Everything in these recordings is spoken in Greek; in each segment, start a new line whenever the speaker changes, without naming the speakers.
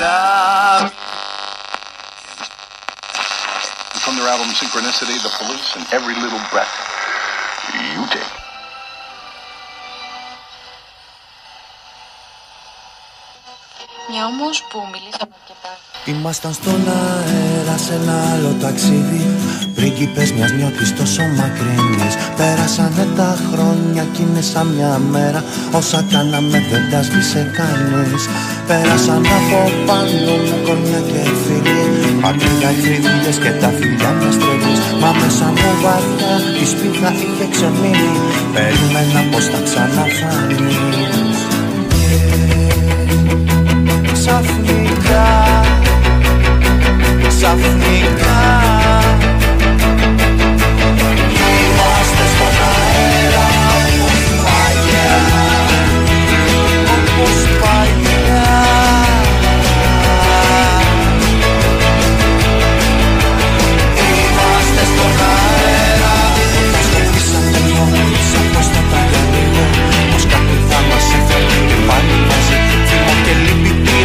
From their album Synchronicity, The Police, and Every Little Breath You Take.
Μια όμως που μιλήσαμε αρκετά.
Ήμασταν στον αέρα σε ένα άλλο ταξίδι Πρίγκιπες μιας νιώτης τόσο μακρινής. Πέρασανε τα χρόνια κι είναι σαν μια μέρα. Όσα κάναμε δεν τα σβήσε κανείς. Πέρασαν από πάνω μου κορμιά και φίλοι Μακριά οι και τα φιλιά μιας τρελής. Μα μέσα μου βαθιά η σπίθα είχε ξεμείνει. Περίμενα πως θα ξαναφανείς. Ξαφνικά ξαφνικά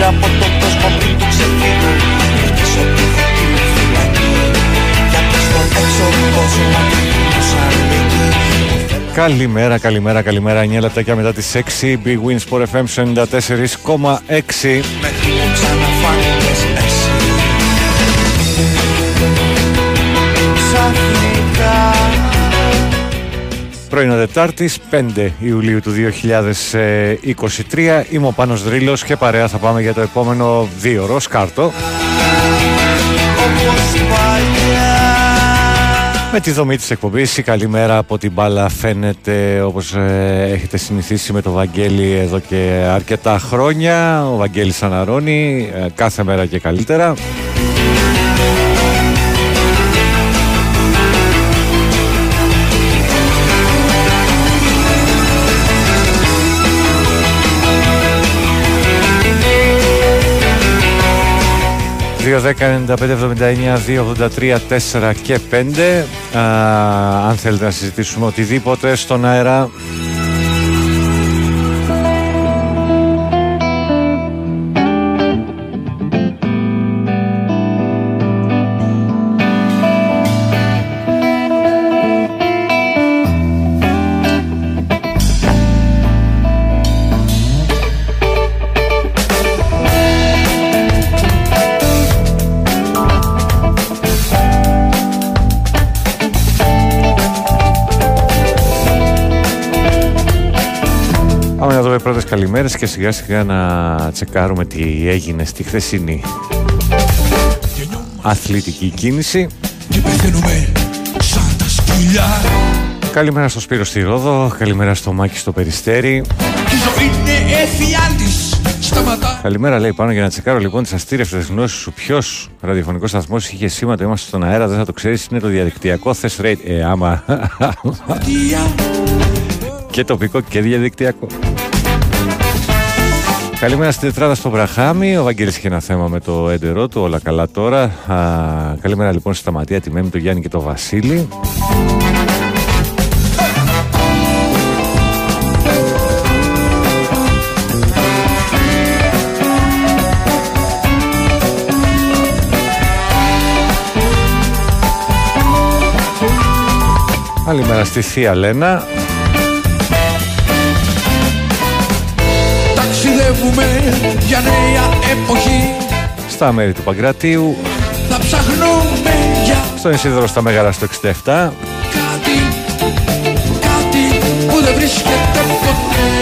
από τον κόσμο πριν του ξεφύγω Ελπίζω ότι θα την φυλακή Γιατί στον έξω κόσμο
Καλημέρα, καλημέρα, καλημέρα. 9 λεπτάκια μετά τις 6. Big Wins for FM 94,6. Μέχρι που ξαναφάνηκες εσύ. Ξαφνικά Πρωινό Δετάρτης 5 Ιουλίου του 2023 Είμαι ο Πάνος Δρύλος και παρέα θα πάμε για το επόμενο δύο ώρο Σκάρτο. Με τη δομή της εκπομπής η καλημέρα από την μπάλα φαίνεται όπως ε, έχετε συνηθίσει με το Βαγγέλη εδώ και αρκετά χρόνια. Ο Βαγγέλης αναρώνει ε, κάθε μέρα και καλύτερα 2, 10, 95, 79, 2, 83, 4 και 5 Α, αν θέλετε να συζητήσουμε οτιδήποτε στον αέρα καλημέρες και σιγά σιγά να τσεκάρουμε τι έγινε στη χθεσινή αθλητική κίνηση. Καλημέρα στο Σπύρο στη Ρόδο, καλημέρα στο Μάκη στο Περιστέρι. Καλημέρα λέει πάνω για να τσεκάρω λοιπόν τις αστήρευτες γνώσεις σου. Ποιος ραδιοφωνικός σταθμός είχε σήματα, είμαστε στον αέρα, δεν θα το ξέρεις, είναι το διαδικτυακό. Θες rate. Ε, άμα. και τοπικό και διαδικτυακό. Καλημέρα στην τετράδα στο Βραχάμι. Ο Βαγγέλης είχε ένα θέμα με το έντερό του. Όλα καλά τώρα. Α, καλημέρα λοιπόν στη Σταματία, τη Μέμη, τον Γιάννη και τον Βασίλη. Καλημέρα στη Θεία Λένα. Για νέα εποχή. Στα μέρη του Παγκρατίου. Θα ψαχνούμε για Στον Ισίδωρο στα Μέγαρα στο 67 Κάτι, κάτι που δεν βρίσκεται ποτέ.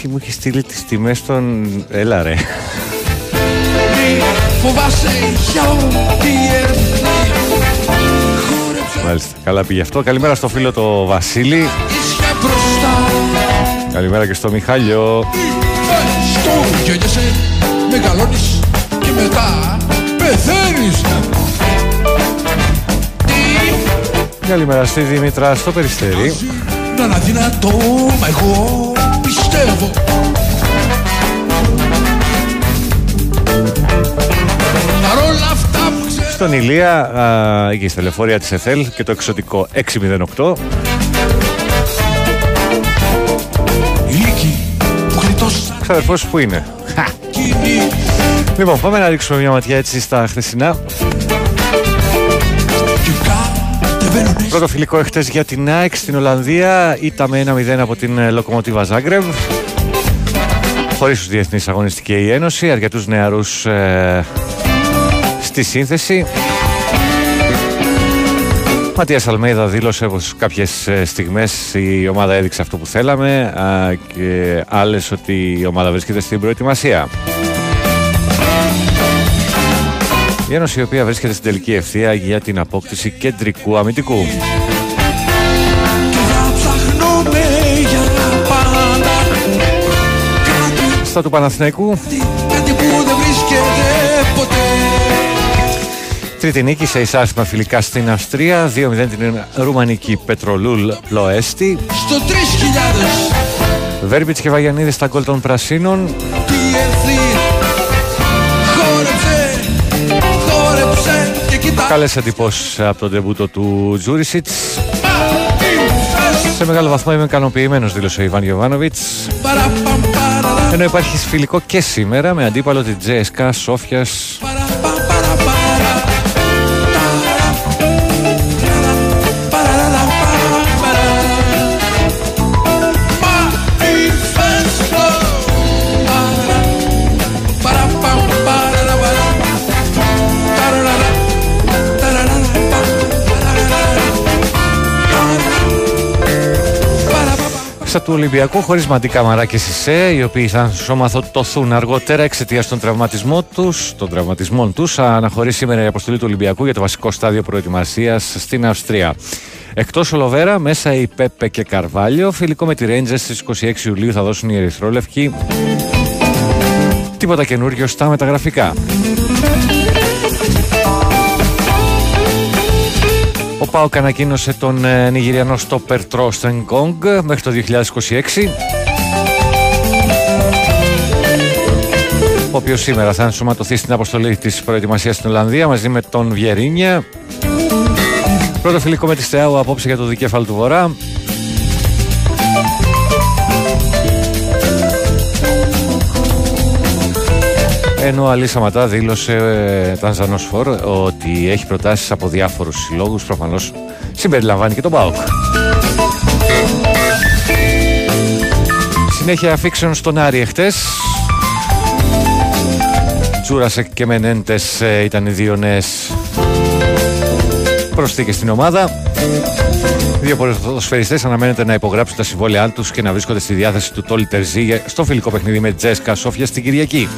Τι μου έχεις στείλει τις τιμές των... Έλα ρε Φοβάσαι για ό,τι Μάλιστα. Καλά πήγε αυτό. Καλημέρα στο φίλο το Βασίλη. Καλημέρα και στο Μιχάλιο. μεγαλώνεις και μετά πεθαίνεις. Καλημέρα στη Δήμητρα στο Περιστέρι. Να αδυνατό, μα εγώ πιστεύω. Στον Ηλία εκεί στα λεωφορεία της ΕΘΕΛ και το εξωτικό 608 Ξαδερφός που είναι; Λοιπόν, πάμε να ρίξουμε μια ματιά έτσι στα χθεσινά. Πρώτο φιλικό εχθές για την ΑΕΚ στην Ολλανδία. Ήταμε 1-0 από την Λοκομοτίβα Ζάγκρεμ. Χωρίς τους Διεθνείς Αγωνιστική Ένωση. Αρκετούς νεαρούς ε, στη σύνθεση. Ματίας Αλμέιδα δήλωσε πως κάποιες ε, στιγμές η ομάδα έδειξε αυτό που θέλαμε και άλλες ότι η ομάδα βρίσκεται στην προετοιμασία. Η Ένωση η οποία βρίσκεται στην τελική ευθεία για την απόκτηση κεντρικού αμυντικού. Στα του Παναθηναϊκού Τρίτη νίκη σε εισάστημα φιλικά στην Αυστρία 2-0 την Ρουμανική Πετρολούλ Λοέστη. Στο 3000 Βέρμπιτς και Βαγιανίδης στα γκολ των Πρασίνων. Καλές εντυπώσεις από τον τεμπούτο του Τζούρισιτς. Σε μεγάλο βαθμό είμαι ικανοποιημένος δήλωσε ο Ιβάν Γιωβάνοβιτς. Ενώ υπάρχει φιλικό και σήμερα με αντίπαλο την JSK Σόφιας του Ολυμπιακού χωρίς Μαντί Καμαρά και Σισε, οι οποίοι θα σωμαθωτωθούν αργότερα εξαιτίας των τραυματισμών τους. Των τραυματισμών τους, αναχωρεί σήμερα η αποστολή του Ολυμπιακού για το βασικό στάδιο προετοιμασίας στην Αυστρία. Εκτός Ολοβέρα, μέσα η Πέπε και Καρβάλιο. Φιλικό με τη Rangers στις 26 Ιουλίου θα δώσουν οι Ερυθρόλευκοι. Τίποτα καινούριο στα μεταγραφικά. Ο Πάοκ ανακοίνωσε τον ε, Νιγηριανό στόπερ Τρόστεν Γκόγκ μέχρι το 2026. Ο οποίος σήμερα θα ενσωματωθεί στην αποστολή της προετοιμασίας στην Ολλανδία μαζί με τον Βιερίνια. Πρώτο φιλικό με τη Στεάου απόψε για το δικέφαλο του Βορρά. Ενώ ο Αλή Σαματά δήλωσε ε, Τανζανός Φορ ότι έχει προτάσεις από διάφορους συλλόγους προφανώς συμπεριλαμβάνει και τον ΠΑΟΚ. Συνέχεια αφήξεων στον Άρη εχθές. Τζούρασεκ και Μενέντες ε, ήταν οι δύο νέες προσθήκες στην ομάδα Δύο ποδοσφαιριστές αναμένεται να υπογράψουν τα συμβόλαιά τους και να βρίσκονται στη διάθεση του Τόλι Τερζή στο φιλικό παιχνίδι με Τζέσκα Σόφια στην Κυριακή.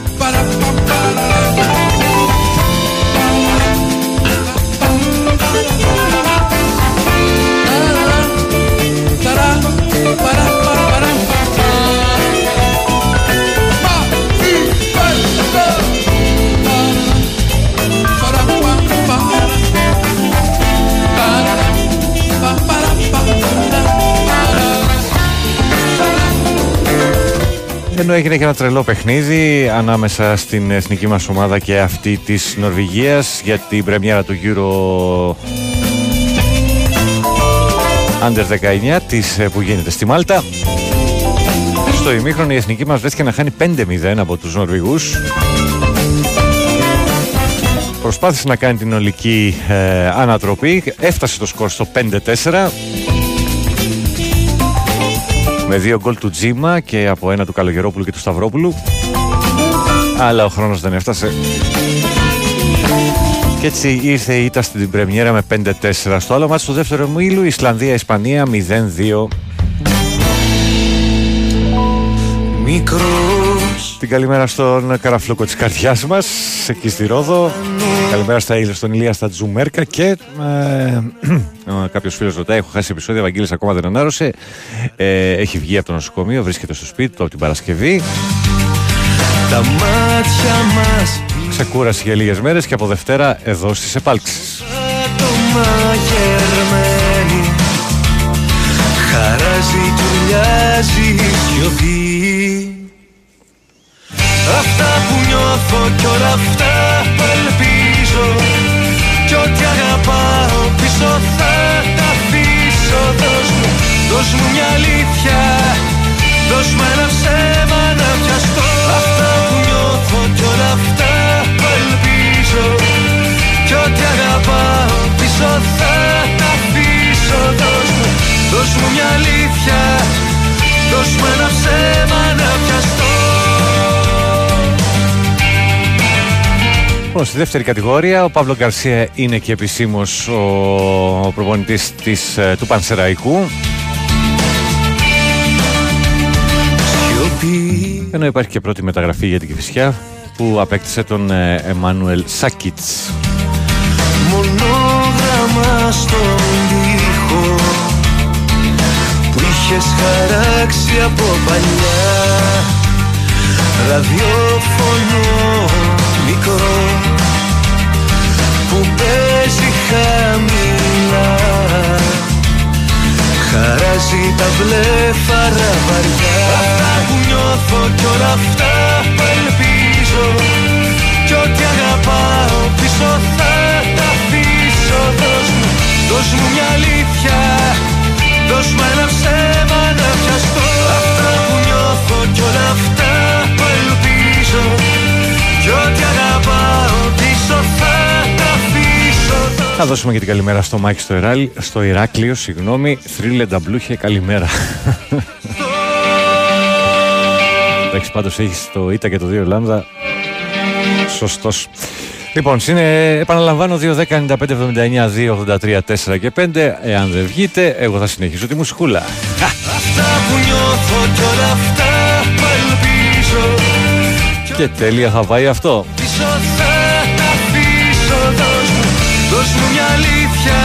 Ενώ έγινε και ένα τρελό παιχνίδι ανάμεσα στην εθνική μας ομάδα και αυτή της Νορβηγίας για την πρεμιέρα του Euro Under 19 της, ε, που γίνεται στη Μάλτα. Στο ημίχρονο η εθνική μας βρέθηκε να χάνει 5-0 από τους Νορβηγούς. Προσπάθησε να κάνει την ολική ε, ανατροπή, έφτασε το σκορ στο 5-4 με δύο γκολ του Τζίμα και από ένα του Καλογερόπουλου και του Σταυρόπουλου. Αλλά ο χρόνος δεν έφτασε. Και έτσι ήρθε η ήττα στην πρεμιέρα με 5-4 στο άλλο μάτι του δεύτερο μήλου Ισλανδία-Ισπανία 0-2 Μικρός. Την καλημέρα στον καραφλόκο της καρδιάς μας εκεί στη Ρόδο. Καλημέρα στα Ήλια, στον Ηλία στα Τζουμέρκα και ε, κάποιος φίλος ρωτάει έχω χάσει επεισόδιο, Ευαγγέλης ακόμα δεν ανάρρωσε. Ε, έχει βγει από το νοσοκομείο, βρίσκεται στο σπίτι του από την Παρασκευή. Τα μάτια μας Ξεκούρασε για λίγες μέρες και από Δευτέρα εδώ στις επάλξεις. Χαράζει, σιωπή Αυτά που νιώθω κι όλα αυτά που ελπίζω. Κι ό,τι αγαπάω πίσω θα τα αφήσω. Δώσ' μου, δώσ' μου μια αλήθεια.
Δώσ' μου ένα ψέμα να πιαστώ Αυτά που νιώθω κι όλα αυτά που ελπίζω. Κι ό,τι αγαπάω πίσω θα τα αφήσω. Δώσ' μου, δώσ' μου μια αλήθεια. Δώσ' μου ένα ψέμα να πιαστώ
Λοιπόν, στη δεύτερη κατηγορία ο Παύλο Γκαρσία είναι και επισήμως ο προπονητής ε, του Πανσεραϊκού. Ενώ υπάρχει και πρώτη μεταγραφή για την Κηφισιά που απέκτησε τον ε, Εμμάνουελ Σάκιτς.
Μονόγραμμα στον τοίχο που είχες χαράξει από παλιά ραδιόφωνο μικρό που παίζει χαμηλά. Χαράζει τα βλέφαρα βαριά. Αυτά που νιώθω κι όλα αυτά που ελπίζω. Κι ό,τι αγαπάω πίσω θα τα αφήσω. Δώσ' μου, δώσ' μου μια αλήθεια. Δώσ' μου ένα ψέμα να πιαστώ. Αυτά που νιώθω κι όλα αυτά που ελπίζω θα τα αφήσω
Θα δώσουμε και την καλημέρα στο Μάκη στο, Ιράλ, στο Ηράκλειο, συγγνώμη, θρύλε νταμπλούχε, καλημέρα. Εντάξει, πάντως έχεις το ΙΤΑ και το 2 λάμδα. Σωστός. Λοιπόν, είναι, επαναλαμβάνω 2, 10, 95, 79, 2, 83, 4 και 5. Εάν δεν βγείτε, εγώ θα συνεχίσω τη μουσικούλα.
Αυτά που νιώθω κι όλα αυτά που ελπίζω
Και τέλεια θα πάει αυτό.
Δώσ' μου μια αλήθεια.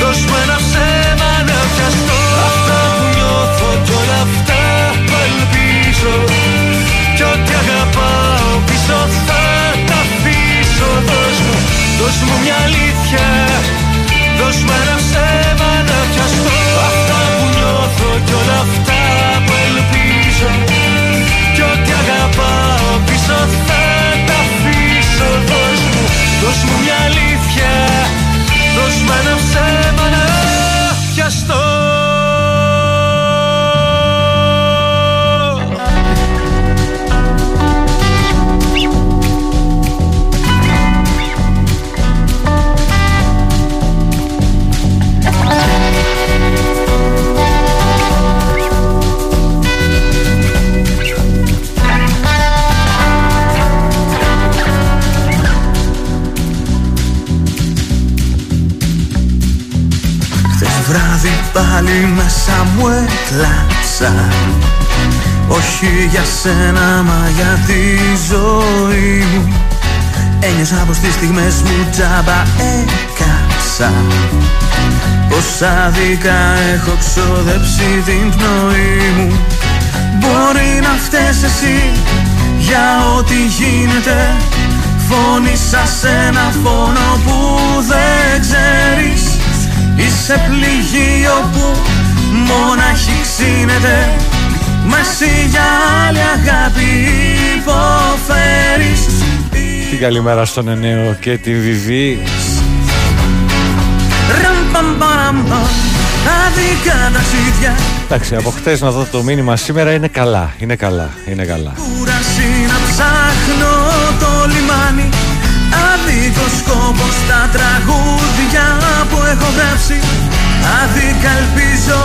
Δώσ' μου ένα ψέμα Δώσ' βράδυ πάλι μέσα μου έκλαψα. Όχι για σένα μα για τη ζωή. Μου Ένιωσα πως τις στιγμές μου τζάμπα έκαψα. Πως άδικα έχω ξοδέψει την πνοή μου. Μπορεί να φταίς εσύ για ό,τι γίνεται. Φώνησα σε ένα φόνο που δεν ξέρεις Είσαι πληγείο που μονάχη ξύνεται Μα εσύ για άλλη αγάπη υποφέρεις
Την καλημέρα στον Ενέο και την Βιβί.
Ραμπαμπαραμπα, Άδικα ταξίδια
Εντάξει, από χτες να δω το μήνυμα σήμερα είναι καλά. Είναι καλά. Είναι καλά.
Κούραση να ψάχνω το λιμάνι Άδικος σκόπος στα τραγούδια που έχω γράψει Άδικα ελπίζω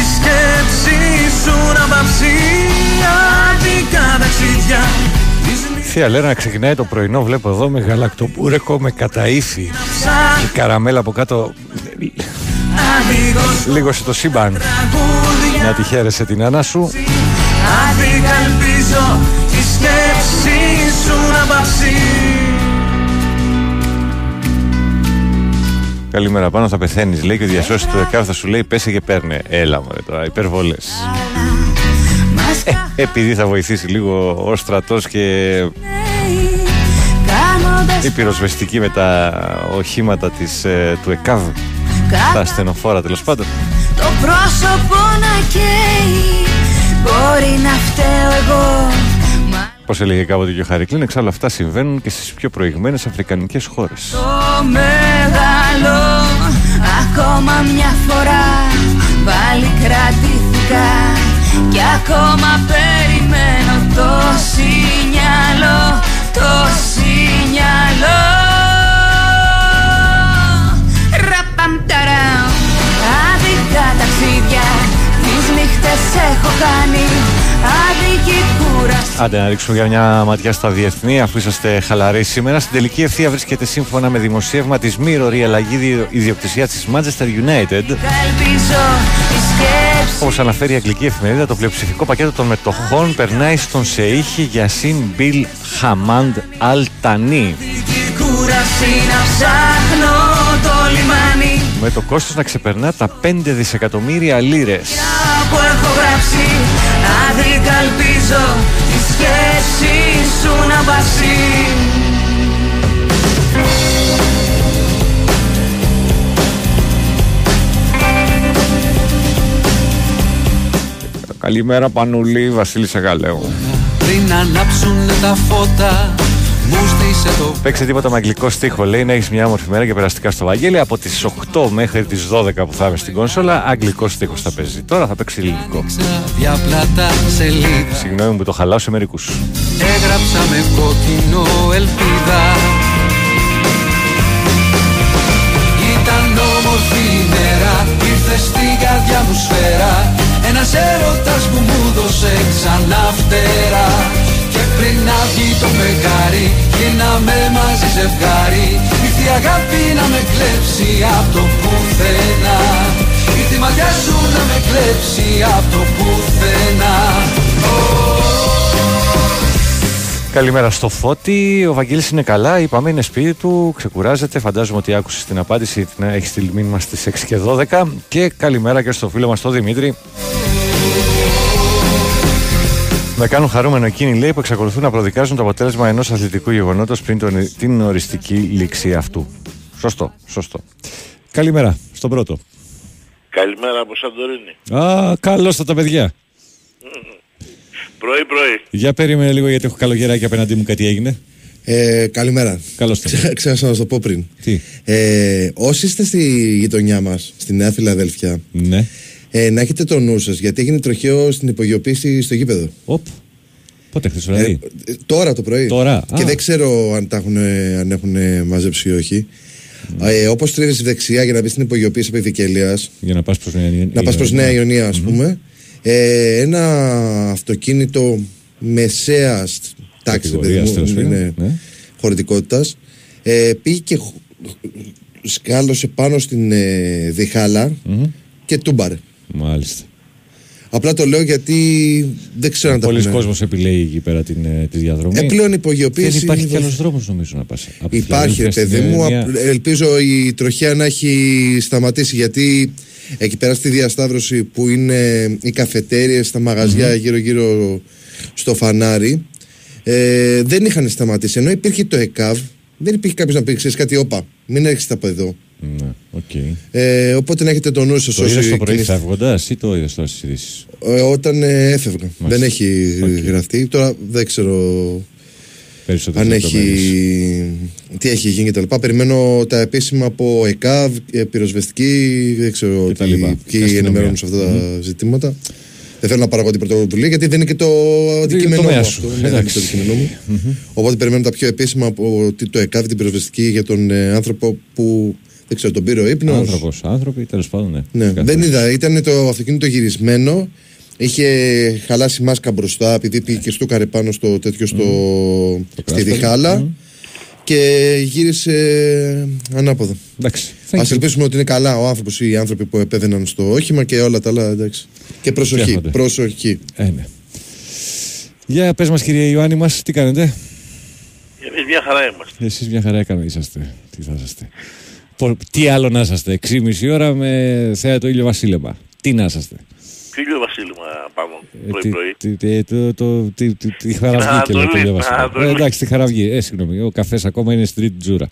η σκέψη σου να πάψει Άδικα ταξίδια της
Θεία Λέρα να ξεκινάει το πρωινό, βλέπω εδώ με γαλακτοπούρεκο, με καταήφι. Η καραμέλα από κάτω
Άδικος
λίγο σε το σύμπαν.
τραγούδια
Να τη χαίρεσαι την Άννα σου.
Άδικα ελπίζω η σκέψη σου να πάψει
Καλημέρα πάνω, θα πεθαίνεις. Λέει και ο διασώση του ΕΚΑΒ θα σου λέει πέσε και παίρνε. Έλα μωρέ τώρα, υπερβολές. Ε, επειδή θα βοηθήσει λίγο ο στρατός και η πυροσβεστική με τα οχήματα της, ε, του ΕΚΑΒ, τα ασθενοφόρα τέλος πάντων.
Το πρόσωπο να καίει Μπορεί να φταίω εγώ Μα
Πώς έλεγε κάποτε και ο Χαρικλίν, εξάλλου αυτά συμβαίνουν και στις πιο προηγμένες αφρικανικές χώρες.
το μεγάλο Ακόμα μια φορά Πάλι κρατήθηκα Κι ακόμα περιμένω το σινιάλο Το σινιάλο. Ραπαμταραμ Άδικα ταξίδια Τις νύχτες έχω κάνει Άδικη κούραση
Άντε να ρίξουμε για μια ματιά στα διεθνή, αφού είσαστε χαλαροί σήμερα. Στην τελική ευθεία βρίσκεται σύμφωνα με δημοσίευμα της Mirror η αλλαγή ιδιοκτησία της Manchester United.
Ελπίζω τη σκέψη
Όπως αναφέρει η αγγλική εφημερίδα, το πλειοψηφικό πακέτο των μετοχών περνάει στον Σεήχη Γιασίν Μπιλ Χαμάντ Αλτανί.
Άδικη κούραση να ψάχνω το λιμάνι
Με το κόστος να ξεπερνά τα 5 δισεκατομμύρια λίρες.
που έχω γράψει Άδικα ελπίζω τη σκέψη σου να βάσει
Καλημέρα Πανουλή, Βασίλη Σεγαλέου.
Πριν ανάψουν τα φώτα Μου στήσε το
Παίξε τίποτα με αγγλικό στίχο. Λέει να έχεις μια όμορφη μέρα και περαστικά στο Βαγγέλη. Από τις 8 μέχρι τις 12 που θα είμαι στην κόνσολα, αγγλικό στίχος θα παίζει. Τώρα θα παίξει ελληνικό.
διαπλατά σελίδα
Συγγνώμη που το χαλάω σε μερικούς.
Έγραψα με κόκκινο ελπίδα Ήταν όμορφη η μέρα Ήρθε στην καρδιά μου σφαίρα Ένας έρωτας που μου δώσε ξανά φτερά Και πριν να βγει το φεγγάρι Γίναμε μαζί ζευγάρι Ήρθε η αγάπη να με κλέψει από το πουθενά Ήρθε η ματιά σου να με κλέψει από το πουθενά
Καλημέρα στο Φώτη. Ο Βαγγέλης είναι καλά. Είπαμε είναι σπίτι του. Ξεκουράζεται. Φαντάζομαι ότι άκουσες την απάντηση. Την έχεις στείλει μήνυμα στις 6 και 12. Και καλημέρα και στο φίλο μας τον Δημήτρη. Με κάνουν χαρούμενο εκείνοι λέει που εξακολουθούν να προδικάζουν το αποτέλεσμα ενός αθλητικού γεγονότος πριν τον, την οριστική λήξη αυτού. Σωστό, σωστό. Καλημέρα στον πρώτο.
Καλημέρα από Σαντορίνη.
Α, καλώς τα παιδιά.
Πρωί-πρωί.
Για περίμενε λίγο γιατί έχω καλογεράκι απέναντί μου κάτι έγινε.
Ε, καλημέρα.
Καλώς το.
Ξέ- Ξέχασα να σα το πω πριν.
Τι;
Ε, όσοι είστε στη γειτονιά μας, στη Νέα Φιλαδέλφια,
Ναι.
Ε, να έχετε το νου σας γιατί έγινε τροχαίο στην υπογειοποίηση στο γήπεδο.
Οπ. Πότε χθες
Ε,
βράδυ;
ε, τώρα το πρωί.
Τώρα,
Και
α.
δεν ξέρω αν, τα έχουν, αν έχουν μαζέψει ή όχι.
Ναι.
Ε, Όπως τρίβει δεξιά για να μπεις στην υπογειοποίηση Επιδικελία,
Για να πας προς Νέα
να πας προς Νέα Ιωνία, ας πούμε, ε, ένα αυτοκίνητο μεσαία τάξη,
Κατηγορίας, τέλος πάντων, ναι.
χωρητικότητας, ε, πήγε και χ- σκάλωσε πάνω στην ε, διχάλα και τούμπαρε.
Μάλιστα.
Απλά το λέω γιατί δεν ξέρω αν τα
Πολλοί
πούνε.
κόσμος επιλέγει εκεί πέρα την, ε, τη διαδρομή.
Ε, πλέον η
Δεν
υπογειοποίηση.
υπάρχει κι άλλο δρόμο νομίζω να πας.
Υπάρχει, ρε παιδί μου. απ- Ελπίζω η τροχιά να έχει σταματήσει γιατί εκεί πέρα στη διασταύρωση που είναι οι καφετέριες, τα μαγαζιά γύρω-γύρω στο φανάρι ε, δεν είχαν σταματήσει. Ενώ υπήρχε το ΕΚΑΒ, δεν υπήρχε κάποιος να πει: Ξέρεις κάτι, όπα, μην έρχεστε από εδώ.
Ναι, οκ.
Ε, οπότε να έχετε το νου σας
Το είδες το πρωί φεύγοντας ή το είδες τώρα στις ειδήσεις;
Ε, όταν ε, έφευγα. Δεν έχει γραφτεί. Τώρα δεν ξέρω
Περισσότερε
αν έχει. Τι έχει γίνει κτλ. Περιμένω τα επίσημα από ΕΚΑΒ, ε, πυροσβεστική, δεν ξέρω
Και τα
τι,
λοιπά.
ποιοι
Αστυνομία.
ενημερώνουν σε αυτά τα ζητήματα. Δεν θέλω να πάρω εγώ την πρωτοβουλία γιατί δεν είναι και το αντικείμενο μου
τομέα
αυτό.
σου.
Ναι, δεν είναι
Εντάξει.
το αντικείμενό μου. Οπότε περιμένω τα πιο επίσημα από τι- το ΕΚΑΒ, την πυροσβεστική για τον ε, άνθρωπο που δεν ξέρω, τον πήρε ο ύπνος.
Άνθρωπος, άνθρωποι, τέλος πάντων, ναι.
Ναι,
Κάθε
δεν
φορά.
είδα. Ήταν το αυτοκίνητο γυρισμένο. Είχε χαλάσει μάσκα μπροστά επειδή πήγε και στούκαρε πάνω στο τέτοιο στο... στη
κράσπεδο.
διχάλα και γύρισε ανάποδα.
Εντάξει.
Α
thank you.
ελπίσουμε ότι είναι καλά ο άνθρωπος ή οι άνθρωποι που επέδαιναν στο όχημα και όλα τα άλλα. Εντάξει. Και προσοχή.
Φτιάχνονται.
Προσοχή.
Ε, ναι. Για πες μας κύριε Ιωάννη μας, τι κάνετε;
Εμείς μια χαρά είμαστε.
Εσείς μια χαρά έκανα είσαστε. Τι θα είσαστε. Πο- Τι άλλο να είσαστε. 6,5 ώρα με θέα το ήλιο βασίλεμα. Τι να είσαστε.
Φίλιο Βασίλημα πάνω
Ε,
πρωί-πρωί.
τι- τι- τι- το- το- τι- τι- Τη χαραυγή και
Ανατολή,
λέει το ήλιο βασίλεμα.
Ανατολή.
Ε, Εντάξει, τη χαραυγή. Ε, συγγνώμη. Ο καφές ακόμα είναι στην τρίτη τζούρα.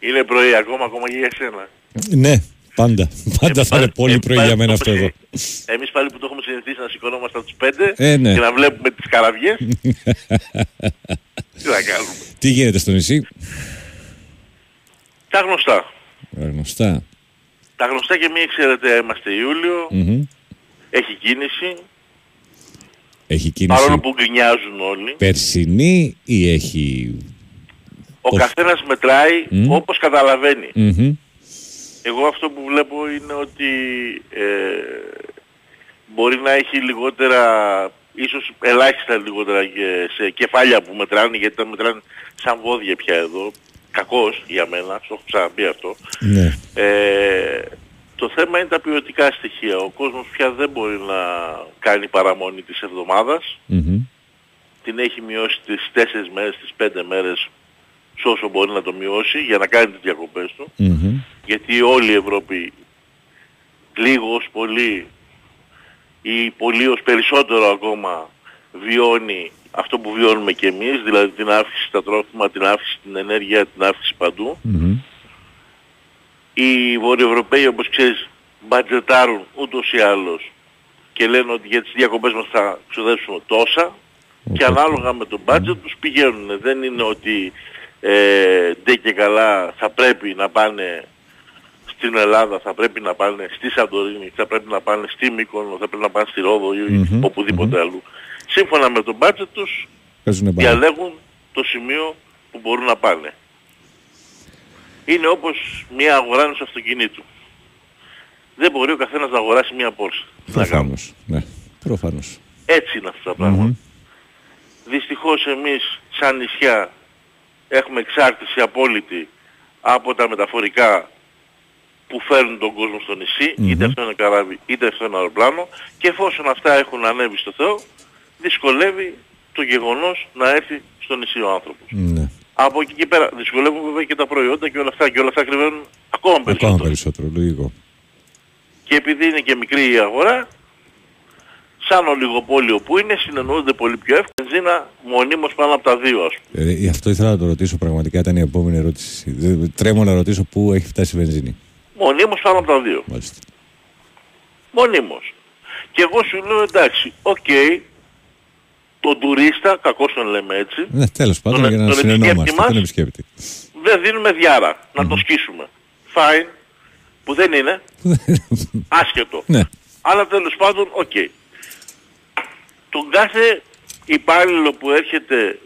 Είναι πρωί ακόμα, ακόμα και για εσένα.
Ναι, πάντα. Πάντα θα είναι πολύ πρωί για μένα αυτό εδώ.
Εμείς πάλι που το έχουμε συνηθίσει να σηκωνόμαστε από τις 5
Ε, ναι.
και να βλέπουμε τις καραβιές. Τι να κάνουμε.
Τι γίνεται στο νησί;
Τα γνωστά.
Ε, Γνωστά.
Τα γνωστά και μη ξέρετε είμαστε Ιούλιο.
Μμμ.
Έχει κίνηση,
Έχει κίνηση
παρόλο που γκρινιάζουν όλοι.
περσινή ή έχει...
Ο
Οφ.
καθένας μετράει
Μμ.
όπως καταλαβαίνει.
Μμμ.
Εγώ αυτό που βλέπω είναι ότι ε, μπορεί να έχει λιγότερα, ίσως ελάχιστα λιγότερα και σε κεφάλια που μετράνε, γιατί τα μετράνε σαν βόδια πια εδώ. Κακός για μένα, το έχω ξαναπεί αυτό.
Ναι.
Ε, το θέμα είναι τα ποιοτικά στοιχεία. Ο κόσμος πια δεν μπορεί να κάνει παραμονή της εβδομάδας.
Μμμ.
Την έχει μειώσει τις 4 μέρες, τις 5 μέρες, σε όσο μπορεί να το μειώσει για να κάνει τις διακοπές του
Μμμ.
γιατί όλη η Ευρώπη λίγος ως πολύ ή πολύ ως περισσότερο ακόμα βιώνει αυτό που βιώνουμε και εμείς, δηλαδή την αύξηση στα τρόφιμα, την αύξηση στην ενέργεια, την αύξηση παντού.
Μμμ.
Οι Βορειοευρωπαίοι όπως ξέρεις μπατζετάρουν ούτως ή άλλως και λένε ότι για τις διακοπές μας θα ξοδέψουμε τόσα και
Οπότε-
ανάλογα με τον μπάτζετ τους πηγαίνουν. Δεν είναι ότι ε, ντε και καλά θα πρέπει να πάνε στην Ελλάδα, θα πρέπει να πάνε στη Σαντορίνη, θα πρέπει να πάνε στη Μύκονο, θα πρέπει να πάνε στη Ρόδο ή
Μμμ,
οπουδήποτε αλλού. Σύμφωνα με τον μπάτζετ τους
Παίζουνε μπάλα.
διαλέγουν το σημείο που μπορούν να πάνε. Είναι όπως μια αγορά ενός αυτοκινήτου. Δεν μπορεί ο καθένας να αγοράσει μια Porsche. Τι να κάνουμε;
Προφανώς. Ναι. Προφανώς.
Έτσι είναι αυτά τα πράγματα.
Μμμ.
Δυστυχώς εμείς σαν νησιά έχουμε εξάρτηση απόλυτη από τα μεταφορικά που φέρνουν τον κόσμο στο νησί,
Μμμ.
είτε αυτό είναι καράβι είτε αυτό είναι αεροπλάνο και εφόσον αυτά έχουν ανέβει στο Θεό, δυσκολεύει το γεγονός να έρθει στο νησί ο άνθρωπος.
Ναι.
Από εκεί και πέρα δυσκολεύουν βέβαια και τα προϊόντα και όλα αυτά και όλα αυτά κρυβαίνουν ακόμα περισσότερο.
Ακόμα περισσότερο, λογικό.
Και επειδή είναι και μικρή η αγορά, σαν ολιγοπόλιο που είναι, συνεννοούνται πολύ πιο εύκολα. Βενζίνα μονίμως πάνω από τα δύο ας πούμε.
Ε, γι' αυτό ήθελα να το ρωτήσω πραγματικά, ήταν η επόμενη ερώτηση. Δεν- Τρέμω να ρωτήσω πού έχει φτάσει η βενζίνη.
Μονίμως πάνω από τα δύο.
Μάλιστα.
Μονίμως. Και εγώ σου λέω εντάξει, οκ, τον τουρίστα, κακώς τον λέμε έτσι,
Ναι, τέλος πάντων,
Τον-
για να
τον
συνεννόμαστε.
επισκέπτη μας.
Τον επισκέπτη.
δεν δίνουμε διάρα να το σκίσουμε. Fine, που δεν είναι, άσχετο.
ναι.
Αλλά τέλος πάντων, οκ. Τον κάθε υπάλληλο που έρχεται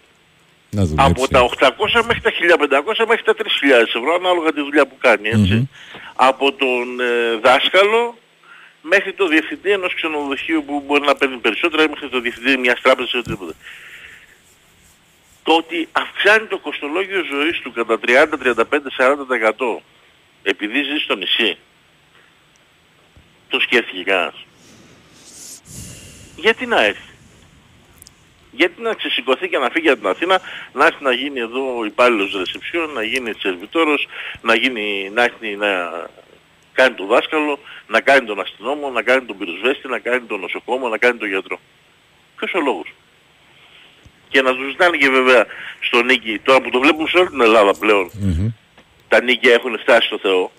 Να δουλέψει.
από τα 800 μέχρι τα 1500 μέχρι τα 3.000 ευρώ ανάλογα τη δουλειά που κάνει έτσι.
Μμμ.
Από τον ε, δάσκαλο μέχρι το διευθυντή ενός ξενοδοχείου που μπορεί να παίρνει περισσότερα ή μέχρι το διευθυντή μιας τράπεζας ή οτιδήποτε. Το ότι αυξάνει το κοστολόγιο ζωής του κατά 30, 35, 40% επειδή ζει στο νησί το σκέφτηκε κανένας. Γιατί να έρθει; Γιατί να ξεσηκωθεί και να φύγει από την Αθήνα, να έρθει να γίνει εδώ υπάλληλος ρεσεψιόν, να γίνει σερβιτόρος, να, γίνει, να έρθει να κάνει τον δάσκαλο, να κάνει τον αστυνόμο, να κάνει τον πυροσβέστη, να κάνει τον νοσοκόμο, να κάνει τον γιατρό. Ποιος ο λόγος; Και να τους ζητάνε και βέβαια στο νίκη, τώρα που το βλέπουμε σε όλη την Ελλάδα πλέον,
Μμμ.
τα νίκια έχουν φτάσει στο Θεό.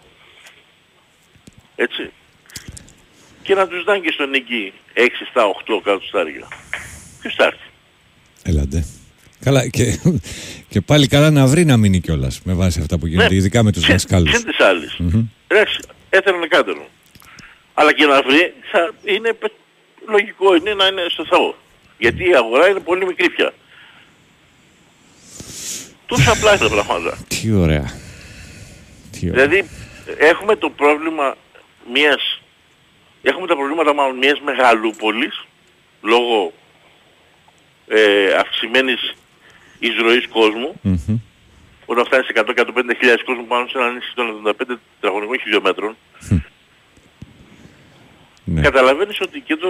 Έτσι. Και να τους ζητάνε και στο νίκη 6, 7, 8 κάτω στα άργια. Ποιος θα έρθει;
Έλατε. Καλά, και, και πάλι καλά να βρει να μείνει κιόλας με βάση αυτά που γίνονται,
Ναι.
ειδικά με τους
Συν-
δασκάλους.
Συν της άλλης.
Μμμ.
Εντάξει, έθελαν κάτερο. Αλλά και να βρει, θα είναι, πε- λογικό είναι να είναι στο Θεό. Γιατί η αγορά είναι πολύ μικρή πια. Τόσο απλά είναι τα πράγματα.
Τι ωραία. Τι ωραία.
Δηλαδή έχουμε το πρόβλημα μιας, έχουμε τα προβλήματα μάλλον μιας μεγαλούπολης λόγω ε, αυξημένης εισρωής κόσμου
Μμμ.
Όταν φτάνει σε 100-150 χιλιάδες κόσμο πάνω σε ένα νησί των 75 τετραγωνικών χιλιόμετρων
Ναι.
καταλαβαίνεις ότι και το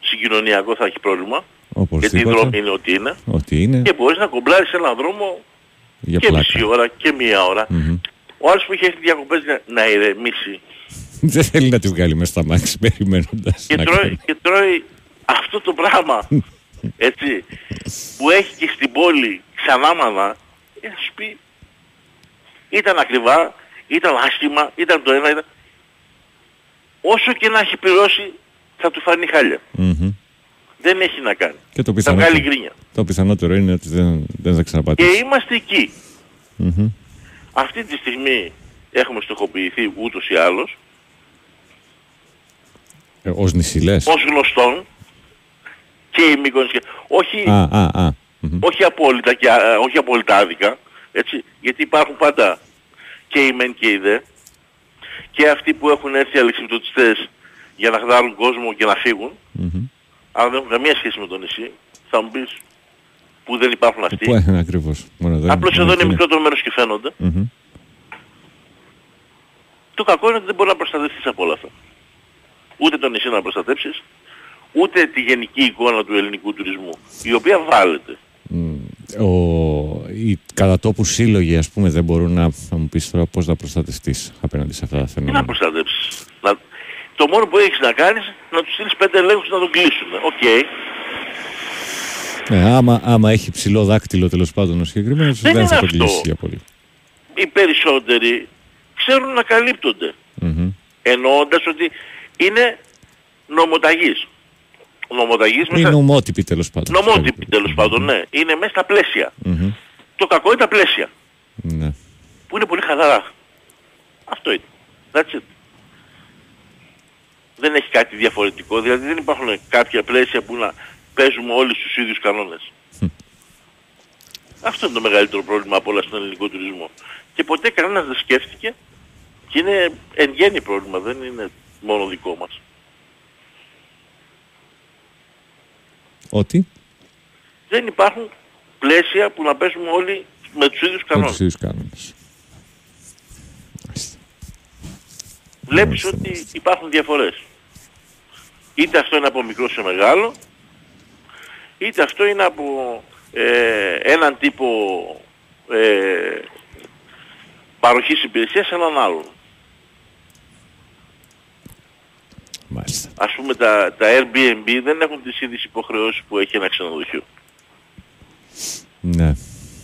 συγκοινωνιακό θα έχει πρόβλημα γιατί οι δρόμοι
Οπωσδήποτε.
είναι ό,τι είναι
Ό,τι είναι
και μπορείς να κομπλάρεις έναν δρόμο
για
και
πλάκα.
μισή ώρα και μία ώρα.
Μμμ.
Ο άλλος που έχει έρθει διακοπές να, να ηρεμήσει
Δεν θέλει να τη βγάλει μέσα στα μάξι περιμένοντας.
και
να
τρώει,
κάνει.
και τρώει αυτό το πράγμα έτσι που έχει και στην πόλη ξανάμανα ε, θα σου πει ήταν ακριβά, ήταν άσχημα, ήταν το ένα, ήταν... όσο και να έχει πληρώσει θα του φανεί χάλια.
Μμμ.
Δεν έχει να κάνει.
Και το
Θα βγάλει
πιθανότερο,
γκρίνια.
το πιθανότερο είναι ότι δεν, δεν θα
Και
ξαναπατήσει.
είμαστε εκεί.
Μμμ.
Αυτή τη στιγμή έχουμε στοχοποιηθεί ούτως ή άλλως
Ε, ως νησί λες.
ως γνωστόν και η Μύκονος και... Όχι,
Α, α, α. Μμμ.
όχι, απόλυτα και, α, όχι απόλυτα άδικα, έτσι, γιατί υπάρχουν πάντα και οι μεν και οι δε και αυτοί που έχουν έρθει αλεξιπτωτιστές για να χδάρουν κόσμο και να φύγουν,
Μμμ.
αλλά δεν έχουν καμία σχέση με το νησί, θα μου πεις που δεν υπάρχουν αυτοί.
Πού είναι ακριβώς; Μόνο εδώ
Απλώς
μόνο
εδώ
εκεί
είναι μικρότερο μέρος και φαίνονται.
Μμμ.
Το κακό είναι ότι δεν μπορεί να προστατευτείς από όλα αυτά. Ούτε το νησί να προστατέψεις, ούτε τη γενική εικόνα του ελληνικού τουρισμού, η οποία βάλλεται.
Ο, οι κατά τόπου σύλλογοι, ας πούμε, δεν μπορούν να, να μου πεις τώρα πώς να προστατευτείς απέναντι σε αυτά τα
Τι να
φαινόμενα.
προστατέψεις; Να... Το μόνο που έχεις να κάνεις να τους στείλεις πέντε ελέγχους να τον κλείσουν. Οκ.
Ναι, άμα, άμα έχει ψηλό δάκτυλο τέλος πάντων ο συγκεκριμένος,
Δεν
δεν,
είναι
θα το
αυτό.
κλείσει για πολύ.
Οι περισσότεροι ξέρουν να καλύπτονται.
Μμμ.
Εννοώντας ότι είναι νομοταγής. Νομοταγής
Ή
μέσα...
νομότυποι τέλος πάντων.
Νομότυπη τέλος πάντων, ναι. Είναι μέσα στα πλαίσια.
Μμμ.
Το κακό είναι τα πλαίσια.
Ναι.
Που είναι πολύ χαλαρά. Αυτό είναι. That's it. Δεν έχει κάτι διαφορετικό. Δηλαδή δεν υπάρχουν κάποια πλαίσια που να παίζουμε όλοι στους ίδιους κανόνες. Αυτό είναι το μεγαλύτερο πρόβλημα από όλα στον ελληνικό τουρισμό. Και ποτέ κανένας δεν σκέφτηκε και είναι εν γέννη πρόβλημα, δεν είναι μόνο δικό μας.
Ότι;
Δεν υπάρχουν πλαίσια που να παίζουμε όλοι με τους ίδιους
με
κανόνες.
τους ίδιους κανόνες. Μάλιστα.
βλέπεις
Μάλιστα,
ότι
μάλιστα.
υπάρχουν διαφορές. Είτε αυτό είναι από μικρό σε μεγάλο, είτε αυτό είναι από ε, έναν τύπο ε, παροχής υπηρεσίας σε έναν άλλον.
Μάλιστα.
Ας πούμε τα, τα Airbnb δεν έχουν τις ίδιες υποχρεώσεις που έχει ένα ξενοδοχείο.
Ναι.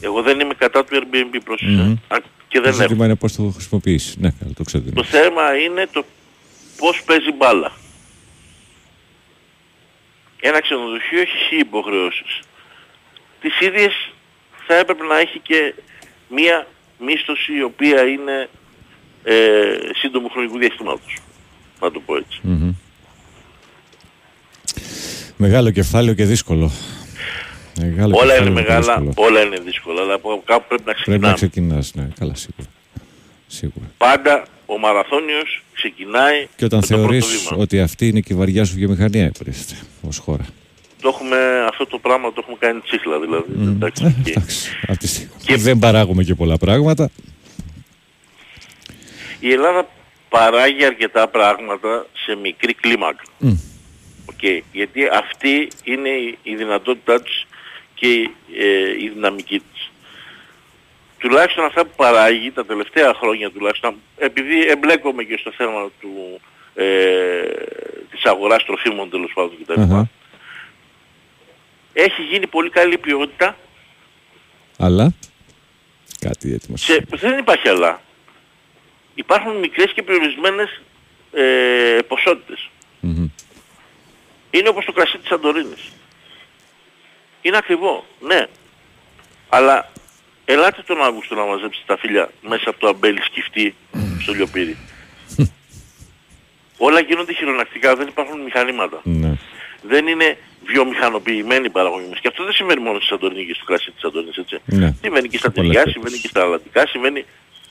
Εγώ δεν είμαι κατά του Airbnb πρόσεξε.
Μμμ.
Α, και
Το
δεν έχω.
ζήτημα είναι πώς το χρησιμοποιήσεις. Ναι, καλά, το ξέρω.
Το θέμα είναι το πώς παίζει μπάλα. Ένα ξενοδοχείο έχει χι υποχρεώσεις. Τις ίδιες θα έπρεπε να έχει και μία μίσθωση η οποία είναι ε, σύντομου χρονικού διαστήματος. Να το πω έτσι.
Μμμ. Μεγάλο κεφάλαιο και δύσκολο. Μεγάλο
όλα
κεφάλαιο
είναι
και
μεγάλα,
δύσκολο.
όλα είναι δύσκολα, αλλά από κάπου πρέπει να
Πρέπει να
ξεκινάμε.
ξεκινάς, ναι, καλά σίγουρα. Σίγουρα.
Πάντα ο μαραθώνιος ξεκινάει
Και όταν
με το πρώτο
θεωρείς
βήμα.
ότι αυτή είναι και η βαριά σου βιομηχανία, υποτίθεται, ως χώρα.
Το έχουμε, αυτό το πράγμα το έχουμε κάνει τσίχλα δηλαδή. Εντάξει,
Ε,
και-
εντάξει, από τη στιγμή
Και-
που δεν παράγουμε και πολλά πράγματα.
Η Ελλάδα παράγει αρκετά πράγματα σε μικρή κλίμακα.
Μμ.
Οκ. Γιατί αυτή είναι η- η δυνατότητά της και η, ε, η δυναμική της. Τουλάχιστον αυτά που παράγει τα τελευταία χρόνια τουλάχιστον, επειδή εμπλέκομαι και στο θέμα του, ε, της αγοράς τροφίμων τέλος πάντων κτλ.
Αχα.
Έχει γίνει πολύ καλή ποιότητα
Αλλά κάτι έτοιμο.
σε, δεν υπάρχει αλλά. Υπάρχουν μικρές και περιορισμένες ε, ποσότητες.
Μμμ.
Είναι όπως το κρασί της Σαντορίνης. Είναι ακριβό, ναι. Αλλά ελάτε τον Αύγουστο να μαζέψετε τα φιλιά μέσα από το αμπέλι σκυφτή στο λιοπύρι. Όλα γίνονται χειρονακτικά, δεν υπάρχουν μηχανήματα.
Ναι.
Δεν είναι βιομηχανοποιημένη η παραγωγή μας. Και αυτό δεν συμβαίνει μόνο στη Σαντορίνη και στο κρασί της Σαντορίνης, έτσι.
Ναι.
Συμβαίνει και στα
Σε πολλές
τυριά,
περιπτώσεις.
συμβαίνει και στα αλατικά, συμβαίνει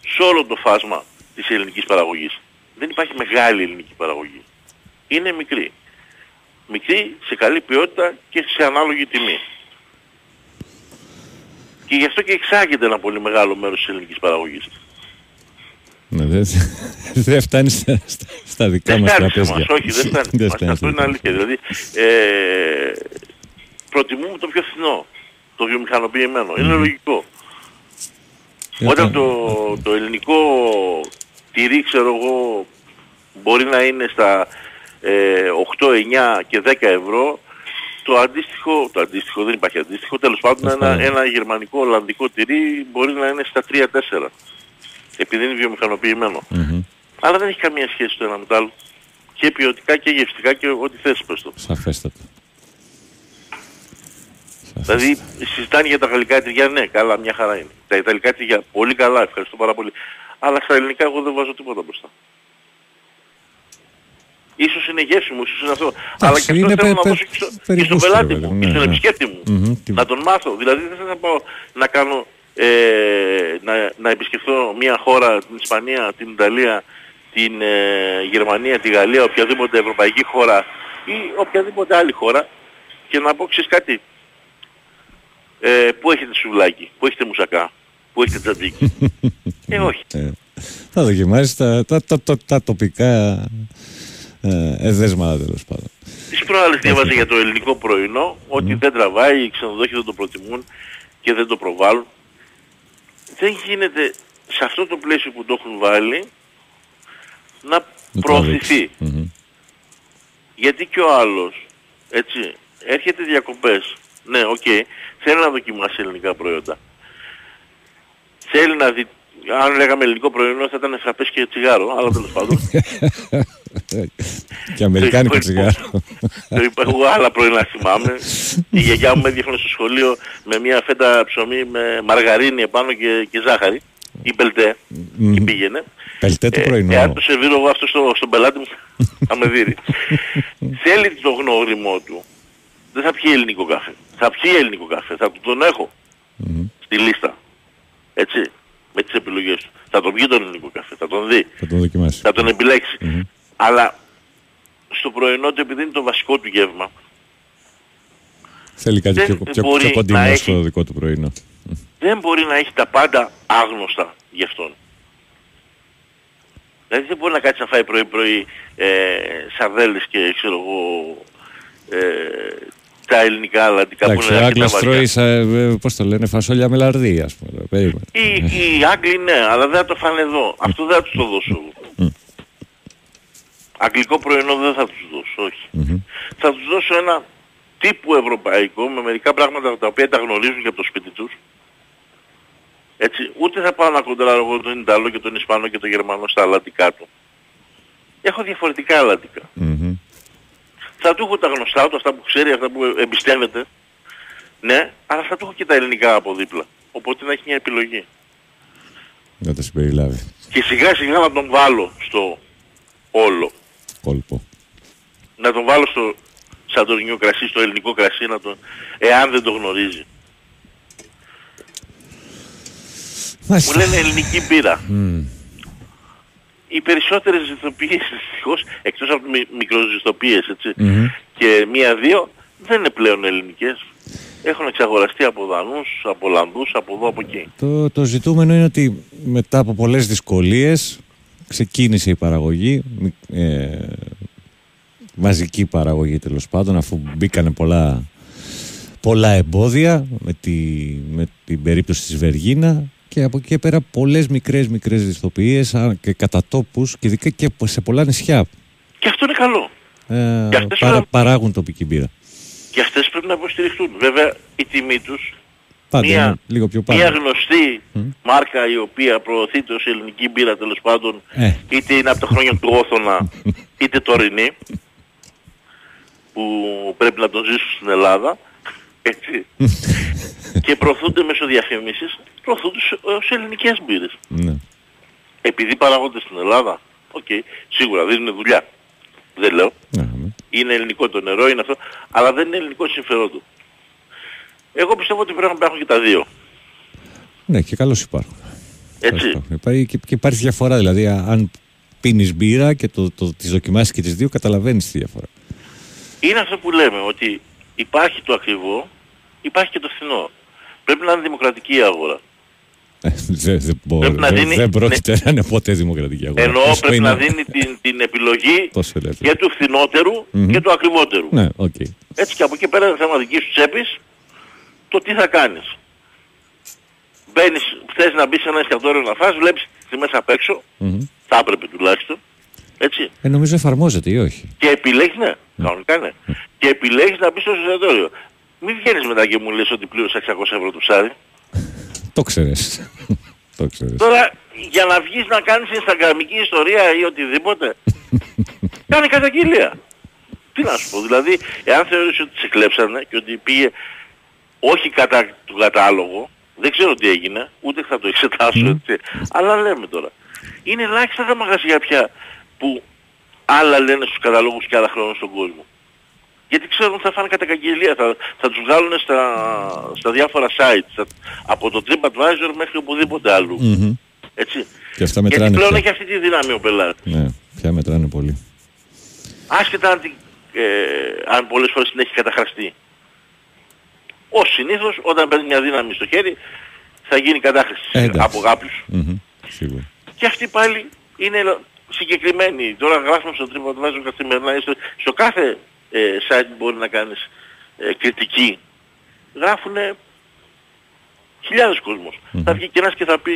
σε όλο το φάσμα της ελληνικής παραγωγής. Δεν υπάρχει μεγάλη ελληνική παραγωγή. Είναι μικρή. Μικρή, σε καλή ποιότητα και σε ανάλογη τιμή. Και γι' αυτό και εξάγεται ένα πολύ μεγάλο μέρος της ελληνικής παραγωγής.
Ναι, δεν δεν φτάνει στα, στα, στα δικά
Δεν
μας
φτάνει σε
τραπέζια.
εμάς, όχι δεν φτάνει.
Δεν
Μας,
φτάνει
αυτό
στα
είναι
δικά
αλήθεια. Δηλαδή, ε, προτιμούμε το πιο φθηνό, το βιομηχανοποιημένο. Είναι λογικό.
μας.
Όταν το, το ελληνικό τυρί, ξέρω εγώ, μπορεί να είναι στα ε, 8, 9 και 10 ευρώ, το αντίστοιχο, το αντίστοιχο δεν υπάρχει αντίστοιχο, τέλος πάντων
Τέλος
ένα,
πάντων.
ένα γερμανικό ολλανδικό τυρί μπορεί να είναι στα 3-4. Επειδή είναι βιομηχανοποιημένο.
Μμμ.
Αλλά δεν έχει καμία σχέση το ένα με το άλλο. Και ποιοτικά και γευστικά και ό,τι θες πες το.
Σαφέστατα.
Δηλαδή συζητάνε για τα γαλλικά τυριά, ναι, καλά, μια χαρά είναι. Τα ιταλικά τυριά, πολύ καλά, ευχαριστώ πάρα πολύ. Αλλά στα ελληνικά εγώ δεν βάζω τίποτα μπροστά. Ίσως είναι γεύσιμος, ίσως είναι αυτό.
Εντάξει,
Αλλά και αυτό
είναι
θέλω
πε-
να δώσω
πε-
και, στο, και
περί
στον
γούστου,
πελάτη
ρε
μου,
παιδί μου,
και
ναι,
στον
ναι.
επισκέπτη μου.
Μμμ, τι-
Να τον μάθω. Δηλαδή δεν θα πάω να κάνω ε, να, να επισκεφθώ μια χώρα, την Ισπανία, την Ιταλία, την ε, Γερμανία, τη Γαλλία, οποιαδήποτε ευρωπαϊκή χώρα ή οποιαδήποτε άλλη χώρα και να πω ξέρεις κάτι. Ε, πού έχετε σουβλάκι, πού έχετε μουσακά, πού έχετε τζατζίκι. ε, όχι.
Ε, θα δοκιμάσεις τα, τα, τα, τα, τα τοπικά ε, εδέσματα τέλος πάντων.
Τις προάλλες διάβαζα για το ελληνικό πρωινό ότι δεν τραβάει, οι ξενοδόχοι δεν το προτιμούν και δεν το προβάλλουν. Δεν γίνεται σε αυτό το πλαίσιο που το έχουν βάλει να
Να το
προωθηθεί.
αλλάξει. Μμμ.
Γιατί και ο άλλος, έτσι, έρχεται διακοπές. Ναι, οκ, θέλει να δοκιμάσει ελληνικά προϊόντα. Θέλει να δει, αν λέγαμε ελληνικό προϊόν θα ήταν φραπές και τσιγάρο, αλλά τέλος πάντων.
και αμερικάνικο
Το
τσιγάρο.
Το είπα εγώ άλλα πρωινά θυμάμαι. Η γιαγιά μου με έδιωχνε στο σχολείο με μια φέτα ψωμί με μαργαρίνη επάνω και, και ζάχαρη. Ή μπελτέ. Και πήγαινε.
Πελτέ το
Ε,
πρωινό.
εάν το σερβίρω εγώ αυτό στο, στον πελάτη μου θα με δει. Θέλει το γνώριμό του. Δεν θα πιει ελληνικό καφέ. Θα πιει ελληνικό καφέ. Θα του τον έχω στη λίστα. Έτσι. Με τις επιλογές του. Θα τον πιει τον ελληνικό καφέ. Θα τον δει
Θα το δοκιμάσει.
θα τον επιλέξει. Αλλά στο πρωινό του επειδή είναι το βασικό του γεύμα,
Θέλει κάτι
δεν
πιο, πιο, πιο
μπορεί
κοντινό
να έχει-
στο δικό του πρωινό.
δεν μπορεί να έχει τα πάντα άγνωστα γι' αυτόν. Δηλαδή δεν μπορεί να κάτσει να φάει πρωί-πρωί ε, σαρδέλες και ξέρω εγώ ε, τα ελληνικά αλλαντικά που
Εντάξει,
είναι
ο
αρκετά
Άγγλος
βαριά.
τρώεις, σα- ε, πώς το λένε, φασόλια με λαρδί, ας πούμε. Περίμενε.
Οι, οι Άγγλοι ναι, αλλά δεν θα το φάνε εδώ. Αυτό δεν θα τους το δώσω εγώ. Αγγλικό πρωινό δεν θα τους δώσω, όχι. Θα τους δώσω ένα τύπου ευρωπαϊκό με μερικά πράγματα τα οποία τα γνωρίζουν και από το σπίτι τους. Έτσι, ούτε θα πάω να κοντράρω εγώ τον Ιταλό και τον Ισπανό και τον Γερμανό στα αλλατικά του. Έχω διαφορετικά αλλατικά.
Μμμ.
Θα του έχω τα γνωστά του, αυτά που ξέρει, αυτά που εμπιστεύεται. Ναι, αλλά θα του έχω και τα ελληνικά από δίπλα. Οπότε να έχει μια επιλογή.
Να τα συμπεριλάβει.
Και σιγά σιγά να τον βάλω στο όλο.
Κόλπο.
Να τον βάλω στο σαντορινιό κρασί, στο ελληνικό κρασί, να τον... εάν δεν το γνωρίζει. Μου
Μάλιστα.
λένε ελληνική μπύρα. Οι περισσότερες ζυθοποιίες δυστυχώς, εκτός από μι- μικροζυθοποιίες, έτσι, και μία-δύο, δεν είναι πλέον ελληνικές. Έχουν εξαγοραστεί από Δανούς, από Ολλανδούς, από εδώ, από εκεί.
Το, το ζητούμενο είναι ότι μετά από πολλές δυσκολίες ξεκίνησε η παραγωγή, μι- ε, μαζική παραγωγή τέλος πάντων, αφού μπήκανε πολλά, πολλά εμπόδια με, τη, με την περίπτωση της Βεργίνα και από εκεί και πέρα πολλές μικρές μικρές δυστοπίες α, και κατά τόπους και ειδικά και σε πολλά νησιά
Και αυτό είναι καλό.
ε,
Και αυτές
παρα-
είναι-
παράγουν τοπική μπύρα.
Και αυτές πρέπει να υποστηριχτούν. Βέβαια η τιμή τους
Πάντα
Μία-
είναι λίγο πιο πάνω.
Μια γνωστή μάρκα η οποία προωθείται ως ελληνική μπύρα τέλος πάντων
Ε.
είτε είναι από τα χρόνια του Όθωνα είτε τωρινή που πρέπει να τον ζήσουν στην Ελλάδα έτσι και προωθούνται μέσω διαφήμισης προωθούνται σε- ως ελληνικές μπύρες.
Ναι.
Επειδή παράγονται στην Ελλάδα, οκ, σίγουρα δίνουν δουλειά. Δεν λέω.
Ναι, ναι.
Είναι ελληνικό το νερό, είναι αυτό, αλλά δεν είναι ελληνικό συμφερόν του. Εγώ πιστεύω ότι πρέπει να υπάρχουν και τα δύο.
ναι, και καλώς υπάρχουν.
Έτσι.
Υπάρχει, υπάρχει, και, και υπάρχει διαφορά. Δηλαδή, α- αν πίνεις μπύρα και το, το, τις δοκιμάσεις και τις δύο, καταλαβαίνεις τη διαφορά.
Είναι αυτό που λέμε, ότι υπάρχει το ακριβό, υπάρχει και το φθηνό. Πρέπει να είναι δημοκρατική η αγορά.
Ε, Δεν δεν μπορεί.
Πρέπει να
Δεν
δίνει-
δεν πρόκειται να είναι ποτέ δημοκρατική αγορά.
Εννοώ
Όσο
πρέπει
είναι-
να δίνει την, την επιλογή
Τόσο ελεύθερο.
και του φθηνότερου
Μμμ.
και του ακριβότερου.
Ναι, οκ.
Έτσι και από εκεί πέρα είναι θέμα δικής σου τσέπης το τι θα κάνεις. Μπαίνεις, θες να μπεις σε ένα εστιατόριο να φας, βλέπεις τη μέσα απ' έξω,
Μμμ.
θα έπρεπε τουλάχιστον, έτσι.
Ε, νομίζω εφαρμόζεται ή όχι;
Και επιλέγεις, ναι, κανονικά ναι. Και επιλέγεις να μπεις στο εστιατόριο. Μην βγαίνεις μετά και μου λες ότι πλήρωσα 600 ευρώ το ψάρι.
Το ξέρεις. το ξέρεις.
Τώρα για να βγεις να κάνεις instagramική ιστορία ή οτιδήποτε, κάνε καταγγελία. Τι να σου πω, δηλαδή, εάν θεωρείς ότι σε κλέψανε και ότι πήγε όχι κατά του κατάλογο, δεν ξέρω τι έγινε, ούτε θα το εξετάσω έτσι, αλλά λέμε τώρα. Είναι ελάχιστα τα μαγαζιά πια που άλλα λένε στους καταλόγους και άλλα χρόνια στον κόσμο. Γιατί ξέρουν ότι θα φάνε καταγγελία, θα, θα τους βγάλουν στα, στα διάφορα sites, θα- από το TripAdvisor μέχρι οπουδήποτε αλλού.
Μμμ.
Έτσι.
Και αυτά
Γιατί
μετράνε
πλέον
πια.
έχει αυτή τη δύναμη ο πελάτης.
Ναι, πια μετράνε πολύ.
Άσχετα αν, την- ε, αν πολλές φορές την έχει καταχραστεί. Ως συνήθως όταν παίρνει μια δύναμη στο χέρι θα γίνει κατάχρηση
Ε, εντάξει.
από κάποιους.
Μμμ. Σίγουρα.
Και αυτοί πάλι είναι λο- συγκεκριμένοι. Τώρα γράφουμε στο TripAdvisor καθημερινά ή στο, στο κάθε ε, site που μπορεί να κάνεις ε, κριτική. Γράφουν χιλιάδες κόσμος. Θα βγει και ένας και θα πει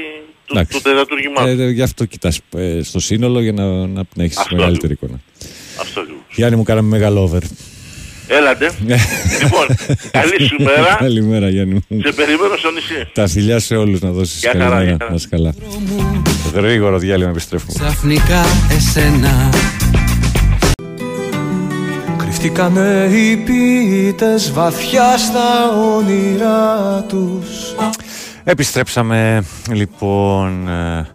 το,
Εντάξει.
το τεδατούργημά του.
Ε, ε, γι' αυτό κοιτάς ε, στο σύνολο για να, να, να έχεις
Αυτό
μεγαλύτερη εικόνα.
Αυτό λίγο.
Γιάννη μου κάναμε μεγάλο over.
Έλατε. λοιπόν, καλή σου μέρα.
Καλημέρα Γιάννη μου.
Σε περιμένω στο νησί.
Τα φιλιά σε όλους να δώσεις
Γεια χαρά,
καλημέρα.
γεια χαρά.
Να είσαι καλά. Γρήγορο διάλειμμα επιστρέφουμε.
Ξαφνικά εσένα
Κρυφτήκανε οι ποιητές βαθιά στα όνειρά τους
Επιστρέψαμε λοιπόν. Ε,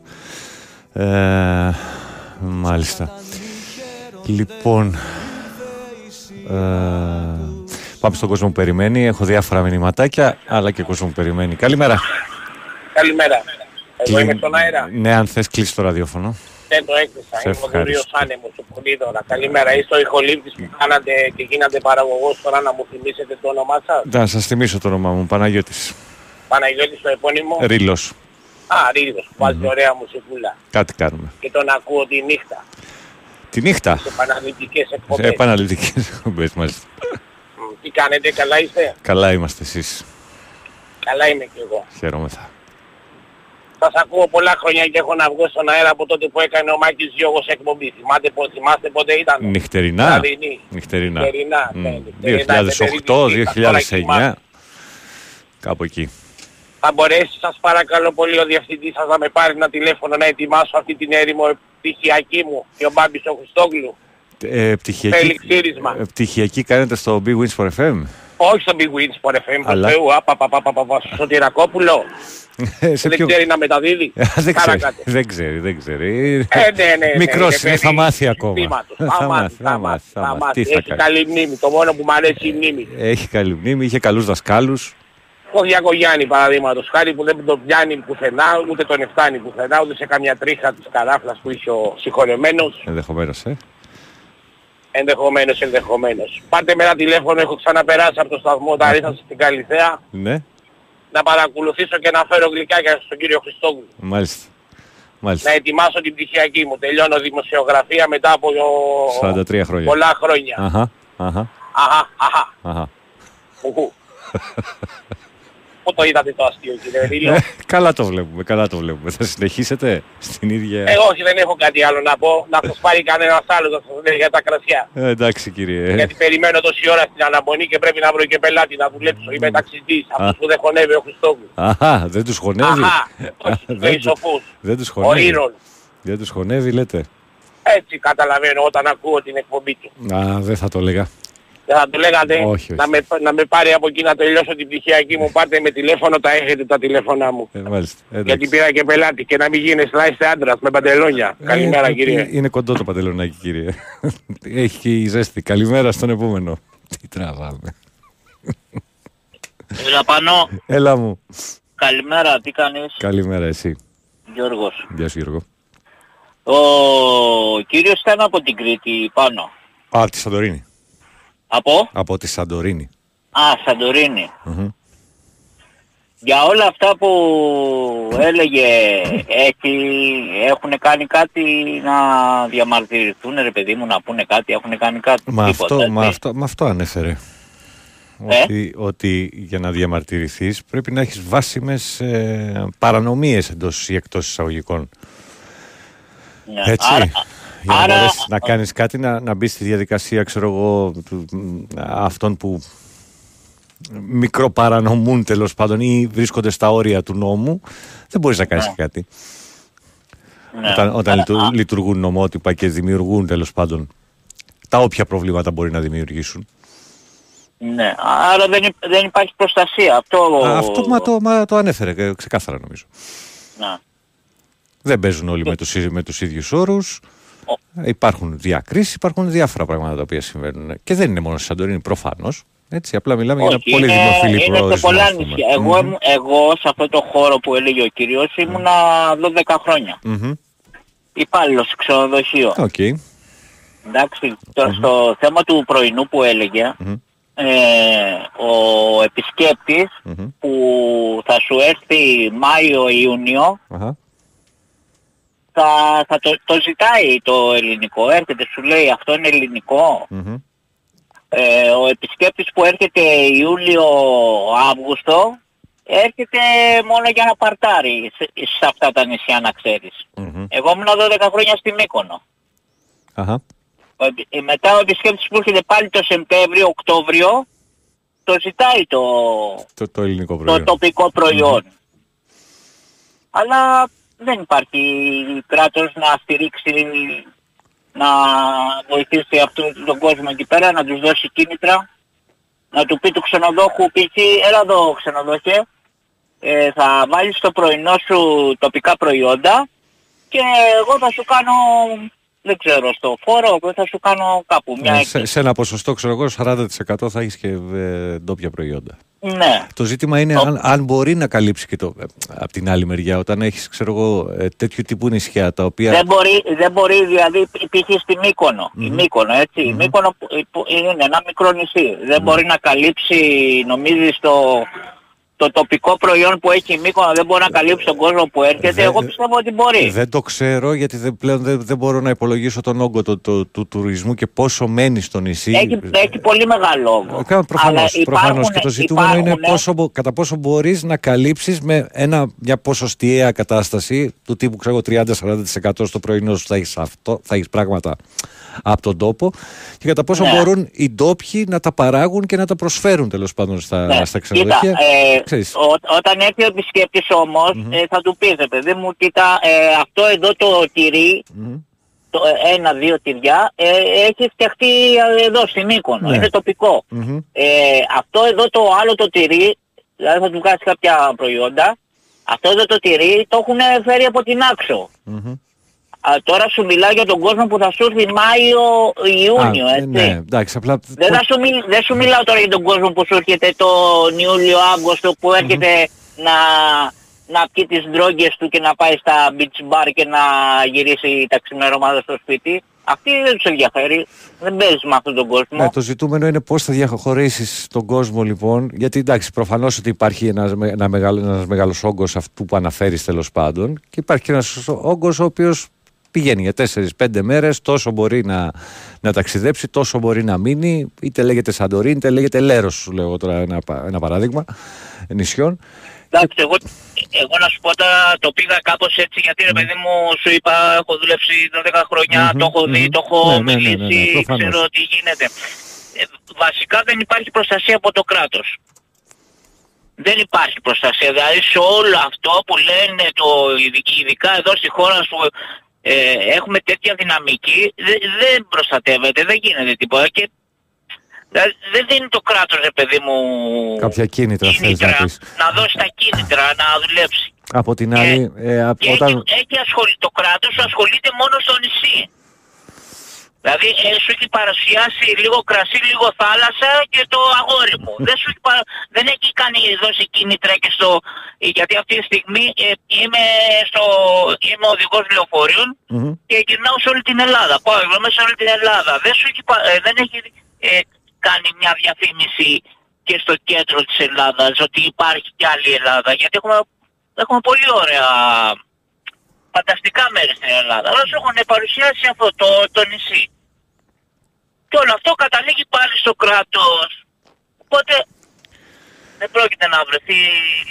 ε, μάλιστα. Λοιπόν. Ε, πάμε στον κόσμο που περιμένει. Έχω διάφορα μηνυματάκια, αλλά και κόσμος που περιμένει. Καλημέρα.
Καλημέρα. Εγώ είμαι
Κλει-
στον αέρα.
Ναι, αν θες κλείσει το ραδιόφωνο.
Δεν το έκλεισα.
Σε
Είμαι ο
ευχαριστώ.
Δουρίος Άνεμος, ο Πολύδωρα. Καλημέρα. Είστε ο ηχολήπτης που κάνατε και γίνατε παραγωγός τώρα να μου θυμίσετε το όνομά σας;
Να σας θυμίσω το όνομά μου, Παναγιώτης.
Παναγιώτης το επώνυμο;
Ρήλος.
Α, Ρίδος. Βάλτε ωραία μουσικούλα.
Κάτι κάνουμε.
Και τον ακούω τη νύχτα.
Τη νύχτα.
Σε επαναληπτικές
Σε
εκπομπές.
επαναληπτικές εκπομπές μάλιστα.
Μ, Τι κάνετε, καλά είστε;
Καλά είμαστε εσείς.
Καλά είμαι κι εγώ.
Χαίρομεθα.
Σας ακούω πολλά χρόνια και έχω να βγω στον αέρα από τότε που έκανε ο Μάκης Γιώργος εκπομπή. Θυμάστε, πο- θυμάστε πότε ήταν;
Νυχτερινά.
Βραδινή.
Νυχτερινά.
Νυχτερινά,
Μμ.
ναι, νυχτερινά,
2008,
με περίπτωση, τώρα
2009. Κάπου εκεί.
Θα μπορέσει σας παρακαλώ πολύ ο διευθυντής σας να με πάρει ένα τηλέφωνο να ετοιμάσω αυτή την έρημο πτυχιακή μου και ο Μπάμπης ο Χριστόγλου.
Ε, πτυχιακή,
Θέλει ξύρισμα.
ε, πτυχιακή κάνετε στο Big Wins for FM.
Όχι στο Big Wins for FM,
Αλλά-
το Θεού, απα, πα, πα, πα, πα, πα, στο Σωτηρακόπουλο.
Ε, σε
Δεν
ποιο-
ξέρει να μεταδίδει.
Ε, δεν, ξέρει,
Κάρακατε.
δεν ξέρει, δεν ξέρει.
Ε, ναι, ναι, ναι,
Μικρός
ναι,
είναι, θα
παιδί
μάθει ακόμα.
συστήματος.
Θα
Θα
μάθει,
μάθει,
θα
θα
μάθει,
μάθει,
θα
θα
μάθει.
μάθει.
Τι θα
Έχει
κάνει.
καλή μνήμη. Το μόνο που μου αρέσει η μνήμη.
Έχει καλή μνήμη, είχε καλούς δασκάλους.
Ο Διακογιάννη παραδείγματος χάρη που δεν τον πιάνει πουθενά, ούτε τον εφτάνει πουθενά, ούτε σε καμιά τρίχα της καράφλας που είχε ο συγχωρεμένος.
Ενδεχομένως, ε.
Ενδεχομένως, ενδεχομένως. Πάρτε με ένα τηλέφωνο, έχω ξαναπεράσει από το σταθμό όταν ήρθα στην Καλυθέα
Ναι,
να παρακολουθήσω και να φέρω γλυκάκια στον κύριο Χριστόγλου.
μάλιστα. Μάλιστα.
Να ετοιμάσω την πτυχιακή μου. Τελειώνω δημοσιογραφία μετά από
43 χρόνια.
πολλά χρόνια.
Αχα, αχα,
Αχα, αχα.
αχα.
Ουχου. Πού το είδατε το αστείο κύριε Ρίλο.
Ε, καλά το βλέπουμε, καλά το βλέπουμε. Θα συνεχίσετε στην ίδια...
Ε, όχι, δεν έχω κάτι άλλο να πω. Να σας πάρει κανένας άλλος να σας λέει για τα κρασιά.
Ε, εντάξει κύριε.
Γιατί περιμένω τόση ώρα στην αναμονή και πρέπει να βρω και πελάτη να δουλέψω. Είμαι ταξιτής. Αυτός που δεν χωνεύει ο Χριστόγλου.
Αχα, δεν τους χωνεύει;
Αχα, όχι,
δεν,
δεν
του-
σοφούς.
δεν τους
Ο
χωνεύει.
Ήρων.
Δεν τους χωνεύει λέτε.
Έτσι καταλαβαίνω όταν ακούω την εκπομπή του.
Α, δεν θα το έλεγα.
Δεν θα του λέγατε
Όχι, όχι.
Να, με, να με πάρει από εκεί να τελειώσω την πτυχιακή μου. Πάρτε με τηλέφωνο, τα έχετε τα τηλέφωνά μου.
Ε, μάλιστα. Εντάξει.
Γιατί πήρα και πελάτη και να μην γίνεις να είστε άντρας με παντελόνια. Καλημέρα
Ε,
κύριε.
Είναι κοντό το παντελονάκι κύριε. Έχει ζέστη. Καλημέρα στον επόμενο. Τι τραβάμε.
Έλα πάνω.
Έλα μου.
Καλημέρα, τι κάνεις;
Καλημέρα εσύ.
Γιώργος.
Γεια σου Γιώργο.
Ο κύριος ήταν από την Κρήτη πάνω.
Α, από τη Σαντορίνη.
Από;
Από τη Σαντορίνη.
Α, Σαντορίνη.
Μμμ.
Για όλα αυτά που έλεγε έχει, έχουν κάνει κάτι να διαμαρτυρηθούν ρε παιδί μου να πούνε κάτι, έχουν κάνει κάτι.
Μα
τίποτα,
αυτό,
έτσι.
μα, αυτό, μα αυτό ανέφερε.
Ε;
Ότι, ότι για να διαμαρτυρηθείς πρέπει να έχεις βάσιμες ε, παρανομίες εντός ή εκτός εισαγωγικών.
Ναι.
Έτσι.
Άρα,
για να
άρα-
μπορέσεις να κάνεις κάτι, να, να μπεις στη διαδικασία, ξέρω εγώ, του, μ, αυτών που μικροπαρανομούν τέλος πάντων ή βρίσκονται στα όρια του νόμου, δεν μπορείς να κάνεις
Ναι.
κάτι.
ναι.
Όταν, όταν
Άρα-
λειτου-
α-
λειτουργούν νομότυπα και δημιουργούν τέλος πάντων τα όποια προβλήματα μπορεί να δημιουργήσουν.
ναι. Άρα δεν, υπ- δεν υπάρχει προστασία. Αυτό,
Α, Αυτό μα το, μα το ανέφερε ε, ξεκάθαρα νομίζω.
Ναι.
Δεν παίζουν όλοι με τους, ί- με τους ίδιους όρους. Υπάρχουν διακρίσεις, υπάρχουν διάφορα πράγματα τα οποία συμβαίνουν. Και δεν είναι μόνο στη Σαντορίνη, προφανώς. Έτσι, απλά μιλάμε για ένα
Όχι,
πολύ
είναι-
δημοφιλή
είναι σε
προορισμό.
πολλά
ας πούμε.
νησιά. Εγώ, ήμουν- εγώ σε αυτό το χώρο που έλεγε ο κύριος ήμουνα 12 χρόνια.
Μμμ.
Υπάλληλος σε ξενοδοχείο.
Οκ.
Εντάξει, τώρα στο θέμα του πρωινού που έλεγε, ε, ο επισκέπτης
Μμμ.
που θα σου έρθει Μάιο-Ιούνιο
Αχα.
Θα, θα το, το ζητάει το ελληνικό. Έρχεται, σου λέει αυτό είναι ελληνικό.
Μμμ.
Ε, ο επισκέπτης που έρχεται Ιούλιο-Αύγουστο έρχεται μόνο για να παρτάρει σε, σε αυτά τα νησιά να ξέρεις.
Μμμ.
Εγώ ήμουν 12 χρόνια στη Μύκονο.
Αχα.
Ο επι- ε, μετά ο επισκέπτης που έρχεται πάλι το Σεπτέμβριο-Οκτώβριο το ζητάει το,
Το, το ελληνικό
το
προϊόν.
τοπικό προϊόν. Αλλά δεν υπάρχει κράτος να στηρίξει, να βοηθήσει αυτόν τον κόσμο εκεί πέρα, να τους δώσει κίνητρα, να του πει του ξενοδόχου π.χ. έλα εδώ ξενοδόχε, ε, θα βάλεις στο πρωινό σου τοπικά προϊόντα και εγώ θα σου κάνω, δεν ξέρω, στο φόρο, θα σου κάνω κάπου μια
Ε, σε, σε ένα ποσοστό, ξέρω εγώ, 40% θα έχεις και ε, ντόπια προϊόντα.
Ναι.
Το ζήτημα είναι αν, αν μπορεί να καλύψει και το. από την άλλη μεριά, όταν έχεις, ξέρω εγώ, ε, τέτοιου τύπου νησιά τα οποία.
Δεν μπορεί, δεν μπορεί δηλαδή π.χ. στη Μύκονο, η Μύκονο έτσι, η Μύκονο που- που είναι ένα μικρό νησί, δεν μπορεί να καλύψει νομίζεις το, το τοπικό προϊόν που έχει η Μύκονο, δεν μπορεί να καλύψει τον κόσμο που έρχεται,
Δεν-
εγώ πιστεύω ότι μπορεί.
Δεν το ξέρω γιατί δεν, πλέον δεν, δεν μπορώ να υπολογίσω τον όγκο το, το- του τουρισμού και πόσο μένει στο νησί.
Έχει, έχει πολύ μεγάλο όγκο.
Προφανώ
Αλλά
προφανώς. και το ζητούμενο είναι
υπάρχουν-
πόσο, μπο- κατά πόσο μπορείς να καλύψεις με ένα, μια ποσοστιαία κατάσταση του τύπου ξέρω, εγώ, 30-40% στο πρωινό σου θα έχεις θα έχεις πράγματα από τον τόπο και κατά πόσο
Ναι.
μπορούν οι ντόπιοι να τα παράγουν και να τα προσφέρουν τέλος πάντων στα,
Ναι.
στα
Κοίτα,
ξενοδοχεία.
ε,
Ξέρεις.
ο- όταν έρθει ο επισκέπτης όμως, ε, θα του πεις, ρε παιδί μου, κοίτα, ε, αυτό εδώ το τυρί, το ε, ένα-δύο τυριά, ε, έχει φτιαχτεί ε, εδώ στη Μύκονο,
Ναι.
είναι τοπικό.
Μμμ.
Ε, αυτό εδώ το άλλο το τυρί, δηλαδή θα του βγάλεις κάποια προϊόντα, αυτό εδώ το τυρί το έχουν φέρει από την άξο.
Μμμ.
Α, τώρα σου μιλάω για τον κόσμο που θα σου έρθει Μάιο-Ιούνιο,
Α, ε,
έτσι.
ναι, εντάξει, απλά.
Δεν, θα σου μιλ- δεν σου μιλάω τώρα για τον κόσμο που σου έρχεται τον Ιούλιο-Αύγουστο που έρχεται να, να πιει τις ντρόγκες του και να πάει στα beach bar και να γυρίσει τα ξημερώματα στο σπίτι. Αυτή δεν τους ενδιαφέρει. Δεν παίζεις με αυτόν τον κόσμο.
Ναι, το ζητούμενο είναι πώς θα διαχωρίσει τον κόσμο λοιπόν. Γιατί εντάξει, προφανώς ότι υπάρχει ένας ένα μεγάλο, ένας μεγάλος όγκος αυτού που αναφέρεις τέλος πάντων. Και υπάρχει και ένας όγκος ο οποίος πηγαίνει για 4-5 μέρες. Τόσο μπορεί να, να ταξιδέψει, τόσο μπορεί να μείνει. Είτε λέγεται Σαντορίνη, είτε λέγεται Λέρος, σου λέω τώρα ένα, πα- ένα παράδειγμα νησιών.
Εντάξει, εγώ, εγώ να σου πω τώρα το πήγα κάπως έτσι γιατί ρε παιδί μου σου είπα έχω δουλέψει 12 χρόνια,
Μμμ,
το έχω δει,
μμμ.
το έχω
Ναι, ναι, ναι, ναι, ναι,
μιλήσει,
προφανώς.
ξέρω τι γίνεται. Ε, βασικά δεν υπάρχει προστασία από το κράτος. Δεν υπάρχει προστασία. Δηλαδή σε όλο αυτό που λένε το, ειδι- ειδικά εδώ στη χώρα σου ε, έχουμε τέτοια δυναμική, δε- δεν προστατεύεται, δεν γίνεται τίποτα. Και, δηλαδή, δεν δίνει το κράτος, ρε παιδί μου,
Κάποια κίνητρα θες να
κίνητρα
πεις.
να δώσει τα κίνητρα να δουλέψει.
Από την άλλη, ε, απ-
Και
όταν.
έχει, έχει ασχολεί, το κράτος ασχολείται μόνο στο νησί. Δηλαδή ε, σου έχει παρουσιάσει λίγο κρασί, λίγο θάλασσα και το αγόρι μου. δεν, σου έχει παρα... δεν έχει κάνει δώσει κίνητρα και στο... Γιατί αυτή τη στιγμή ε, είμαι, στο... είμαι οδηγός λεωφορείων
Μμμ.
και γυρνάω σε όλη την Ελλάδα. Πάω εγώ μέσα σε όλη την Ελλάδα. Δεν, σου έχει, πα- ε, δεν έχει ε, κάνει μια διαφήμιση και στο κέντρο της Ελλάδας ότι υπάρχει και άλλη Ελλάδα. Γιατί έχουμε, έχουμε πολύ ωραία φανταστικά μέρη στην Ελλάδα. Αλλά σου έχουν παρουσιάσει αυτό το, το νησί. Και όλο αυτό καταλήγει πάλι στο κράτος. Οπότε δεν πρόκειται να βρεθεί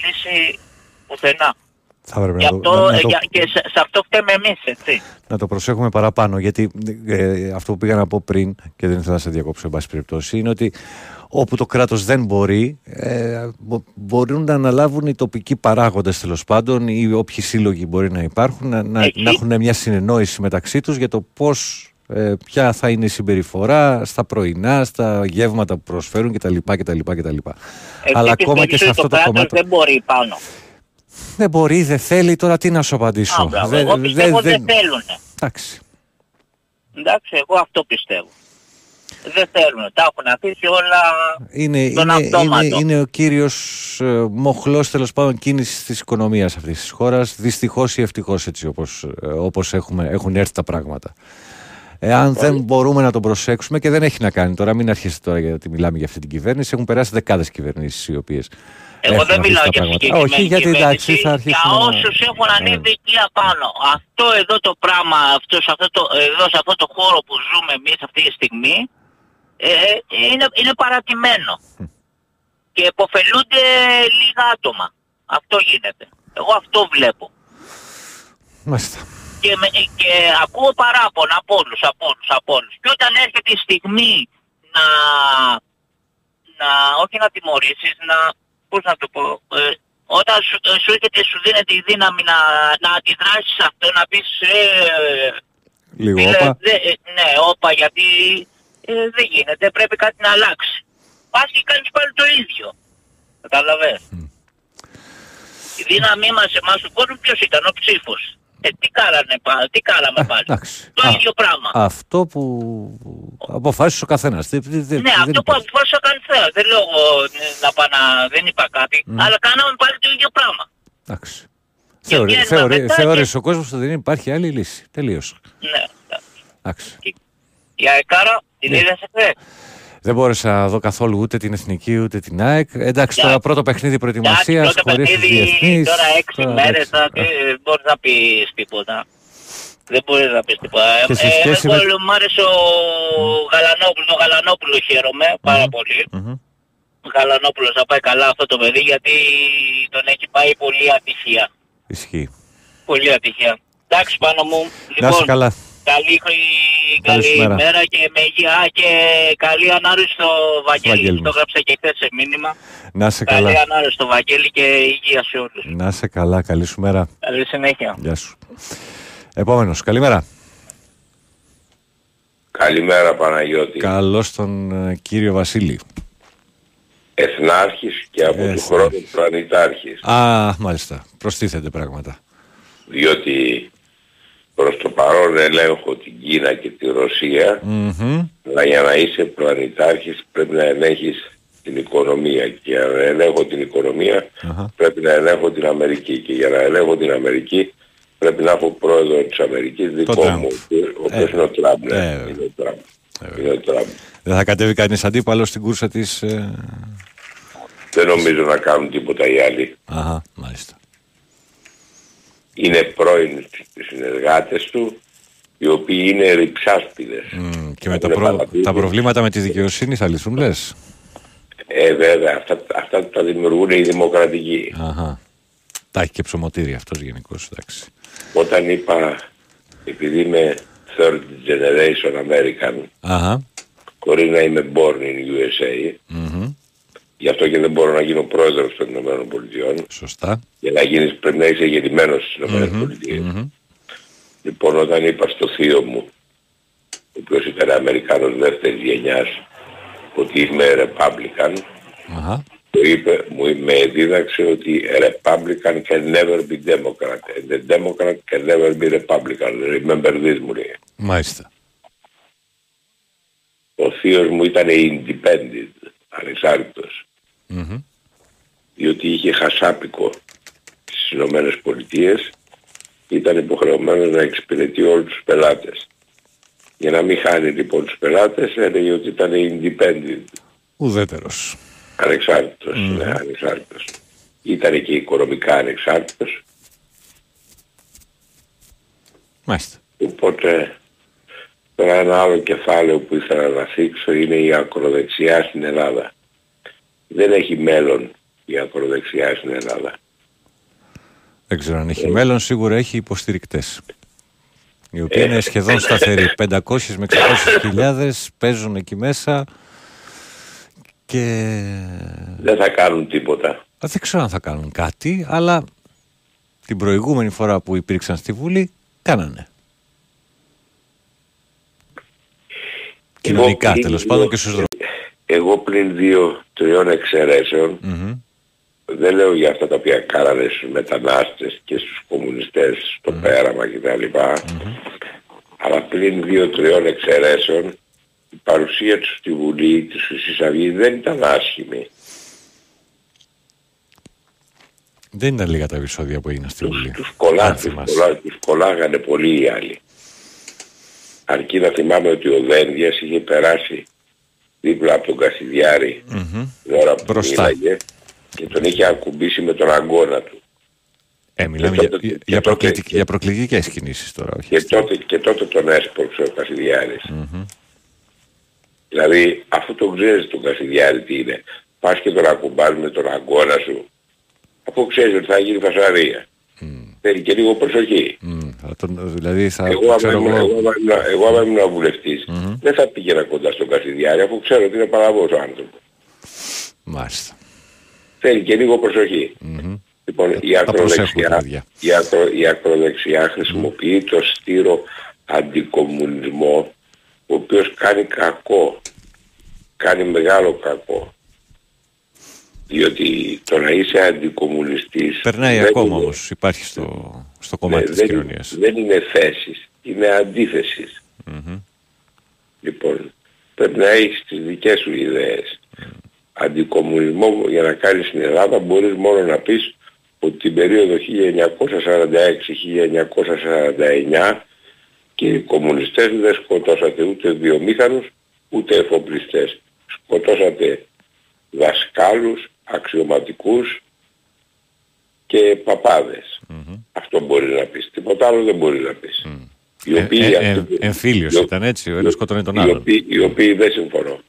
λύση πουθενά.
Θα έπρεπε
Γι'
να το-
αυτό,
να- να
ε,
το-
για- και σε, σε αυτό φταίμε εμείς, έτσι.
να το προσέχουμε παραπάνω. Γιατί ε, αυτό που πήγα να πω πριν, και δεν ήθελα να σε διακόψω, εν πάση περιπτώσει, είναι ότι όπου το κράτος δεν μπορεί, ε, μπο- μπορούν να αναλάβουν οι τοπικοί παράγοντες τέλος πάντων ή όποιοι σύλλογοι μπορεί να υπάρχουν, να, να,
Εκεί.
να έχουν μια συνεννόηση μεταξύ τους για το πώς ε, ποια θα είναι η συμπεριφορά στα πρωινά, στα γεύματα που προσφέρουν κτλ. κτλ, κτλ. Αλλά
Εκεί
ακόμα και
πιστεύεις
σε
ότι
αυτό το
κράτος
κομμάτι.
δεν μπορεί πάνω;
Δεν μπορεί, δεν θέλει, τώρα τι να σου απαντήσω.
Α, μπράβο.
Δεν-
Εγώ πιστεύω
δεν-
δεν θέλουν.
Εντάξει.
Εντάξει, εγώ αυτό πιστεύω. Δεν θέλουν, τα έχουν αφήσει όλα
Είναι,
τον
είναι,
αυτόματο.
είναι, είναι ο κύριος ε, μοχλός τέλος πάντων κίνησης της οικονομίας αυτής της χώρας δυστυχώς ή ευτυχώς έτσι όπως, ε, όπως έχουμε, έχουν έρθει τα πράγματα. Εάν δεν μπορούμε να τον προσέξουμε και δεν έχει να κάνει τώρα, μην αρχίσετε τώρα γιατί μιλάμε για αυτή την κυβέρνηση. Έχουν περάσει δεκάδες κυβερνήσεις οι οποίες.
Εγώ
έχουν
δεν
αφήσει
μιλάω
τα
για
πράγματα.
συγκεκριμένη
Όχι, γιατί εντάξει,
κυβέρνηση,
θα αρχίσουν.
Για
να-
όσους έχουν
Ναι.
ανέβει εκεί απάνω. Αυτό εδώ το πράγμα, αυτός, σε αυτό το, εδώ σε αυτό το χώρο που ζούμε εμείς αυτή τη στιγμή, ε, ε, είναι, είναι παρατημένο. Και υποφελούνται λίγα άτομα. Αυτό γίνεται. Εγώ αυτό βλέπω.
Μάλιστα.
Και, με, και ακούω παράπονα από όλους, από όλους, από όλους. Και όταν έρχεται η στιγμή να, να όχι να τιμωρήσεις, να, πώς να το πω, ε, όταν σου, ε, σου έρχεται, σου δίνεται η δύναμη να, να αντιδράσεις σε αυτό, να πεις, ε,
Λίγο
φίλε,
όπα.
δε- ε, ναι, όπα, γιατί ε, δεν γίνεται, πρέπει κάτι να αλλάξει. Πας και κάνεις πάλι το ίδιο. Καταλαβες. Η δύναμή μας εμάς του κόσμου ποιος ήταν, ο ψήφος. Ε, τι κάνανε, πα- τι κάναμε πάλι.
Εντάξει.
Το
Α,
ίδιο πράγμα.
Αυτό που αποφάσισε ο καθένας. Δεν- δεν- δεν-
ναι,
δεν
αυτό που
υπάρχει.
αποφάσισε ο καθένας. Δεν λέω εγώ ε, να πάω να... δεν είπα κάτι. Αλλά κάναμε πάλι το ίδιο πράγμα.
Εντάξει.
Και
Θεωρεί,
βγαίνουμε
θεωρεί,
μετά
θεώρησε ο κόσμος ότι δεν υπάρχει άλλη λύση. Τελείωσε.
Ναι.
Εντάξει.
Η Αεκάρα την
Ναι.
είδες εχθές.
Δεν μπόρεσα να δω καθόλου ούτε την εθνική ούτε την ΑΕΚ. Εντάξει, τώρα πρώτο παιχνίδι προετοιμασίας
Εντάξει,
χωρί
πρώτο
του
παιχνίδι,
διεθνείς.
Τώρα έξι μέρες θα, δεν μπορείς να πεις τίποτα. Δεν μπορείς να πεις τίποτα.
Και σε
Ε,
σχέση
εγώ
με-
μου άρεσε ο Γαλανόπουλος. Ο Γαλανόπουλος χαίρομαι πάρα πολύ. Ο Γαλανόπουλος θα πάει καλά αυτό το παιδί γιατί τον έχει πάει πολύ ατυχία.
Ισχύει.
Πολύ ατυχία. Εντάξει πάνω μου.
Να είσαι καλά.
Καλή,
Καλή
καλή
σου μέρα.
μέρα και με υγεία και καλή ανάρρωση στο Βαγγέλη.
Βαγγέλη
Το
μας.
γράψα και χθες σε μήνυμα.
Να είσαι
Καλή
καλά.
ανάρρωση στο Βαγγέλη και υγεία σε όλους.
Να είσαι καλά. Καλή σου μέρα.
Καλή συνέχεια.
Γεια σου. Επόμενος. Καλημέρα.
Καλημέρα Παναγιώτη.
Καλώς τον ε, κύριο Βασίλη.
Εθνάρχης και από του
Εθνάρχης.
χρόνου πλανητάρχης.
Α, μάλιστα. Προστίθεται πράγματα.
Διότι προς το παρόν ελέγχω την Κίνα και τη Ρωσία,
Μμμ.
αλλά για να είσαι πλανητάρχης πρέπει να ελέγχεις την οικονομία και για να ελέγχω την οικονομία
Αχα.
πρέπει να ελέγχω την Αμερική και για να ελέγχω την Αμερική πρέπει να έχω πρόεδρο της Αμερικής δικό
Τραμπ.
μου, ο οποίος
Ε,
είναι ο Τραμπ. ναι.
ε,
είναι ο Τραμπ. Είναι ο Τραμπ.
Δεν θα κατέβει κανείς αντίπαλος στην κούρσα της... ε,
Δεν νομίζω να κάνουν τίποτα οι άλλοι.
Αχα, μάλιστα.
Είναι πρώην συνεργάτες του οι οποίοι είναι ρηψάσπιδες.
Μμ, Και με το
Έχουν
προ-
παρατήσει.
τα προβλήματα με τη δικαιοσύνη θα λυθούν λες;
Ε, βέβαια, αυτά, αυτά τα δημιουργούν οι δημοκρατικοί.
Αχα. Τα έχει και ψωμοτήρι αυτός γενικώς, εντάξει.
Όταν είπα, επειδή είμαι third generation American,
Αχα.
χωρίς να είμαι born in USA,
Μμμ.
Γι' αυτό και δεν μπορώ να γίνω πρόεδρος των Ηνωμένων Πολιτειών,
Σωστά.
για να γίνεις πρέπει να είσαι γεννημένος στις Ηνωμένες Πολιτείες.
Μμμ.
Λοιπόν, όταν είπα στο θείο μου, ο οποίος ήταν Αμερικάνος δεύτερης γενιάς, ότι είμαι Republican,
Αχα.
το είπε, μου με δίδαξε ότι a Republican can never be Democrat and a Democrat can never be Republican. Remember this μου λέει.
Μάλιστα.
Ο θείος μου ήταν independent, ανεξάρτητος,
Μμμ.
διότι είχε χασάπικο στις Ηνωμένες Πολιτείες, ήταν υποχρεωμένος να εξυπηρετεί όλους τους πελάτες. Για να μην χάνει λοιπόν τους πελάτες έλεγε ότι ήταν independent,
Ουδέτερος.
ανεξάρτητος, ναι, ανεξάρτητος. Ήταν και οικονομικά ανεξάρτητος,
Μάλιστα.
Οπότε τώρα ένα άλλο κεφάλαιο που ήθελα να θίξω είναι η ακροδεξιά στην Ελλάδα. Δεν έχει μέλλον η ακροδεξιά στην Ελλάδα.
Δεν ξέρω αν
Ε.
έχει μέλλον, σίγουρα έχει υποστηρικτές. Οι οποίοι
Ε.
είναι σχεδόν σταθεροί. 500 με 600 χιλιάδες παίζουν εκεί μέσα και
Δεν θα κάνουν τίποτα.
δεν ξέρω αν θα κάνουν κάτι, αλλά την προηγούμενη φορά που υπήρξαν στη Βουλή, κάνανε. Κοινωνικά
πλην
τέλος
δύο-
πάντων και στους δρόμους.
Εγώ πλην δύο-τριών εξαιρέσεων,
Μμμ.
δεν λέω για αυτά τα οποία κάνανε στους μετανάστες και στους κομμουνιστές στο πέραμα κτλ. αλλά πλην δύο-τριών εξαιρέσεων η παρουσία τους στη Βουλή της Χρυσής Αυγής δεν ήταν άσχημη.
Δεν ήταν λίγα τα επεισόδια που έγιναν στη Βουλή.
Τους, κολλά, τους, κολλά, τους κολλάγανε πολύ οι άλλοι. Αρκεί να θυμάμαι ότι ο Δένδιας είχε περάσει δίπλα από τον Κασιδιάρη
mm-hmm.
την ώρα που μίλαγε και τον είχε ακουμπήσει με τον αγκώνα του.
Ε, μιλάμε για, τότε, για, για, προκλητικ, για προκλητικές κινήσεις τώρα, όχι.
Και τότε, και τότε τον έσπρωξε ο Κασιδιάρης. Mm-hmm. Δηλαδή, αφού τον ξέρεις τον Κασιδιάρη τι είναι, πας και τον ακουμπάς με τον αγκώνα σου, αφού ξέρεις ότι θα γίνει φασαρία. Mm. Θέλει και λίγο προσοχή.
Mm. Τον, δηλαδή θα
εγώ, άμα ήμουν, εγώ, εγώ, άμα ήμουν βουλευτής, mm-hmm. δεν θα πήγαινα κοντά στον Κασιδιάρη, αφού ξέρω ότι είναι παραβός ο άνθρωπος.
Μάλιστα.
Θέλει και λίγο προσοχή. Mm-hmm. Λοιπόν, η ακροδεξιά, η, ακρο, η ακροδεξιά χρησιμοποιεί το στήρο αντικομουνισμό, ο οποίος κάνει κακό, κάνει μεγάλο κακό. Διότι το να είσαι αντικομουνιστής...
Περνάει ακόμα είναι, όμως, υπάρχει στο, στο κομμάτι ναι, της
δεν,
κοινωνίας.
Δεν είναι θέσεις, είναι αντίθεσης. Mm-hmm. Λοιπόν, πρέπει να έχεις τις δικές σου ιδέες. Mm. Αντικομουνισμό για να κάνεις στην Ελλάδα μπορείς μόνο να πεις ότι την περίοδο 1946-1949 και οι κομμουνιστές δεν σκοτώσατε ούτε βιομήχανους ούτε εφοπλιστές. Σκοτώσατε δασκάλους, αξιωματικούς και παπάδες. Mm-hmm. Αυτό μπορείς να πεις. Τίποτα άλλο δεν μπορείς να πεις. Mm.
Οι οποίοι, ε, ε, ε, εμφύλιος ήταν έτσι, ο ένας σκότωνε τον άλλον.
Οι οποίοι, οι οποίοι δεν συμφωνώ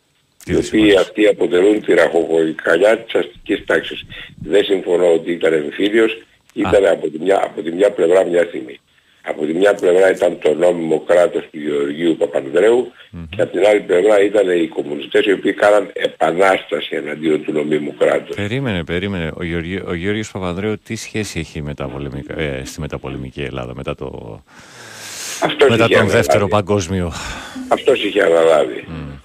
οι οποίοι αυτοί αποτελούν τη ραχοκοκαλιά της αστικής τάξης. Δεν συμφωνώ ότι ήταν εμφύλιος, ήταν από τη, μια, από τη μια πλευρά μια στιγμή. Από τη μια πλευρά ήταν το νόμιμο κράτος του Γεωργίου Παπανδρέου mm-hmm. και από την άλλη πλευρά ήταν οι κομμουνιστές οι οποίοι κάναν επανάσταση εναντίον του νομίμου κράτους.
Περίμενε, περίμενε. Ο, Γεωργί, ο Γεωργίος Παπανδρέου τι σχέση έχει με τα ε, στη μεταπολεμική Ελλάδα μετά, το,
Αυτός
μετά τον δεύτερο παγκόσμιο.
Αυτός είχε αναλάβει. Mm.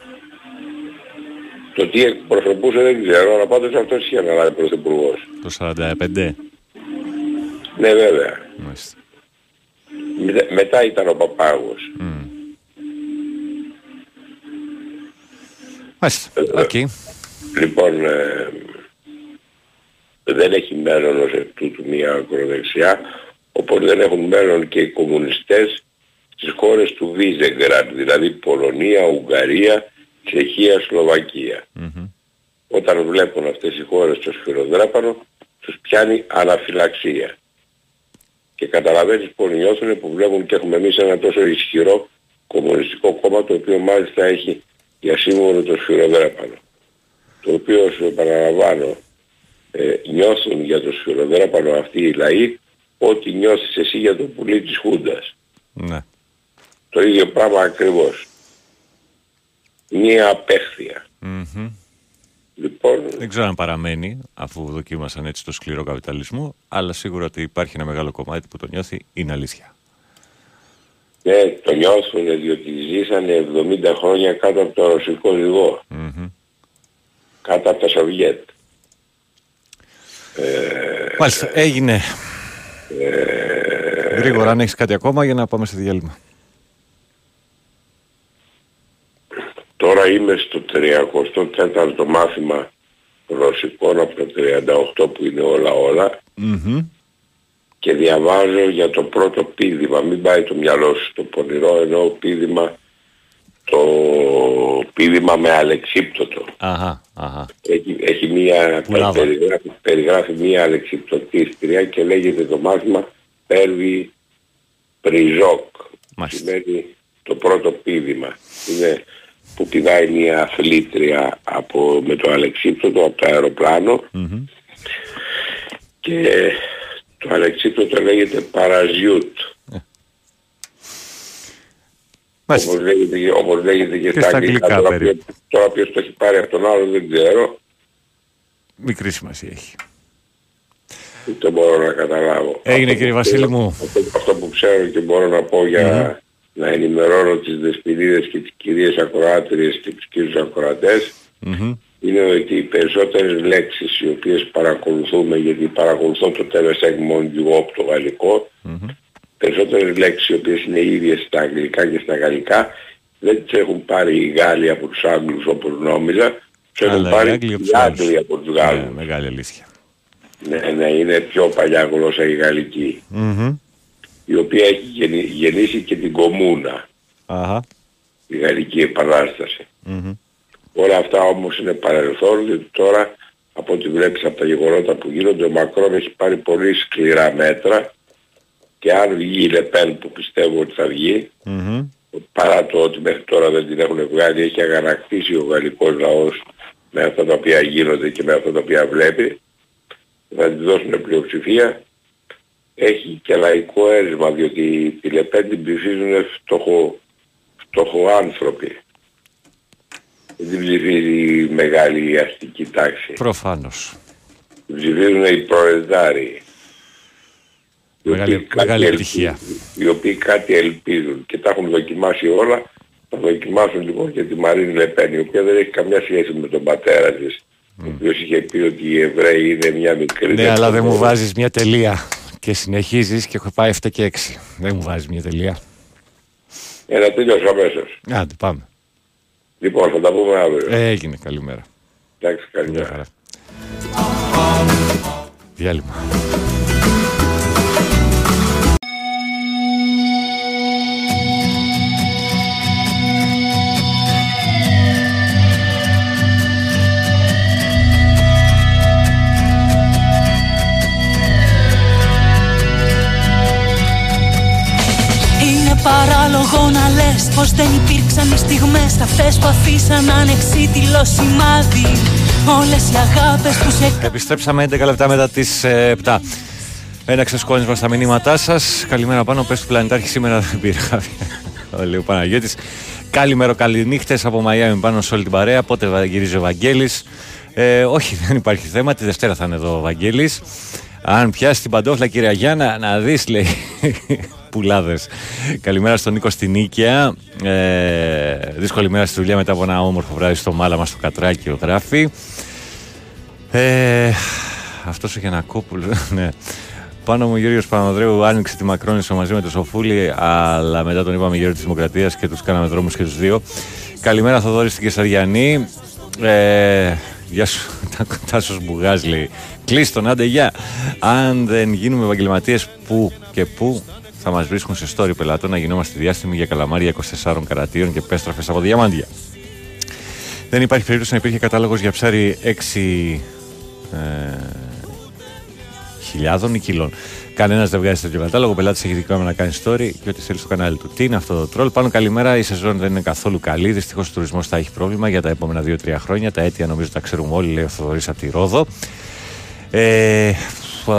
Το τι εκπροσωπούσε δεν ξέρω, αλλά πάντως αυτός είχε αναλάβει πρωθυπουργός.
Το 45.
Ναι βέβαια. Με, μετά ήταν ο Παπάγος.
Mm. Μάλιστα. Ε, okay.
Λοιπόν, ε, δεν έχει μέλλον ως εκ τούτου μια ακροδεξιά, όπως δεν έχουν μέλλον και οι κομμουνιστές στις χώρες του Βίζεγκραντ, δηλαδή Πολωνία, Ουγγαρία, Τσεχία, Σλοβακία. Mm-hmm. Όταν βλέπουν αυτές οι χώρες το σφυροδράπανο, τους πιάνει αναφυλαξία. Και καταλαβαίνεις πώς νιώθουν που βλέπουν και έχουμε εμείς ένα τόσο ισχυρό κομμουνιστικό κόμμα το οποίο μάλιστα έχει για σύμβολο το σφυροδράπανο. Το οποίο σου επαναλαμβάνω ε, νιώθουν για το σφυροδράπανο αυτοί οι λαοί ό,τι νιώθεις εσύ για το πουλί της Χούντας.
Ναι.
Το ίδιο πράγμα ακριβώς μία απέχθεια. Λοιπόν,
Δεν ξέρω αν παραμένει αφού δοκίμασαν έτσι το σκληρό καπιταλισμό, αλλά σίγουρα ότι υπάρχει ένα μεγάλο κομμάτι που το νιώθει, είναι αλήθεια.
Ναι, το νιώθουν διότι ζήσανε 70 χρόνια κάτω από το ρωσικό ζυγό. Κάτω από τα Σοβιέτ.
Ε, Μάλιστα, έγινε. Ε, Γρήγορα, αν έχεις κάτι ακόμα για να πάμε σε διάλειμμα.
Τώρα είμαι στο 34ο μάθημα ρωσικών από το 38 που είναι όλα και διαβάζω για το πρώτο πίδημα. Μην πάει το μυαλό σου το πονηρό ενώ πίδημα το πίδημα με αλεξίπτωτο.
Αχα, αχα.
Έχει, έχει μία, περιγράφει, περιγράφει μία αλεξιπτωτίστρια και λέγεται το μάθημα Πέρβι Πριζόκ. Σημαίνει το πρώτο πίδημα. Είναι που πηδάει μια αθλήτρια από, με το αλεξίπτωτο από το αεροπλανο και το αλεξίπτωτο λέγεται παραζιούτ. Ε. Όπως λέγεται, όπως λέγεται και, και στα αγγλικά. Τώρα, ποιος, τώρα ποιος το έχει πάρει από τον άλλο δεν ξέρω.
Μικρή σημασία έχει.
Δεν μπορώ να καταλάβω.
Έγινε κύριε Βασίλη μου.
Αυτό, αυτό, που ξέρω και μπορώ να πω για, να ενημερώνω τις δεσποινίδες και τις κυρίες ακροάτριες και τους κύριους είναι ότι οι περισσότερες λέξεις οι οποίες παρακολουθούμε γιατί παρακολουθώ το TV segment από το γαλλικο περισσότερες λέξεις οι οποίες είναι ίδιες στα αγγλικά και στα γαλλικά δεν τις έχουν πάρει οι Γάλλοι από τους Άγγλους όπως νόμιζα, τους έχουν
Αλλά οι
πάρει
Άγγλοι από
οι
τους Γάλλους.
Άγγλοι από τους Γάλλους.
Ναι, μεγάλη αλήθεια.
Ναι, ναι, είναι πιο παλιά γλώσσα η γαλλική,
Μμμ.
Η οποία έχει γεννη- γεννήσει και την κομμούνα,
Αχα.
η γαλλική επανάσταση.
Μμμ.
Όλα αυτά όμως είναι παρελθόν, διότι τώρα από ό,τι βλέπεις από τα γεγονότα που γίνονται, ο Μακρόν έχει πάρει πολύ σκληρά μέτρα και αν βγει η Λεπέν που πιστεύω ότι θα βγει,
Μμμ.
παρά το ότι μέχρι τώρα δεν την έχουν βγάλει, έχει αγανακτήσει ο γαλλικός λαός με αυτά τα οποία γίνονται και με αυτά τα οποία βλέπει, θα της δώσουν πλειοψηφία. Έχει και λαϊκό έρισμα, διότι τη Λεπέν την ψηφίζουν φτωχο, φτωχοάνθρωποι. Δεν την ψηφίζει η μεγάλη αστική τάξη.
Προφανώς.
Την ψηφίζουν οι προεδάροι. οι
Μεγάλη-
οποίοι κάτι
μεγάλη
ελπίζουν-
επιτυχία.
Οι οποίοι κάτι ελπίζουν και τα έχουν δοκιμάσει όλα. Θα δοκιμάσουν λοιπόν και τη Μαρίνη Λεπέν, η οποία δεν έχει καμιά σχέση με τον πατέρα της. Ο οποίος είχε πει ότι οι Εβραίοι είναι μια μικρή...
Ναι, αλλά δεν μου βάζεις μια τελεία και συνεχίζεις και έχω πάει 7 και 6. Δεν μου βάζεις μια τελεία.
Ένα τέλειος αμέσως.
Άντε πάμε.
Λοιπόν, θα τα πούμε αύριο.
Ε, έγινε, καλημέρα.
Εντάξει,
Μια
καλημέρα.
χαρά. Διάλειμμα.
Λες πως δεν υπήρξαν οι στιγμές Αυτές που αφήσαν ανεξίτηλο σημάδι Όλες οι αγάπες που σε
Επιστρέψαμε 11 λεπτά μετά τις ε, 7. Ένα ξεσκόνισμα στα μηνύματά σας. Καλημέρα πάνω. Πες του πλανητάρχη σήμερα δεν πήρε χάρη. Ο λέει ο Παναγιώτης. Καλημέρα, καληνύχτες από Μαϊάμι πάνω σε όλη την παρέα. Πότε γυρίζει ο Βαγγέλης Ε, όχι, δεν υπάρχει θέμα. Τη Δευτέρα θα είναι εδώ ο Βαγγέλης Αν πιάσει την παντόφλα, κυρία Γιάννα, να δεις, λέει. Πουλάδε. Καλημέρα στον Νίκο στην Νίκαια. Ε, δύσκολη μέρα στη δουλειά μετά από ένα όμορφο βράδυ στο Μάλαμα στο Κατράκιο γράφει. Ε, αυτός ο Γιανακόπουλος, ναι. Πάνω μου ο Γιώργος Παναδρέου άνοιξε τη Μακρόνισο μαζί με τον Σοφούλη, αλλά μετά τον είπαμε γέρο της Δημοκρατίας και τους κάναμε δρόμους και τους δύο. Καλημέρα Θοδόρη στην Κεσαριανή. Ε, γεια σου, Τάσος Μπουγάς λέει. Κλείστον, άντε γεια. Αν δεν γίνουμε επαγγελματίες που και που θα μας βρίσκουν σε story πελατών να γινόμαστε διάστημοι για καλαμάρια 24 καρατίων και πέστραφες από διαμάντια. Δεν υπάρχει περίπτωση να υπήρχε κατάλογος για ψάρι 6 ε, χιλιάδων ή κιλών. Κανένας δεν βγάζει τέτοιο κατάλογο. Ο πελάτης έχει δικαίωμα να κάνει story και ό,τι θέλει στο κανάλι του. Τι είναι αυτό το τρόλ. Πάνω καλημέρα. Η σεζόν δεν είναι καθόλου καλή. Δυστυχώς ο τουρισμός θα έχει πρόβλημα για τα επόμενα 2-3 χρόνια. Τα αίτια νομίζω τα ξέρουμε όλοι, λέει ο Θοδωρής από τη Ρόδο. Ε, α,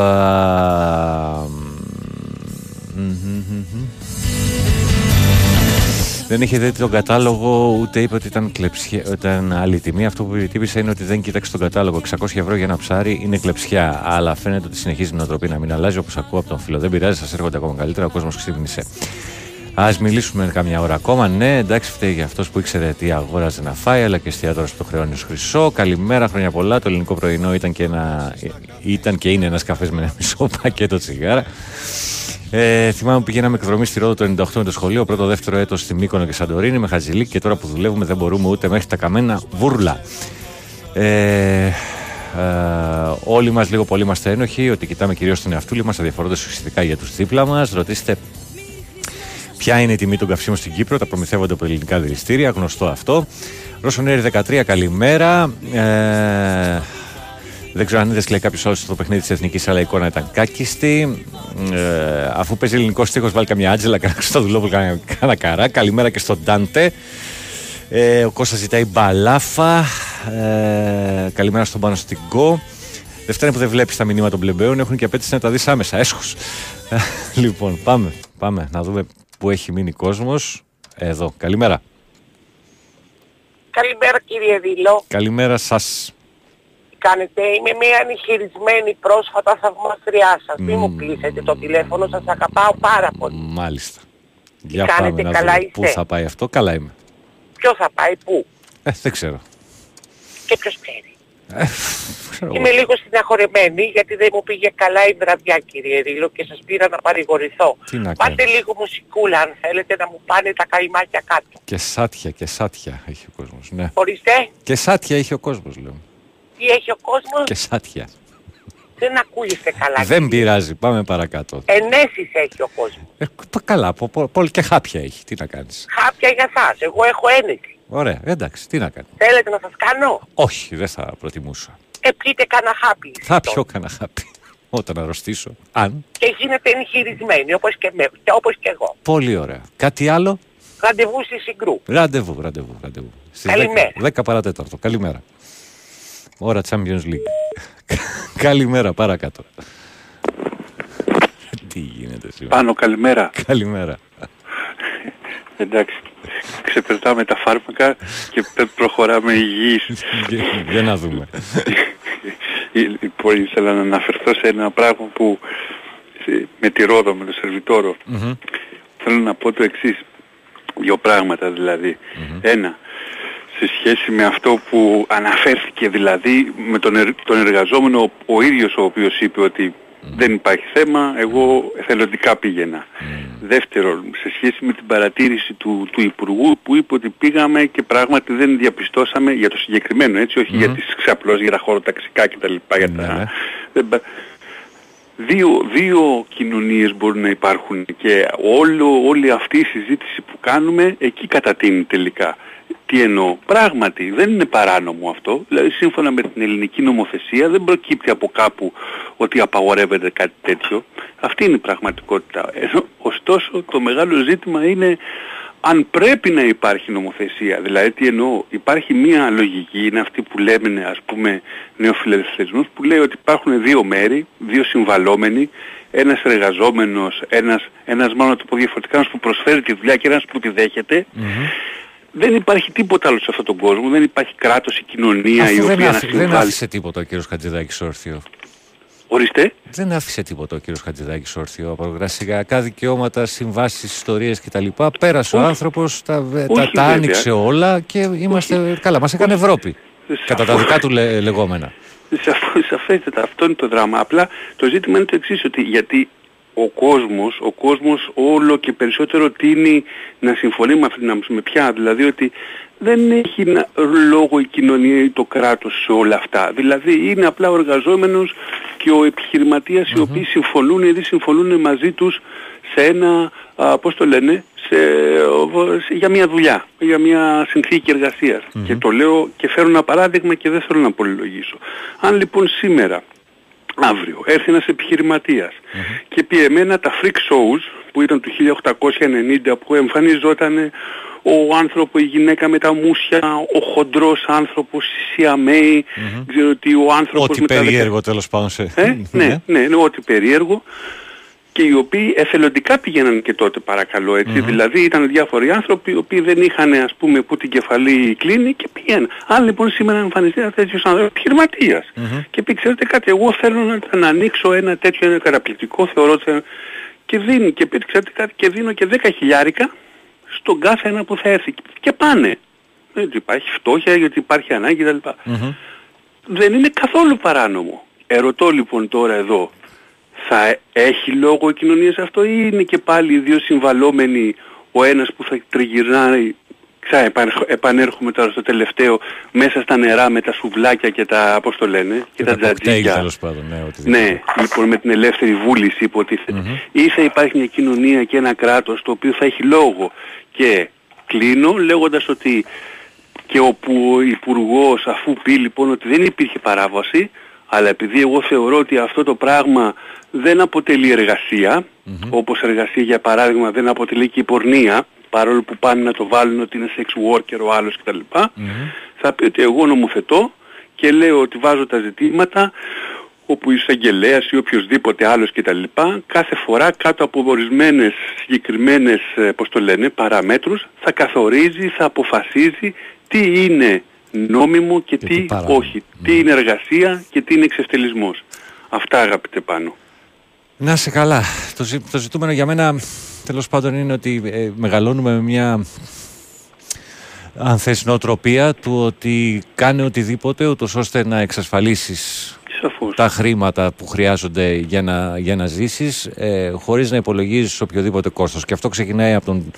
Δεν είχε δει τον κατάλογο, ούτε είπε ότι ήταν, κλεψιά, ήταν άλλη τιμή. Αυτό που τύπησα είναι ότι δεν κοίταξε τον κατάλογο. 600 ευρώ για ένα ψάρι είναι κλεψιά. Αλλά φαίνεται ότι συνεχίζει η νοοτροπία να μην αλλάζει όπως ακούω από τον φίλο. Δεν πειράζει, σας έρχονται ακόμα καλύτερα. Ο κόσμος ξύπνησε. Α μιλήσουμε καμιά ώρα ακόμα. Ναι, εντάξει, φταίει για αυτός που ήξερε τι αγόραζε να φάει, αλλά και εστιατόρας που το χρεώνει ως χρυσό. Καλημέρα, χρόνια πολλά. Το ελληνικό πρωινό ήταν και, ένα, ήταν και είναι ένας καφές με ένα μισό πακέτο τσιγάρα. Ε, θυμάμαι που πηγαίναμε εκδρομή στη Ρόδο το 98 με το σχολείο, πρώτο δεύτερο έτος στη Μύκονο και Σαντορίνη με Χατζηλίκ και τώρα που δουλεύουμε δεν μπορούμε ούτε μέχρι τα καμένα βούρλα. Ε, ε, όλοι μας λίγο πολύ είμαστε ένοχοι ότι κοιτάμε κυρίως τον εαυτούλη μας αδιαφορώντας ουσιαστικά για τους δίπλα μας. Ρωτήστε ποια είναι η τιμή των καυσίμων στην Κύπρο, τα προμηθεύονται από ελληνικά δηληστήρια, γνωστό αυτό. Ρώσον 13, καλημέρα. Ε, δεν ξέρω αν είδες λέει κάποιος άλλος στο παιχνίδι της Εθνικής, αλλά η εικόνα ήταν κάκιστη. Ε, αφού παίζει ελληνικός στίχος, βάλει καμιά άτζελα, κανένα Χρυστοδουλόπουλο, κανένα καρά. Καλημέρα και στον Ντάντε. Ε, ο Κώστας ζητάει μπαλάφα. Ε, καλημέρα στον πάνω στην Go. Δευτέρα που δεν βλέπεις τα μηνύματα των πλεμπαίων έχουν και απέτηση να τα δεις άμεσα. Έσχος. λοιπόν, πάμε, πάμε να δούμε πού έχει μείνει κόσμος. Εδώ. Καλημέρα.
Καλημέρα κύριε Δηλό.
Καλημέρα σας
κάνετε. Είμαι μια ανοιχειρισμένη πρόσφατα θαυμαστριά σας. Μην μου κλείσετε το τηλέφωνο, σας αγαπάω πάρα πολύ.
Μάλιστα.
Τι
Για
κάνετε,
πάμε να
καλά
δούμε
είστε;
πού θα πάει αυτό. Καλά είμαι.
Ποιος θα πάει, πού;
Ε, δεν ξέρω.
και ποιος ξέρει;
Ε, Ξέρω
Είμαι
εγώ.
λίγο συναχωρεμένη γιατί δεν μου πήγε καλά η βραδιά κύριε Ρίλο και σας πήρα να παρηγορηθώ.
Τι να
Πάτε
κάνεις.
λίγο μουσικούλα αν θέλετε να μου πάνε τα καημάκια κάτω.
Και σάτια, και σάτια έχει ο κόσμος. Ναι.
Ορίστε,
Και σάτια έχει ο κόσμος, λέω.
Τι έχει ο κόσμος,
Και σάτια.
δεν ακούγεστε καλά.
Δεν πειράζει, πάμε παρακάτω.
Ενέσεις έχει ο κόσμος.
Ε, πα- καλά, πο- πο- πολύ και χάπια έχει. Τι να κάνεις.
Χάπια για σας, εγώ έχω ένεση.
Ωραία, εντάξει, τι να κάνεις.
Θέλετε να σας κάνω,
Όχι, δεν θα προτιμούσα.
ε πείτε κανένα χάπι.
Θα πιω κανένα χάπι. Όταν αρρωστήσω. Αν.
Και γίνετε εγχειρισμένοι όπως και, με, και όπως και εγώ.
Πολύ ωραία. Κάτι άλλο;
Ραντεβού στη Συγκρού.
Ραντεβού, ραντεβού, ραντεβού. Στις
Καλημέρα.
10, 10 παρατέταρτο. Καλημέρα. Ώρα Champions League. Καλημέρα, παρακάτω. Τι γίνεται σήμερα;
Πάνω καλημέρα.
Καλημέρα.
Εντάξει. Ξεπερνάμε τα φάρμακα και πε- προχωράμε υγιείς.
Για- Για να δούμε.
Λοιπόν, ήθελα να αναφερθώ σε ένα πράγμα που σε- με τη Ρόδο, με το σερβιτόρο.
Μμμ.
Θέλω να πω το εξής. Δύο πράγματα δηλαδή. Ένα, σε σχέση με αυτό που αναφέρθηκε δηλαδή με τον, ερ- τον εργαζόμενο ο ίδιος ο οποίος είπε ότι δεν υπάρχει θέμα, εγώ εθελοντικά πήγαινα. Δεύτερον, σε σχέση με την παρατήρηση του, του Υπουργού που είπε ότι πήγαμε και πράγματι δεν διαπιστώσαμε για το συγκεκριμένο έτσι, όχι για τις ξαπλώς, για τα χωροταξικά κτλ. Για τα... δεν πα- Δύο, δύο κοινωνίες μπορούν να υπάρχουν και όλο, όλη αυτή η συζήτηση που κάνουμε εκεί κατατείνει τελικά. Τι εννοώ; Πράγματι δεν είναι παράνομο αυτό. Δηλαδή σύμφωνα με την ελληνική νομοθεσία δεν προκύπτει από κάπου ότι απαγορεύεται κάτι τέτοιο. Αυτή είναι η πραγματικότητα. Ενώ, ωστόσο το μεγάλο ζήτημα είναι αν πρέπει να υπάρχει νομοθεσία. Δηλαδή τι εννοώ; Υπάρχει μία λογική, είναι αυτή που λέμε ας πούμε νεοφιλελευθερισμός που λέει ότι υπάρχουν δύο μέρη, δύο συμβαλόμενοι, ένας εργαζόμενος, ένας, ένας μάλλον να το πω διαφορετικά, ένας που προσφέρει τη δουλειά και ένας που τη δέχεται. Δεν υπάρχει τίποτα άλλο σε αυτόν τον κόσμο. Δεν υπάρχει κράτος ή κοινωνία η
Αφού
οποία
δεν,
να
άφη- δεν
συμβάλλει.
άφησε τίποτα ο κύριος Χατζηδάκης όρθιο.
Ορίστε.
Δεν άφησε τίποτα ο κύριος Χατζηδάκης όρθιο από εργασιακά δικαιώματα, συμβάσεις, ιστορίες κτλ. Πέρασε ο
Όχι.
άνθρωπος, τα, τα,
Όχι,
τα
βέβαια.
άνοιξε όλα και είμαστε καλά. Μας έκανε Ευρώπη. Κατά τα δικά του λε- λεγόμενα.
Σαφ- Σαφέστατα, αυτό είναι το δράμα. Απλά το ζήτημα είναι το εξής, ότι γιατί ο κόσμος, ο κόσμος όλο και περισσότερο τίνει να συμφωνεί με αυτήν την άποψη. Με ποια, δηλαδή ότι δεν έχει να- λόγο η κοινωνία ή το κράτος σε όλα αυτά. Δηλαδή είναι απλά ο εργαζόμενος και ο επιχειρηματίας οι οποίοι συμφωνούν ή δεν συμφωνούν μαζί τους σε ένα, α, πώς το λένε, σε, σε- για μια δουλειά, για μια συνθήκη εργασίας. Και το λέω και φέρω ένα παράδειγμα και δεν θέλω να πολυλογήσω. Αν λοιπόν σήμερα, αύριο, έρθει ένας επιχειρηματίας και πει εμένα τα freak shows που ήταν το 1890 που εμφανιζόταν ο άνθρωπο, η γυναίκα με τα μουσια, ο χοντρός άνθρωπος, η Σιαμέη, ξέρω ότι ο άνθρωπος
Ό,τι
με τα δεκα-
περίεργο τέλος πάντων σε...
ε, ναι, ναι, είναι ό,τι περίεργο και οι οποίοι εθελοντικά πήγαιναν και τότε παρακαλώ έτσι. Δηλαδή ήταν διάφοροι άνθρωποι οι οποίοι δεν είχαν ας πούμε που την κεφαλή κλείνει και πήγαιναν. Αν λοιπόν σήμερα εμφανιστεί ένα τέτοιος άνθρωπος επιχειρηματίας και πει ξέρετε κάτι εγώ θέλω να, να ανοίξω ένα τέτοιο ένα καταπληκτικό θεωρώ ότι θα- και δίνει και πει ξέρετε κάτι και δίνω και 10 χιλιάρικα στον κάθε ένα που θα έρθει και πάνε. Γιατί υπάρχει φτώχεια, γιατί υπάρχει ανάγκη κτλ δεν είναι καθόλου παράνομο. Ερωτώ λοιπόν τώρα εδώ, θα έχει λόγο η κοινωνία σε αυτό ή είναι και πάλι οι δύο συμβαλόμενοι ο ένας που θα τριγυρνάει Ξα, επανέρχο- επανέρχομαι τώρα στο τελευταίο μέσα στα νερά με τα σουβλάκια και τα, πώς το λένε, και, τα
κοκτέιλ
τζατζίκια.
τέλος πάντων. Ναι, ότι
Ναι, λοιπόν με την ελεύθερη βούληση υποτίθεται. Ή θα υπάρχει μια κοινωνία και ένα κράτος το οποίο θα έχει λόγο. Και κλείνω λέγοντας ότι και όπου ο Υπουργός αφού πει λοιπόν ότι δεν υπήρχε παράβαση, αλλά επειδή εγώ θεωρώ ότι αυτό το πράγμα δεν αποτελεί εργασία, όπως εργασία για παράδειγμα δεν αποτελεί και η πορνεία, παρόλο που πάνε να το βάλουν ότι είναι sex worker ο άλλος κτλ. Θα πει ότι εγώ νομοθετώ και λέω ότι βάζω τα ζητήματα όπου η εισαγγελέας ή οποιοδήποτε άλλος κτλ. κάθε φορά κάτω από ορισμένες συγκεκριμένες, ε, πώς το λένε, παραμέτρους θα καθορίζει, θα αποφασίζει τι είναι νόμιμο και, τι, όχι, τι είναι εργασία και τι είναι εξευτελισμός. Αυτά αγαπητέ πάνω.
Να είσαι καλά. Το, ζη- το ζητούμενο για μένα τέλος πάντων είναι ότι ε, μεγαλώνουμε με μια αν θες νοοτροπία του ότι κάνει οτιδήποτε ούτως ώστε να εξασφαλίσεις τα χρήματα που χρειάζονται για να, για να ζήσεις ε, χωρίς να υπολογίζεις οποιοδήποτε κόστος. Και αυτό ξεκινάει από τον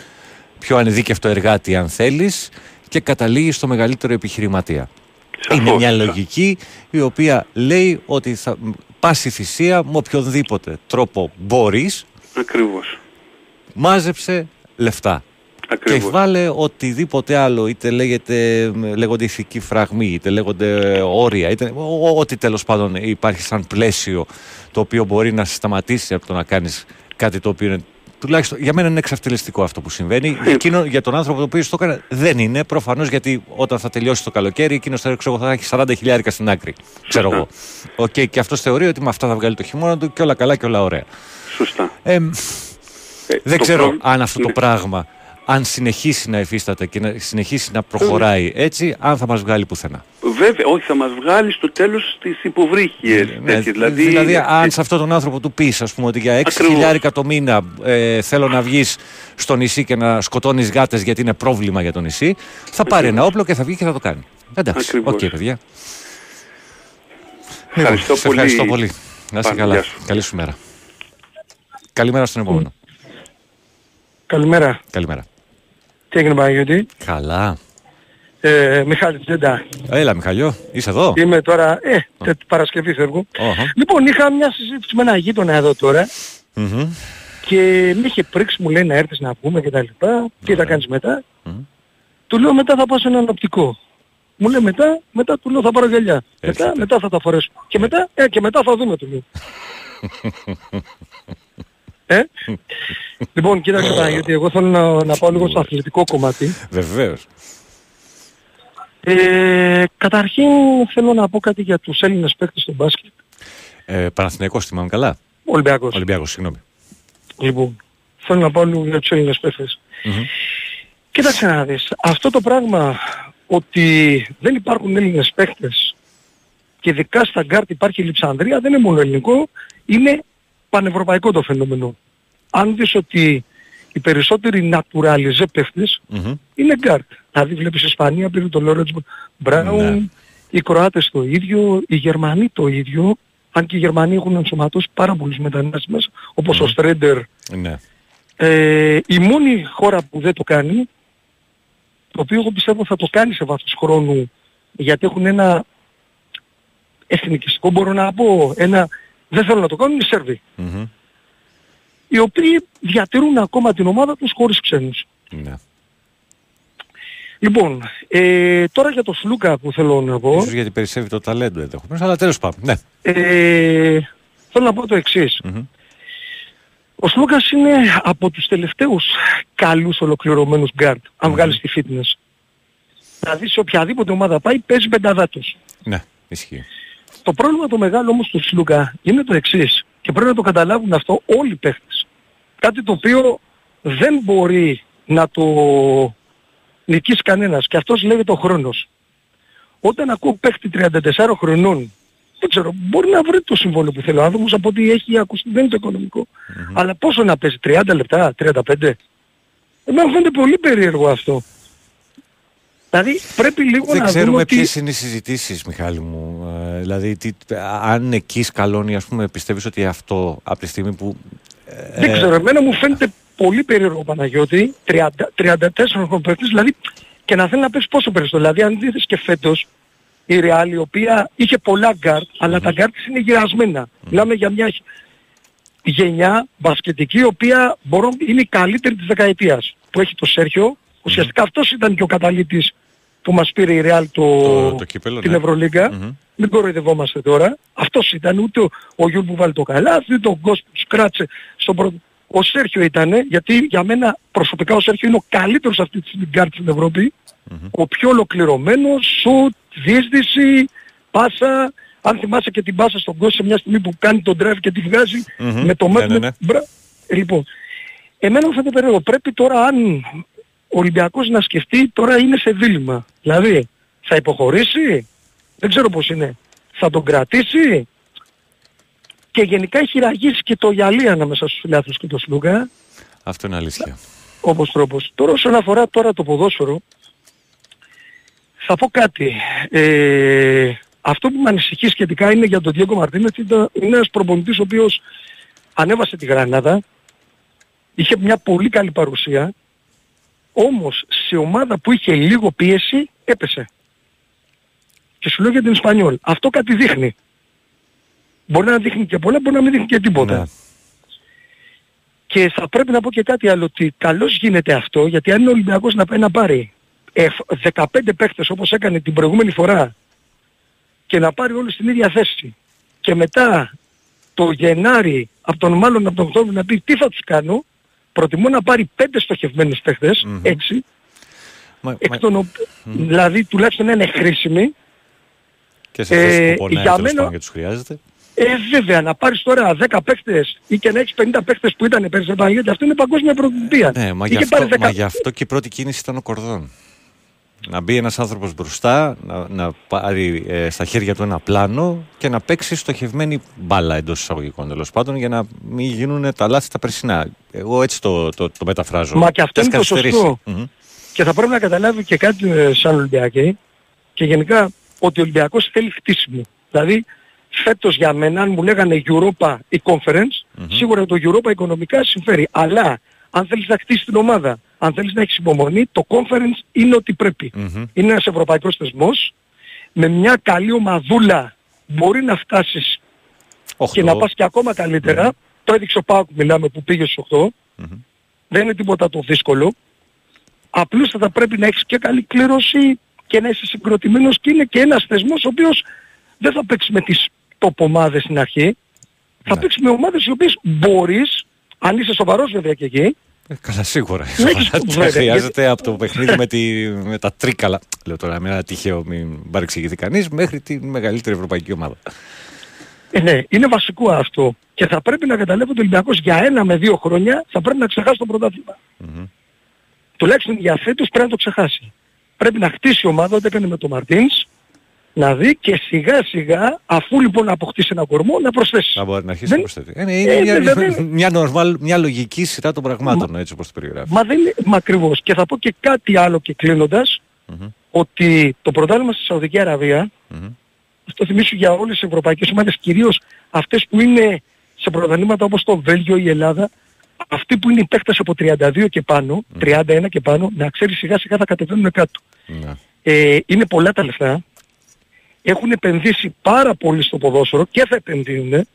πιο ανειδίκευτο εργάτη αν θέλεις και καταλήγει στο μεγαλύτερο επιχειρηματία. Είναι μια λογική η οποία λέει ότι θα πάσει θυσία με οποιονδήποτε τρόπο μπορείς.
Ακριβώς.
Μάζεψε λεφτά.
Ακριβώς.
Και βάλε οτιδήποτε άλλο, είτε λέγεται, λέγονται ηθικοί φραγμοί, είτε λέγονται όρια, είτε ό,τι τέλος πάντων υπάρχει σαν πλαίσιο το οποίο μπορεί να σε σταματήσει από το να κάνεις κάτι το οποίο είναι τουλάχιστον για μένα είναι εξαυτελιστικό αυτό που συμβαίνει. Εκείνο, για τον άνθρωπο το οποίο το έκανε δεν είναι. Προφανώς γιατί όταν θα τελειώσει το καλοκαίρι, εκείνος θα, θα έχει 40 χιλιάρικα στην άκρη. Ξέρω εγώ. Okay, και αυτός θεωρεί ότι με αυτά θα βγάλει το χειμώνα του και όλα καλά και όλα ωραία.
Σωστά.
Ε, δεν ξέρω αν αυτό το πράγμα αν συνεχίσει να υφίσταται και να συνεχίσει να προχωράει έτσι, αν θα μας βγάλει πουθενά.
Βέβαια, όχι, θα μας βγάλει στο τέλος τις υποβρύχιες.
Ναι, δηλαδή, δηλαδή, αν σε αυτόν τον άνθρωπο του πεις, ας πούμε, ότι για 6 χιλιάρικα το μήνα ε, θέλω να βγεις στο νησί και να σκοτώνεις γάτες γιατί είναι πρόβλημα για το νησί, θα πάρει ένα όπλο και θα βγει και θα το κάνει. Εντάξει, OK okay, παιδιά.
Ευχαριστώ,
λοιπόν,
πολύ.
ευχαριστώ πολύ. Να είσαι καλά. Καλή σου μέρα. Καλημέρα στον επόμενο.
Καλημέρα.
Καλημέρα.
Τι έγινε Παναγιώτη;
Καλά.
Ε, Μιχάλη Τζεντά.
Έλα Μιχαλιό, είσαι εδώ;
Είμαι τώρα, ε, oh. Παρασκευή φεύγω. Uh-huh. Λοιπόν, είχα μια συζήτηση με ένα γείτονα εδώ τώρα
mm-hmm.
και με είχε πρίξει, μου λέει να έρθεις να πούμε και τα λοιπά. Τι θα κάνεις μετά. Mm-hmm. Του λέω μετά θα πάω σε έναν οπτικό. Μου λέει μετά, μετά του λέω θα πάρω γυαλιά. Μετά, μετά θα τα φορέσω. Και μετά, ε, και μετά θα δούμε του λέω. Ε; λοιπόν, κοίταξε τώρα, γιατί εγώ θέλω να, να πάω λίγο στο αθλητικό κομμάτι.
Βεβαίως.
Ε, καταρχήν θέλω να πω κάτι για τους Έλληνες παίκτες στο μπάσκετ.
Ε, Παναθηναϊκός θυμάμαι καλά.
Ολυμπιακός.
Ολυμπιακός, συγγνώμη.
Λοιπόν, θέλω να πάω λίγο για τους Έλληνες παίκτες.
Mm-hmm.
Κοίταξε να δεις, αυτό το πράγμα ότι δεν υπάρχουν Έλληνες παίκτες και ειδικά στα γκαρντ υπάρχει λειψανδρία δεν είναι μόνο ελληνικό, είναι πανευρωπαϊκό το φαινόμενο. Αν δεις ότι οι περισσότεροι naturalized παίχτες είναι γκαρντ. Δηλαδή βλέπεις η Ισπανία πήρε τον Λορέντζο Μπράουν, ναι. οι Κροάτες το ίδιο, οι Γερμανοί το ίδιο, αν και οι Γερμανοί έχουν ενσωματώσει πάρα πολλούς μετανάστες μέσα, όπως ο Σρέντερ.
Ναι.
Ε, η μόνη χώρα που δεν το κάνει, το οποίο εγώ πιστεύω θα το κάνει σε βάθος χρόνου, γιατί έχουν ένα εθνικιστικό μπορώ να πω, ένα δεν θέλω να το κάνουν, οι Σέρβοι.
Mm-hmm.
Οι οποίοι διατηρούν ακόμα την ομάδα τους χωρίς ξένους.
Ναι.
Λοιπόν, ε, τώρα για το Σλούκα που θέλω να πω...
Ίσως γιατί περισσεύει το ταλέντο ενδεχομένως, αλλά τέλος πάντων. Ναι.
Ε, θέλω να πω το εξής.
Mm-hmm.
Ο Σλούκας είναι από τους τελευταίους καλούς ολοκληρωμένους γκαρντ, αν mm-hmm. βγάλεις τη fitness. Δηλαδή σε οποιαδήποτε ομάδα πάει παίζει πενταδάτος.
Ναι, ισχύει.
Το πρόβλημα το μεγάλο όμως του Σλούκα είναι το εξής και πρέπει να το καταλάβουν αυτό όλοι οι παίχτες. Κάτι το οποίο δεν μπορεί να το νικήσει κανένας και αυτός λέγεται ο χρόνος. Όταν ακούω παίχτη 34 χρονών, δεν ξέρω, μπορεί να βρει το συμβόλαιο που θέλει ο άνθρωπος από ό,τι έχει ακουστεί, δεν είναι το οικονομικο Αλλά πόσο να παίζει, 30 λεπτά, 35. Εμένα φαίνεται πολύ περίεργο αυτό. Δηλαδή πρέπει λίγο
Δεν
να
ξέρουμε
δούμε
ποιες είναι οι συζητήσεις, Μιχάλη μου. Ε, δηλαδή, τι, αν εκεί σκαλώνει, ας πούμε, πιστεύεις ότι αυτό από τη στιγμή που...
Ε, Δεν ξέρω, εμένα μου φαίνεται πολύ περίεργο Παναγιώτη, 30, 34 χρονοπαίκτης, δηλαδή και να θέλει να πέσει πόσο περισσότερο. Δηλαδή αν δείτε και φέτος η Real η οποία είχε πολλά γκαρντ, αλλά τα γκαρντ είναι γερασμένα. Μιλάμε για μια γενιά μπασκετική η οποία μπορώ, είναι η καλύτερη της δεκαετίας. Που έχει το Σέρχιο, ουσιαστικά αυτός ήταν και ο καταλήτης που μας πήρε η Real το,
το, το κύπελο,
την
ναι.
Ευρωλίγκα.
Μμμ.
Μην κοροϊδευόμαστε τώρα. Αυτός ήταν ούτε ο, ο Γιούλ που βάλει το καλάθι, ούτε ο Γκος που σκράτσε στον πρώτο. Ο Σέρχιο ήταν, γιατί για μένα προσωπικά ο Σέρχιο είναι ο καλύτερος αυτής της στιγμή γκάρτ στην Ευρώπη. Ο πιο ολοκληρωμένος, σουτ, διείσδυση, πάσα. Αν θυμάσαι και την πάσα στον Γκος σε μια στιγμή που κάνει τον drive και τη βγάζει
Μμμ.
με το
Ναι,
μέτρο.
ναι, ναι.
Μπρα- Ε, Λοιπόν, εμένα μου φαίνεται περίεργο. Πρέπει τώρα αν ο Ολυμπιακός να σκεφτεί τώρα είναι σε δίλημα. Δηλαδή, θα υποχωρήσει, δεν ξέρω πώς είναι, θα τον κρατήσει και γενικά έχει ραγίσει και το γυαλί ανάμεσα στους φιλάθλους και τον Σλούκα,
Αυτό είναι αλήθεια.
όπως τρόπος. Τώρα όσον αφορά τώρα το ποδόσφαιρο, Θα πω κάτι. Ε, αυτό που με ανησυχεί σχετικά είναι για τον Διέγκο Μαρτίνες είναι ένας προπονητής ο οποίος ανέβασε τη Γρανάδα, είχε μια πολύ καλή παρουσία, όμως σε ομάδα που είχε λίγο πίεση έπεσε. Και σου λέω για την Ισπανιόλ. Αυτό κάτι δείχνει. Μπορεί να δείχνει και πολλά, μπορεί να μην δείχνει και τίποτα.
Ναι.
Και θα πρέπει να πω και κάτι άλλο, ότι καλώς γίνεται αυτό, γιατί αν είναι ο Ολυμπιακός να πάει να πάρει ε, 15 παίχτες όπως έκανε την προηγούμενη φορά και να πάρει όλους την ίδια θέση και μετά το Γενάρη, από τον μάλλον από τον Οκτώβριο να πει τι θα τους κάνω, προτιμώ να πάρει 5 στοχευμένες παίχτες, 6,
Μα-
εκ
μα-
των οποίων, δηλαδή τουλάχιστον να είναι χρήσιμοι,
Και σε θέση
Ε,
που πονάει
για
τέλος
μένα-
πάντων και τους χρειάζεται.
ε, βέβαια, να πάρεις τώρα 10 παίχτες ή και να έχεις 50 παίχτες που ήταν πέρυσι στην Παναγία, αυτό είναι παγκόσμια πρωτοβουλία.
Ναι, μα γι,
Είχε
αυτό,
πάρεις 10
μα γι' αυτό και η πρώτη κίνηση ήταν ο Κορδόν. Να μπει ένας άνθρωπος μπροστά, να, να πάρει ε, στα χέρια του ένα πλάνο και να παίξει στοχευμένη μπάλα εντός εισαγωγικών τέλος πάντων για να μην γίνουν τα λάθη τα περσινά. Εγώ έτσι το, το, το μεταφράζω.
Μα και αυτό
ας
είναι το
καθυστερήσει.
σωστό.
Μμμ.
Και θα πρέπει να καταλάβει και κάτι ε, σαν Ολυμπιακή και γενικά ότι ο Ολυμπιακός θέλει χτίσιμο. Δηλαδή φέτος για μένα αν μου λέγανε Europa ή Conference, σίγουρα το Europa οικονομικά συμφέρει. Αλλά αν θέλεις να χτίσεις την ομάδα, αν θέλεις να έχεις υπομονή, το Conference είναι ότι πρέπει.
Μμμ.
Είναι ένας ευρωπαϊκός θεσμός με μια καλή ομαδούλα μπορεί να φτάσεις
Οχτώ.
και να πας και ακόμα καλύτερα. Το έδειξε ο Πάουκ μιλάμε που πήγε στους 8. Δεν είναι τίποτα το δύσκολο. Απλούστατα πρέπει να έχεις και καλή κλήρωση και να είσαι συγκροτημένος και είναι και ένας θεσμός ο οποίος δεν θα παίξεις με τις τοπομάδες στην αρχή. Θα παίξεις με ομάδες οι οποίες μπορείς, αν είσαι σοβαρός βέβαια και εκεί,
Ε, Καλά, σίγουρα.
Ναι, έχεις-
Σοβαρά,
βέβαια,
χρειάζεται από το παιχνίδι με, τη, με τα τρίκαλα. Λέω τώρα με ένα τυχαίο, μην παρεξηγηθεί κανείς, μέχρι τη μεγαλύτερη ευρωπαϊκή ομάδα.
ε, ναι, είναι βασικό αυτό. Και θα πρέπει να καταλάβει ότι ο Ολυμπιακός για ένα με δύο χρόνια θα πρέπει να ξεχάσει το πρωτάθλημα. Τουλάχιστον για φέτος πρέπει να το ξεχάσει. Πρέπει να χτίσει η ομάδα ό,τι έκανε με τον Μαρτίνς, να δει και σιγά σιγά, αφού λοιπόν αποκτήσει ένα κορμό, να προσθέσει.
Να μπορεί να αρχίσει
Δεν-
να προσθέτει. Ε, ναι, είναι
Ε,
μια,
βέβαια.
μια, normal, μια λογική σειρά των πραγμάτων, έτσι όπως το περιγράφεις.
Μα δεν είναι μα ακριβώς. Και θα πω και κάτι άλλο και κλείνοντας, ότι το πρωτάθλημα στη Σαουδική Αραβία, αυτό θυμίσω για όλες τις ευρωπαϊκές ομάδες, κυρίως αυτές που είναι σε πρωταθλήματα όπως το Βέλγιο ή η Ελλάδα, αυτοί που είναι οι παίκτες από 32 και πάνω, 31 και πάνω, να ξέρεις σιγά σιγά θα κατεβαίνουν κάτω.
Ναι.
Ε, είναι πολλά τα λεφτά. Έχουν επενδύσει πάρα πολύ στο ποδόσφαιρο και θα επενδύουν.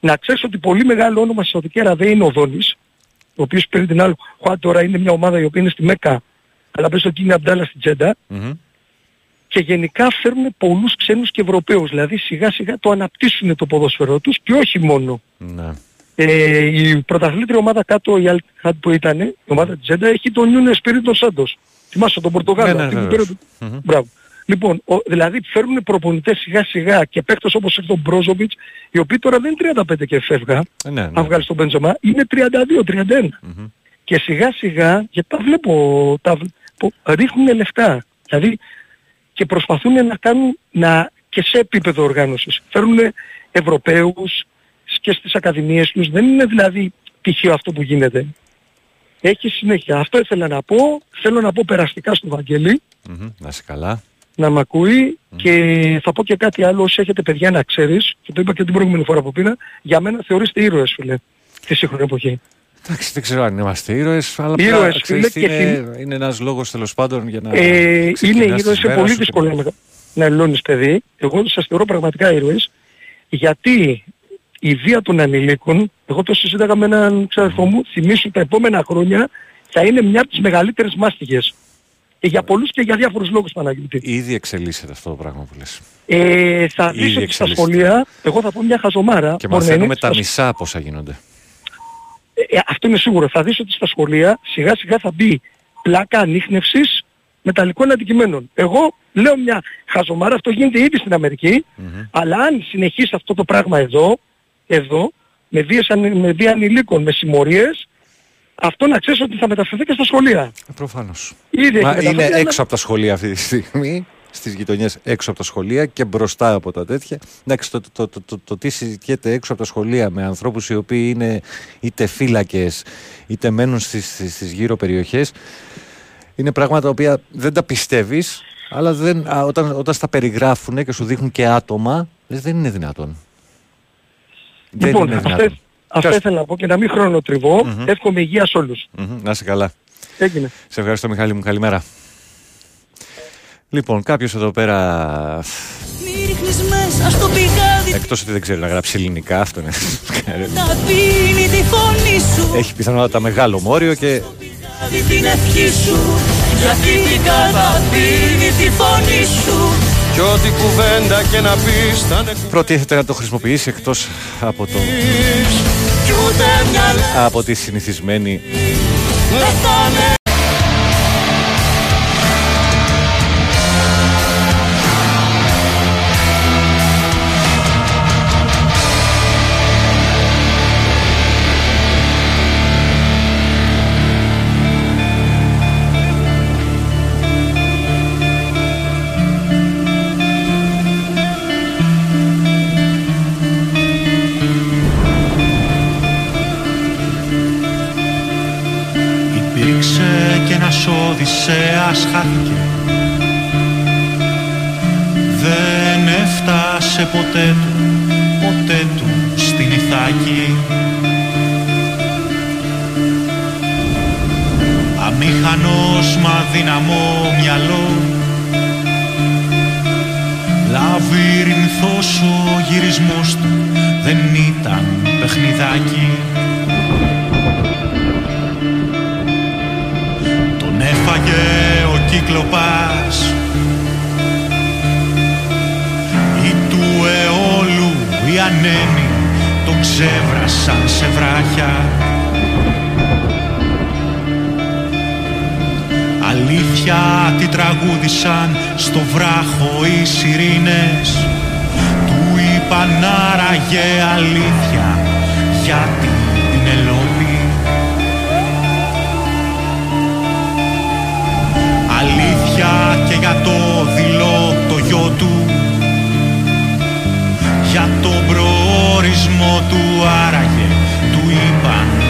Να ξέρεις ότι πολύ μεγάλο όνομα στη Σαουδική Αραβία είναι ο Δόνης, ο οποίος παίρνει την άλλη. Χουάν τώρα είναι μια ομάδα η οποία είναι στη Μέκα, αλλά παίζει το Κίνη Αμπτάλα στην Τζέντα. Και γενικά φέρνουν πολλούς ξένους και Ευρωπαίους. Δηλαδή σιγά σιγά το αναπτύσσουν το ποδόσφαιρό τους και όχι μόνο.
Ναι.
Ε, η πρωταθλήτρια ομάδα κάτω, η Αλτχάντ που ήταν, η ομάδα της Τζέντα, έχει τον Νιούνε Σπίριτο Σάντος. Θυμάσαι τον Πορτογάλο.
Ναι, ναι,
αυτή που
βεβαίως.
πήρε το- Μπράβο. Λοιπόν, ο, δηλαδή φέρνουν προπονητές σιγά σιγά και παίκτες όπως είναι τον Μπρόζοβιτς, οι οποίοι τώρα δεν είναι 35 και φεύγα,
Ε, ναι, ναι.
αν βγάλεις τον Μπεντζεμά, είναι 32-31. Και σιγά σιγά, γιατί τα βλέπω, τα, βλ- που ρίχνουν λεφτά. Δηλαδή και προσπαθούν να κάνουν να, και σε επίπεδο οργάνωσης. Φέρνουν Ευρωπαίους και στις ακαδημίες τους. Δεν είναι δηλαδή τυχαίο αυτό που γίνεται. Έχει συνέχεια. Αυτό ήθελα να πω. Θέλω να πω περαστικά στο Βαγγέλη
Μμμ, Να είσαι καλά.
Να μ' ακούει και θα πω και κάτι άλλο όσοι έχετε παιδιά να ξέρεις και το είπα και την προηγούμενη φορά που πήρα για μένα θεωρείστε ήρωες φίλε τη σύγχρονη εποχή.
Εντάξει, δεν ξέρω αν είμαστε ήρωες, αλλά
Ήρωες,
απλά, ξέρεις τι
φίλε, και
είναι, είναι ένας λόγος τέλος πάντων για να.
Ε, είναι
ξεκινάς τη
ήρωες, είναι
μέρα
πολύ
σου
δύσκολο να, να ελώνεις παιδί. Εγώ σας θεωρώ πραγματικά ήρωες γιατί η βία των ανηλίκων, εγώ το συζήταγα με έναν ξαδερφό μου, θυμίσου τα επόμενα χρόνια θα είναι μια από τις μεγαλύτερες μάστιγες. Και για πολλούς και για διάφορους λόγους Παναγιώτη.
Ήδη εξελίσσεται αυτό το πράγμα που λες.
Ε, θα
Ήδη
δεις ότι στα
εξελίσσεται.
σχολεία, εγώ θα πω μια χαζομάρα.
Και
μπορεί να
μαθαίνουμε
είναι,
τα
στα
μισά πόσα γίνονται.
Ε, αυτό είναι σίγουρο. Θα δεις ότι στα σχολεία σιγά σιγά θα μπει πλάκα ανείχνευσης μεταλλικών αντικειμένων. Εγώ λέω μια χαζομάρα, αυτό γίνεται ήδη στην αμερικη αλλά αν συνεχίσει αυτό το πράγμα εδώ, εδώ, με βίες, αν- με βία ανηλίκων, με συμμορίες, αυτό να ξέρεις ότι θα μεταφερθεί και στα σχολεία.
Προφανώς.
Ήδη έχει
Μα
μεταφερθεί,
είναι
αλλά-
έξω από τα σχολεία αυτή τη στιγμή. Στις γειτονιές έξω από τα σχολεία και μπροστά από τα τέτοια. Εντάξει, το, το, το, το, το τι συζητιέται έξω από τα σχολεία με ανθρώπους οι οποίοι είναι είτε φύλακες είτε μένουν στις στις, στις γύρω περιοχές είναι πράγματα τα οποία δεν τα πιστεύεις, Αλλά δεν, α, όταν, όταν στα περιγράφουν και σου δείχνουν και άτομα, λες, δεν είναι δυνατόν. δεν
Λοιπόν,
είναι
αυτά,
δυνατόν.
Αυτά
Ποιος-
ήθελα να πω και να μην χρονοτριβώ.
Μμμ.
Εύχομαι υγεία σε όλους.
Μμμ, Να είσαι καλά.
Έγινε.
Σε ευχαριστώ Μιχάλη μου, καλημέρα. Λοιπόν, κάποιος εδώ πέρα,
Μη ρίχνεις μέσα στο πηγάδι
εκτός ότι δεν ξέρει να γράψει ελληνικά, αυτό είναι.
Τα πίνει τη φωνή σου
Έχει πιθανότατα μεγάλο μόριο και
Δει την ευχή σου Γιατί την καταπίνει τη φωνή σου
Κι ό,τι κουβέντα και να πεις θα είναι
προτίθεται να το χρησιμοποιήσει εκτός από, το,
Κι ούτε μια
από τη συνηθισμένη
Οδυσσέας χάθηκε Δεν έφτασε ποτέ του, ποτέ του στην Ιθάκη. Αμήχανος μα δυναμό μυαλό. Λαβύρινθος ο γυρισμός του δεν ήταν παιχνιδάκι έφαγε ο κύκλοπας Ή του αιώλου οι ανέμοι τον ξέβρασαν σε βράχια. Αλήθεια τι τραγούδισαν στο βράχο οι σιρήνες. Του είπαν άραγε αλήθεια για την Πινελόπη Αλήθεια και για το δειλό το γιο του. Για τον προορισμό του άραγε του είπαν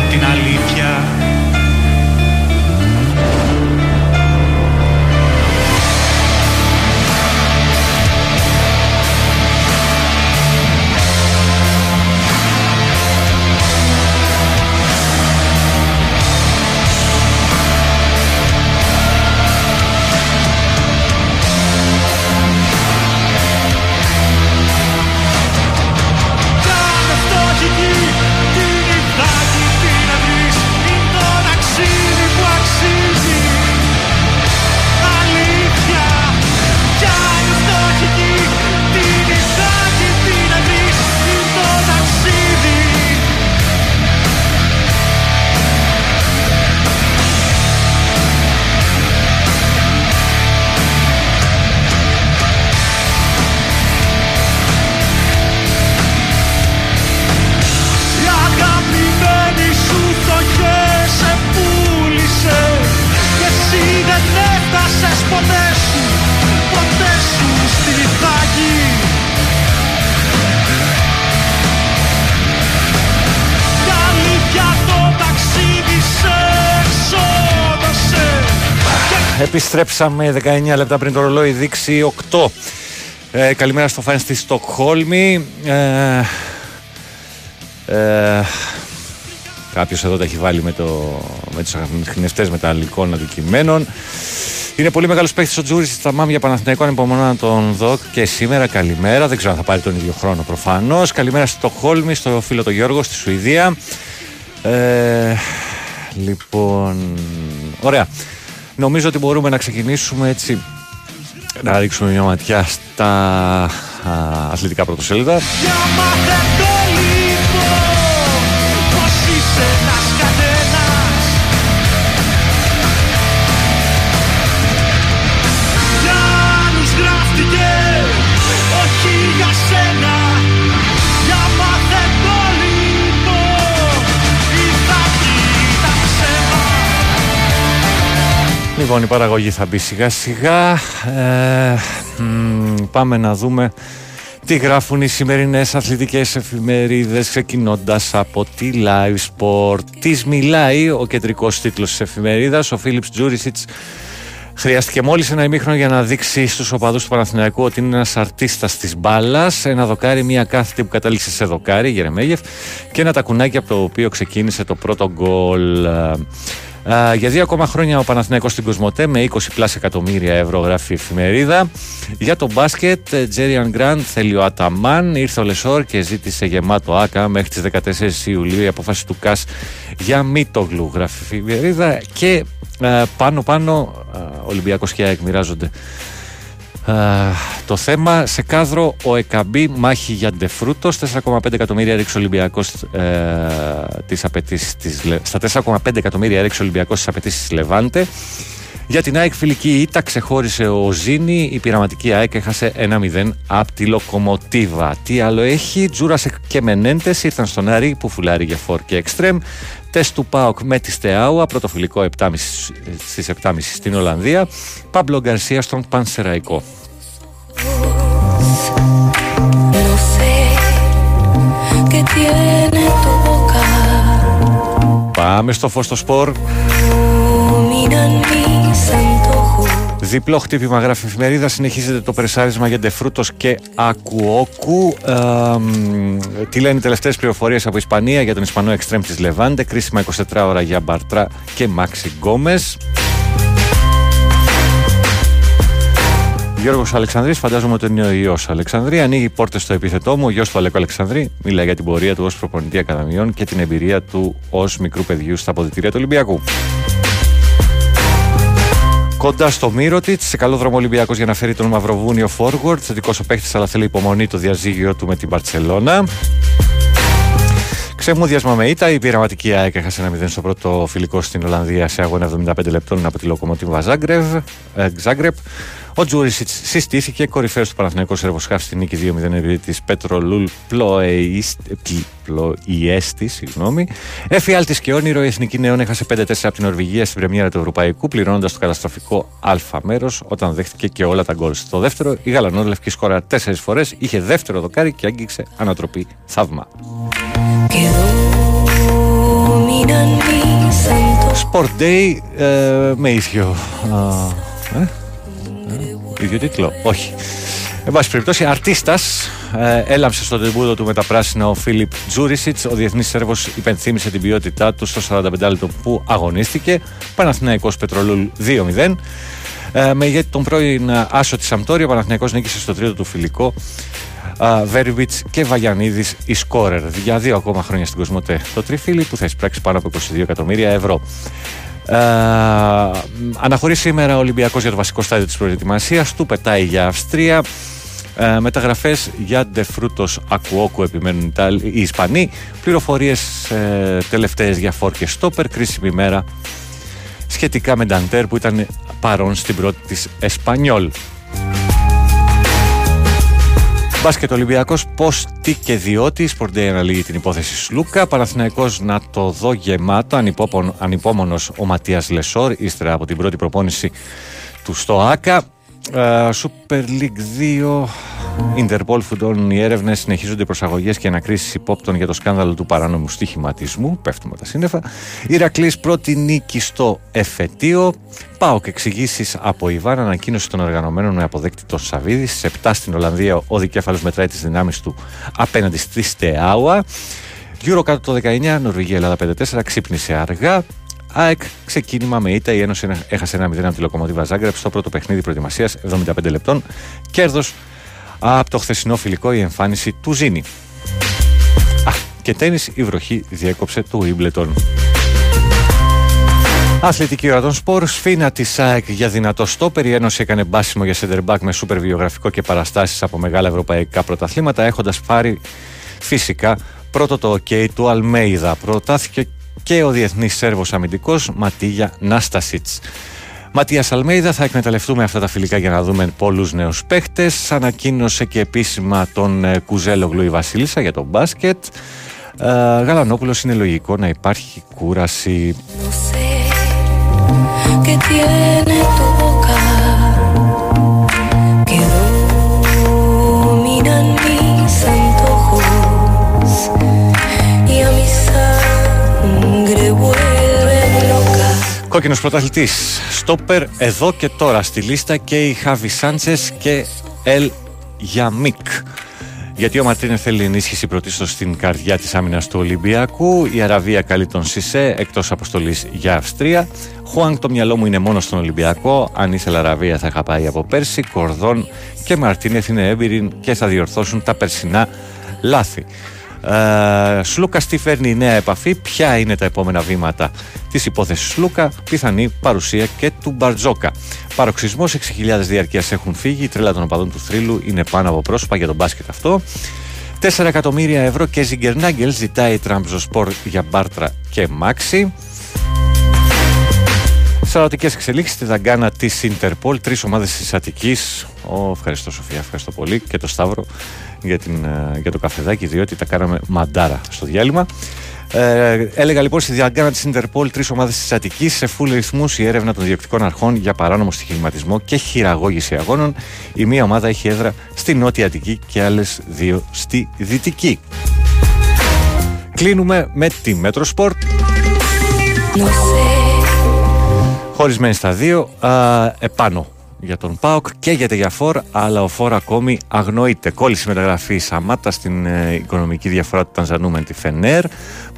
Επιστρέψαμε 19 λεπτά πριν το ρολόι δείξει 8. Ε, καλημέρα στο φαν στη Στοκχόλμη. Ε, ε, κάποιος εδώ τα έχει βάλει με, το, με τους ανιχνευτές μεταλλικών αντικειμένων. Είναι πολύ μεγάλος παίχτης ο Τζούρι στα μάμια Παναθηναϊκό. Ανυπομονώ να τον δω και σήμερα. Καλημέρα. Δεν ξέρω αν θα πάρει τον ίδιο χρόνο προφανώς. Καλημέρα στο Στοκχόλμη, στο φίλο του Γιώργο, στη Σουηδία. Ε, λοιπόν, ωραία. Νομίζω ότι μπορούμε να ξεκινήσουμε έτσι να ρίξουμε μια ματιά στα α, αθλητικά πρωτοσέλιδα.
Λοιπόν, η
παραγωγή θα μπει σιγά σιγά. Ε, μ, πάμε να δούμε τι γράφουν οι σημερινές αθλητικές εφημερίδες ξεκινώντας από τη Live Sport. Της μιλάει ο κεντρικός τίτλος της εφημερίδας, ο Φίλιπς Τζούρισιτς Χρειάστηκε μόλις ένα ημίχρονο για να δείξει στους οπαδούς του Παναθηναϊκού ότι είναι ένας αρτίστας της μπάλας. Ένα δοκάρι, μία κάθετη που κατάληξε σε δοκάρι, Γερεμέγεφ, και ένα τακουνάκι από το οποίο ξεκίνησε το πρώτο γκολ. Για δύο ακόμα χρόνια ο Παναθηναϊκός στην Cosmote με 20πλάσια εκατομμύρια ευρώ γράφει η εφημερίδα. Για το μπάσκετ, Τζέριαν Γκραντ θέλει ο Αταμάν, ήρθε ο Λεσόρ και ζήτησε γεμάτο ΟΑΚΑ. Μέχρι τις 14 Ιουλίου η απόφαση του ΚΑΣ για Μήτογλου γράφει η εφημερίδα. Και πάνω πάνω Ολυμπιακός και ΑΕΚ μοιράζονται το θέμα σε κάδρο ο Εκαμπί, μάχη για Ντε Φρούτος 4,5 εκατομμύρια έριξε Ολυμπιακός ε, τις απαιτήσεις της, στα 4,5 εκατομμύρια έριξε Ολυμπιακός στις απαιτήσεις της Λεβάντε για την ΑΕΚ φιλική ήττα ξεχώρισε ο Ζήνη, η πειραματική ΑΕΚ έχασε 1-0 από τη Λοκομοτίβα. Τι άλλο έχει, Τζούρασεκ και Μενέντες ήρθαν στον Άρη που φουλάρει για φόρ και εξτρέμ. Τεστ του ΠΑΟΚ με τη Στεάουα, πρωτοφιλικό 7.30 στις 7.30 στην Ολλανδία. Παμπλο Γκαρσία στον Πανσεραϊκό. Πάμε στο φως στο σπορ. Διπλό χτύπημα γράφει εφημερίδα. Συνεχίζεται το περσάρισμα για ντεφρούτος και ακουόκου. Ε, τι λένε οι τελευταίες πληροφορίες από Ισπανία για τον Ισπανό εξτρέμ της Λεβάντε. Κρίσιμα 24 ώρα για Μπαρτρά και Μάξι Γκόμες. Γιώργος Αλεξανδρής, φαντάζομαι ότι είναι ο ιό Αλεξανδρή. Ανοίγει πόρτες στο επίθετό μου. Ο γιος του Αλέκο Αλεξανδρή μιλάει για την πορεία του ως προπονητή Ακαδημιών και την εμπειρία του ως μικρού παιδιού στα αποδητήρια του Ολυμπιακού. Κοντά στο Μύρωτιτ, σε καλό δρόμο Ολυμπιακός για να φέρει τον Μαυροβούνιο forward. Θετικός ο παίχτη, αλλά θέλει υπομονή το διαζύγιο του με την Παρσελώνα. Ξεμούδιασμα με ήττα. Η πειραματική ΑΕΚ έχασε ένα 0 στο πρώτο φιλικό στην Ολλανδία σε αγώνα 75 λεπτών από τη Λοκομοτίβα Ζάγκρεπ. Ο Τζούρισιτς συστήθηκε κορυφαίος του Παναθηναϊκού Σερβοσχάφ στην νίκη 2-0 επί της Πέτρολουλ Πλοϊέστη. Συγγνώμη. Εφιάλτης και όνειρο, η Εθνική Νέων έχασε 5-4 από την Νορβηγία στην Πρεμιέρα του Ευρωπαϊκού, πληρώνοντας το καταστροφικό Α μέρος όταν δέχτηκε και όλα τα γκολ. Στο δεύτερο, η Γαλανόλευκη σκόρα 4 φορές, είχε δεύτερο δοκάρι και άγγιξε ανατροπή θαύμα. Sport Day ε, με ίσιο. Ε, ίδιο τίτλο. Όχι. Εν πάση περιπτώσει, αρτίστας ε, έλαμψε στο τεμπούδο του με τα πράσινα ο Φίλιπ Τζούρισιτς. Ο διεθνής Σέρβος υπενθύμησε την ποιότητά του στο 45 λεπτό που αγωνίστηκε. Παναθηναϊκός Πετρολούλ 2-0. Ε, με ηγέτη τον πρώην Άσο της Σαμπτόρια, ο Παναθηναϊκός νίκησε στο τρίτο του φιλικό. Βέρβιτς και Βαγιανίδης η σκόρερ για δύο ακόμα χρόνια στην Κοσμοτέ. Το τριφύλι που θα εισπράξει πάνω από 22 εκατομμύρια ευρώ. Ε, αναχωρεί σήμερα ο Ολυμπιακός για το βασικό στάδιο της προετοιμασίας του, πετάει για Αυστρία. Ε, μεταγραφές για Ντεφρούτος Ακουόκου επιμένουν οι Ισπανοί. Πληροφορίες ε, τελευταίες για Φόρ και Στόπερ, κρίσιμη μέρα σχετικά με Νταντέρ που ήταν παρόν στην πρώτη της Εσπανιόλ. Μπάσκετ Ολυμπιακός, πώς, τι και διότι. Σπορντέι αναλύει την υπόθεση Σλούκα. Παναθυναϊκό να το δω γεμάτο. Ανυπόμονος ο Ματίας Λεσόρ, ύστερα από την πρώτη προπόνηση του στο ΑΚΑ. Uh, Super League 2 Interpol φουντώνουν οι έρευνες, συνεχίζονται οι προσαγωγές και ανακρίσεις υπόπτων για το σκάνδαλο του παράνομου στοιχηματισμού. Πέφτουμε τα σύννεφα. Ηρακλής πρώτη νίκη στο εφετείο. Πάω και εξηγήσεις από Ιβάν. Ανακοίνωση των οργανωμένων με αποδέκτη τον Σαββίδη. Σε 7 στην Ολλανδία ο δικέφαλος μετράει τις δυνάμεις του απέναντι στη Στεάουα. Γύρω κάτω το 19, Νορβηγία Ελλάδα 5-4, ξύπνησε αργά. ΑΕΚ ξεκίνημα με ήττα. Η Ένωση έχασε ένα 0 από τη Λοκομοτίβα Ζάγκρεπ στο πρώτο παιχνίδι προετοιμασίας 75 λεπτών. Κέρδος από το χθεσινό φιλικό η εμφάνιση του Ζήνη. Α, και τέννις η βροχή διέκοψε του Ιμπλετον. Αθλητική ώρα των σπορ, σφίνα της ΣΑΕΚ για δυνατό στόπερ. Η Ένωση έκανε μπάσιμο για σεντερμπάκ με σούπερ βιογραφικό και παραστάσεις από μεγάλα ευρωπαϊκά πρωταθλήματα, έχοντας πάρει φυσικά πρώτο το OK του Αλμέιδα. Προτάθηκε και ο διεθνής Σέρβος αμυντικός Ματίγια Νάστασιτς. Ματίας Αλμέιδα, θα εκμεταλλευτούμε αυτά τα φιλικά για να δούμε πολλούς νέους παίχτες. Ανακοίνωσε και επίσημα τον ε, Κουζέλογλου η Βασίλισσα για τον μπάσκετ. Ε, Γαλανόπουλος είναι λογικό να υπάρχει κούραση. Κόκκινος πρωταθλητής. Στόπερ εδώ και τώρα στη λίστα και η Χάβι Σάντσες και Ελ Γιαμίκ. Γιατί ο Μαρτίνε θέλει ενίσχυση πρωτίστως στην καρδιά της άμυνας του Ολυμπιακού. Η Αραβία καλεί τον Σισε εκτός αποστολής για Αυστρία. Χουάνγκ το μυαλό μου είναι μόνο στον Ολυμπιακό. Αν ήθελα Αραβία θα είχα πάει από πέρσι. Κορδόν και Μαρτίνεθ είναι έμπειροι και θα διορθώσουν τα περσινά λάθη. Ε, Σλούκα τι φέρνει η νέα επαφή, ποια είναι τα επόμενα βήματα της υπόθεσης Σλούκα, πιθανή παρουσία και του Μπαρτζόκα. Παροξισμός, 6.000 διαρκείας έχουν φύγει, η τρέλα των οπαδών του θρύλου είναι πάνω από πρόσωπα για τον μπάσκετ αυτό. 4 εκατομμύρια ευρώ και Ζιγκερνάγκελ ζητάει η Τραμπζοσπορ για Μπάρτρα και Μάξι. Σαρωτικές εξελίξεις στη δαγκάνα της Ιντερπολ. Τρεις ομάδες της Αττικής. Oh, ευχαριστώ Σοφία, ευχαριστώ πολύ. Και το Σταύρο για, την, ε, για το καφεδάκι, διότι τα κάναμε μαντάρα στο διάλειμμα. Ε, έλεγα λοιπόν στη διαγκάνα της Ιντερπολ τρεις ομάδες της Αττικής σε φούλ ρυθμούς η έρευνα των διοκτικών αρχών για παράνομο στοιχηματισμό και χειραγώγηση αγώνων. Η μία ομάδα έχει έδρα στη Νότια Αττική και άλλες δύο στη Δυτική. Κλείνουμε με τη Μέτροσπορτ. Χωρισμένη στα δύο, α, επάνω για τον ΠΑΟΚ και για τη Διαφόρ, αλλά ο Φόρ ακόμη αγνοείται. Κόλληση μεταγραφή Σαμάτα στην ε, οικονομική διαφορά του Τανζανού με τη Φενέρ.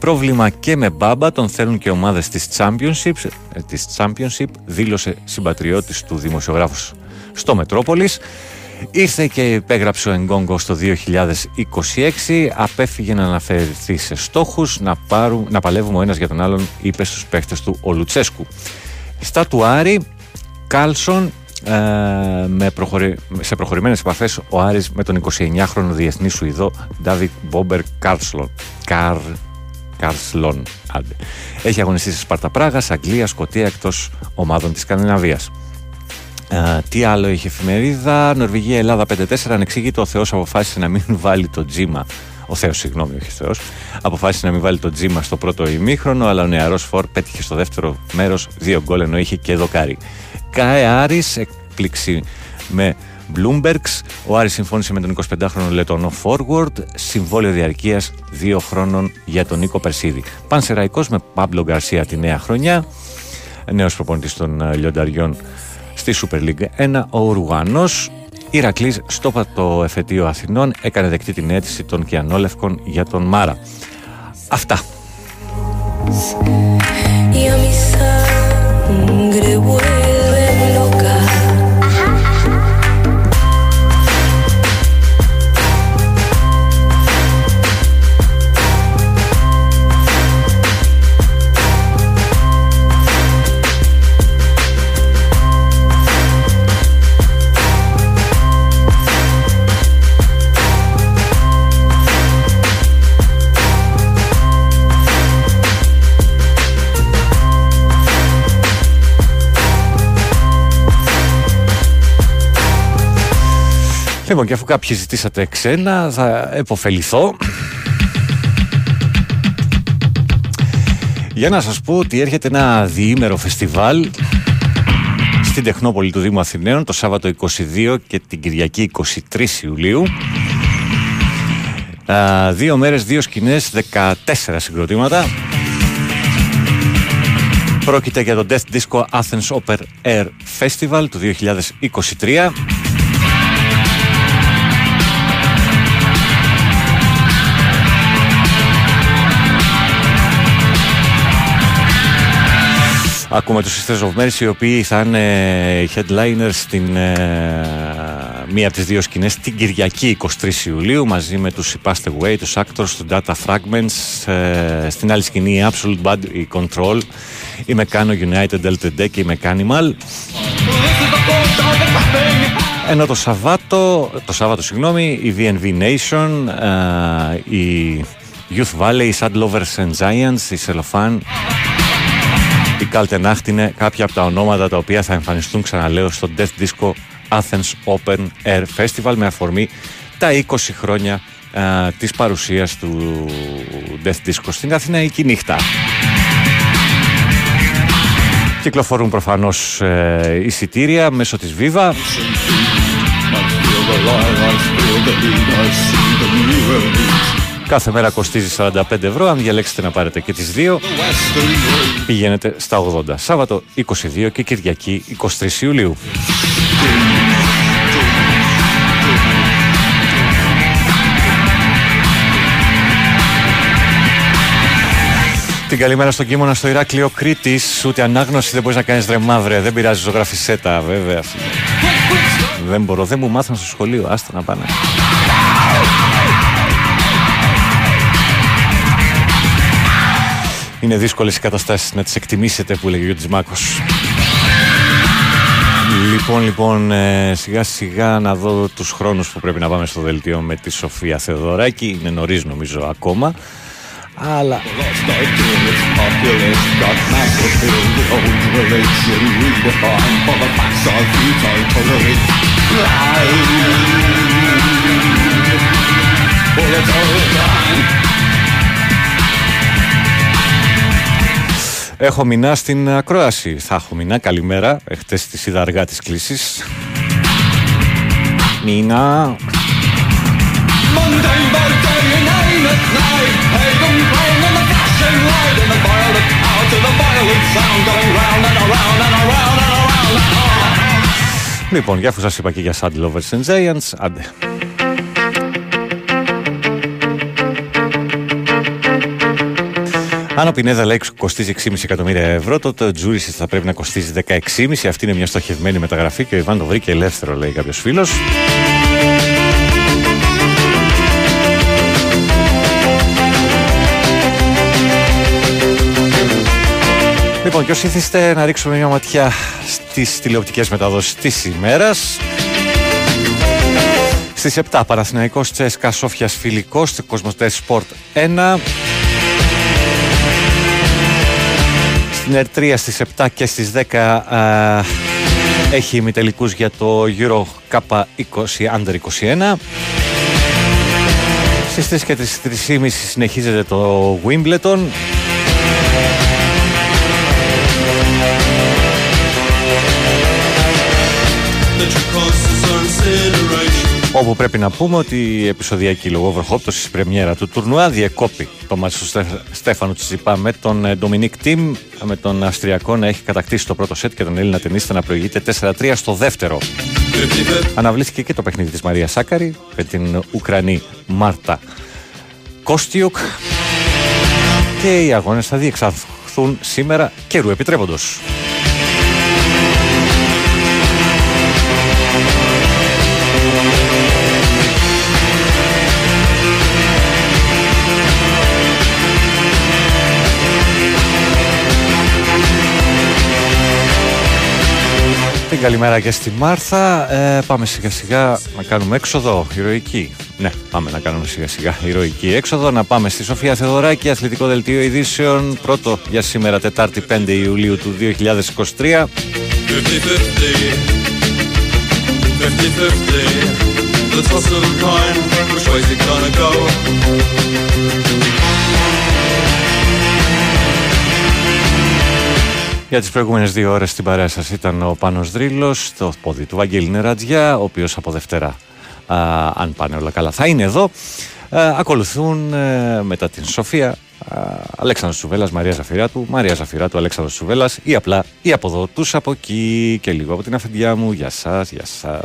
Πρόβλημα και με Μπάμπα, τον θέλουν και ομάδες της Championship, ε, της Championship δήλωσε συμπατριώτης του δημοσιογράφου στο Μετρόπολης. Ήρθε και υπέγραψε ο Εγκόγκο στο 2026. Απέφυγε να αναφερθεί σε στόχους, να, να παλεύουμε ο ένας για τον άλλον, είπε στους παίχτες του ο Λουτσέσκου. Στα του Άρη, Κάλσον ε, με προχωρη... σε προχωρημένες επαφές ο Άρης με τον 29χρονο διεθνή Σουηδό Ντάβιτ Μπόμπερ Κάρσλον. Καρ... Καρσλον. Άντε. Έχει αγωνιστεί σε Σπάρτα Πράγας, Αγγλία, Σκοτία εκτός ομάδων της Σκανδιναβίας. Ε, τι άλλο είχε εφημερίδα, Νορβηγία, Ελλάδα 5-4. Ανεξήγητο, ο Θεός αποφάσισε να μην βάλει το Τζίμα. Ο Θεός, συγγνώμη, όχι Θεός. Αποφάσισε να μην βάλει το Τζίμα στο πρώτο ημίχρονο, αλλά ο νεαρός Φορ πέτυχε στο δεύτερο μέρος δύο γκολ ενώ είχε και δοκάρι. ΚΑΕ Άρης, έκπληξη με Bloombergs. Ο Άρης συμφώνησε με τον 25χρονο Λετωνό Forward, συμβόλαιο διαρκείας δύο χρόνων για τον Νίκο Περσίδη. Πανσεραϊκός με Παύλο Γκαρσία τη νέα χρονιά, νέος προπονητής των ε, Λιονταριών στη Super League 1, ο Ουρουγανός. Ηρακλής στο το εφετείο Αθηνών έκανε δεκτή την αίτηση των Κιανόλευκων για τον Μάρα. Αυτά. Λοιπόν, και αφού κάποιοι ζητήσατε ξένα, θα επωφεληθώ. Για να σας πω ότι έρχεται ένα διήμερο φεστιβάλ στην Τεχνόπολη του Δήμου Αθηναίων το Σάββατο 22 και την Κυριακή 23 Ιουλίου. δύο μέρες, δύο σκηνές, 14 συγκροτήματα. Πρόκειται για το Death Disco Athens Open Air Festival του 2023. Ακούμε τους Sisters of Mercy οι οποίοι θα είναι headliners στην ε, μία από τις δύο σκηνές την Κυριακή 23 Ιουλίου μαζί με τους Passed Away, τους Actors, του Data Fragments ε, στην άλλη σκηνή η Absolute Bad η Control η Meccano United Delta και η Mechanimal ενώ το Σαββάτο, το Σάββατο συγγνώμη, η VNV Nation, ε, η Youth Valley, η Sad Lovers and Giants, η Cellophane η Kaltenacht είναι κάποια από τα ονόματα τα οποία θα εμφανιστούν ξαναλέω στο Death Disco Athens Open Air Festival με αφορμή τα 20 χρόνια α, της παρουσίας του Death Disco στην Αθηναϊκή νύχτα. Κυκλοφορούν προφανώς ε, εισιτήρια μέσω της Viva. Κάθε μέρα κοστίζει 45 ευρώ. Αν διαλέξετε να πάρετε και τις δύο, πηγαίνετε στα 80. Σάββατο 22 και Κυριακή 23 Ιουλίου. Την καλημέρα στον Κίμωνα στο Ηράκλειο Κρήτης. Ούτε ανάγνωση δεν μπορείς να κάνεις ρε μαύρε. Δεν πειράζει, ζωγραφισέτα, βέβαια. δεν μπορώ, δεν μου μάθαν στο σχολείο. Άστα να πάνε. Είναι δύσκολες οι καταστάσεις να τις εκτιμήσετε που λέγει ο Γιώργης Μάκος. Λοιπόν, λοιπόν, ε, σιγά σιγά να δω τους χρόνους που πρέπει να πάμε στο δελτίο με τη Σοφία Θεοδωράκη. Είναι νωρίς νομίζω ακόμα. Αλλά... Έχω μηνά στην ακρόαση. Θα έχω μηνά. Καλημέρα. Εχθές τη είδα αργά της κλίση. Μήνα. Λοιπόν, για αφού σας είπα και για Sad Lovers and Giants, άντε. Αν ο Πινέδα λέει κοστίζει 6,5 εκατομμύρια ευρώ, τότε ο Τζούρισι θα πρέπει να κοστίζει 16,5. Αυτή είναι μια στοχευμένη μεταγραφή και ο Ιβάν το βρήκε ελεύθερο, λέει κάποιος φίλος. Λοιπόν, και όσοι ήθιστε να ρίξουμε μια ματιά στις τηλεοπτικές μεταδόσεις της ημέρας. Στις 7 Παναθηναϊκός Τσέσκα Σόφιας Φιλικός, Κοσμοτέ Sport 1. Στην ΕΡΤ3 στις 7 και στις 10 α, έχει ημιτελικούς για το Euro K20 Under 21. Στις 3 και τις 3.30 συνεχίζεται το Wimbledon. Όπου πρέπει να πούμε ότι η επεισοδιακή λογοβροχόπτωση πρεμιέρα του τουρνουά διεκόπη το μάτι του Στέφανου Τσιπά με τον ε, Ντομινίκ Τιμ, με τον Αυστριακό να έχει κατακτήσει το πρώτο σετ και τον Έλληνα ταινίστα να προηγείται 4-3 στο δεύτερο. Αναβλήθηκε και το παιχνίδι της Μαρίας Σάκαρη με την Ουκρανή Μάρτα Κόστιουκ και οι αγώνες θα διεξαχθούν σήμερα καιρού επιτρέποντος. Καλημέρα και στη Μάρθα. Ε, πάμε σιγά σιγά να κάνουμε έξοδο ηρωική. Ναι, πάμε να κάνουμε σιγά σιγά ηρωική έξοδο. Να πάμε στη Σοφία Θεοδωράκη, αθλητικό δελτίο ειδήσεων. Πρώτο για σήμερα, Τετάρτη 5 Ιουλίου του 2023. Για τις προηγούμενες δύο ώρες στην παρέα σας ήταν ο Πάνος Δρύλος, το πόδι του Βαγγέλη Νερατζιά, ο οποίος από Δευτέρα, αν πάνε όλα καλά, θα είναι εδώ. ακολουθούν ε, μετά την Σοφία Αλέξανδρος Σουβέλλας, Μαρία Ζαφυράτου, Μαρία Ζαφυράτου, Αλέξανδρος Σουβέλλας ή απλά ή από εδώ, τους από εκεί και λίγο από την αφεντιά μου. Γεια σας, γεια σας.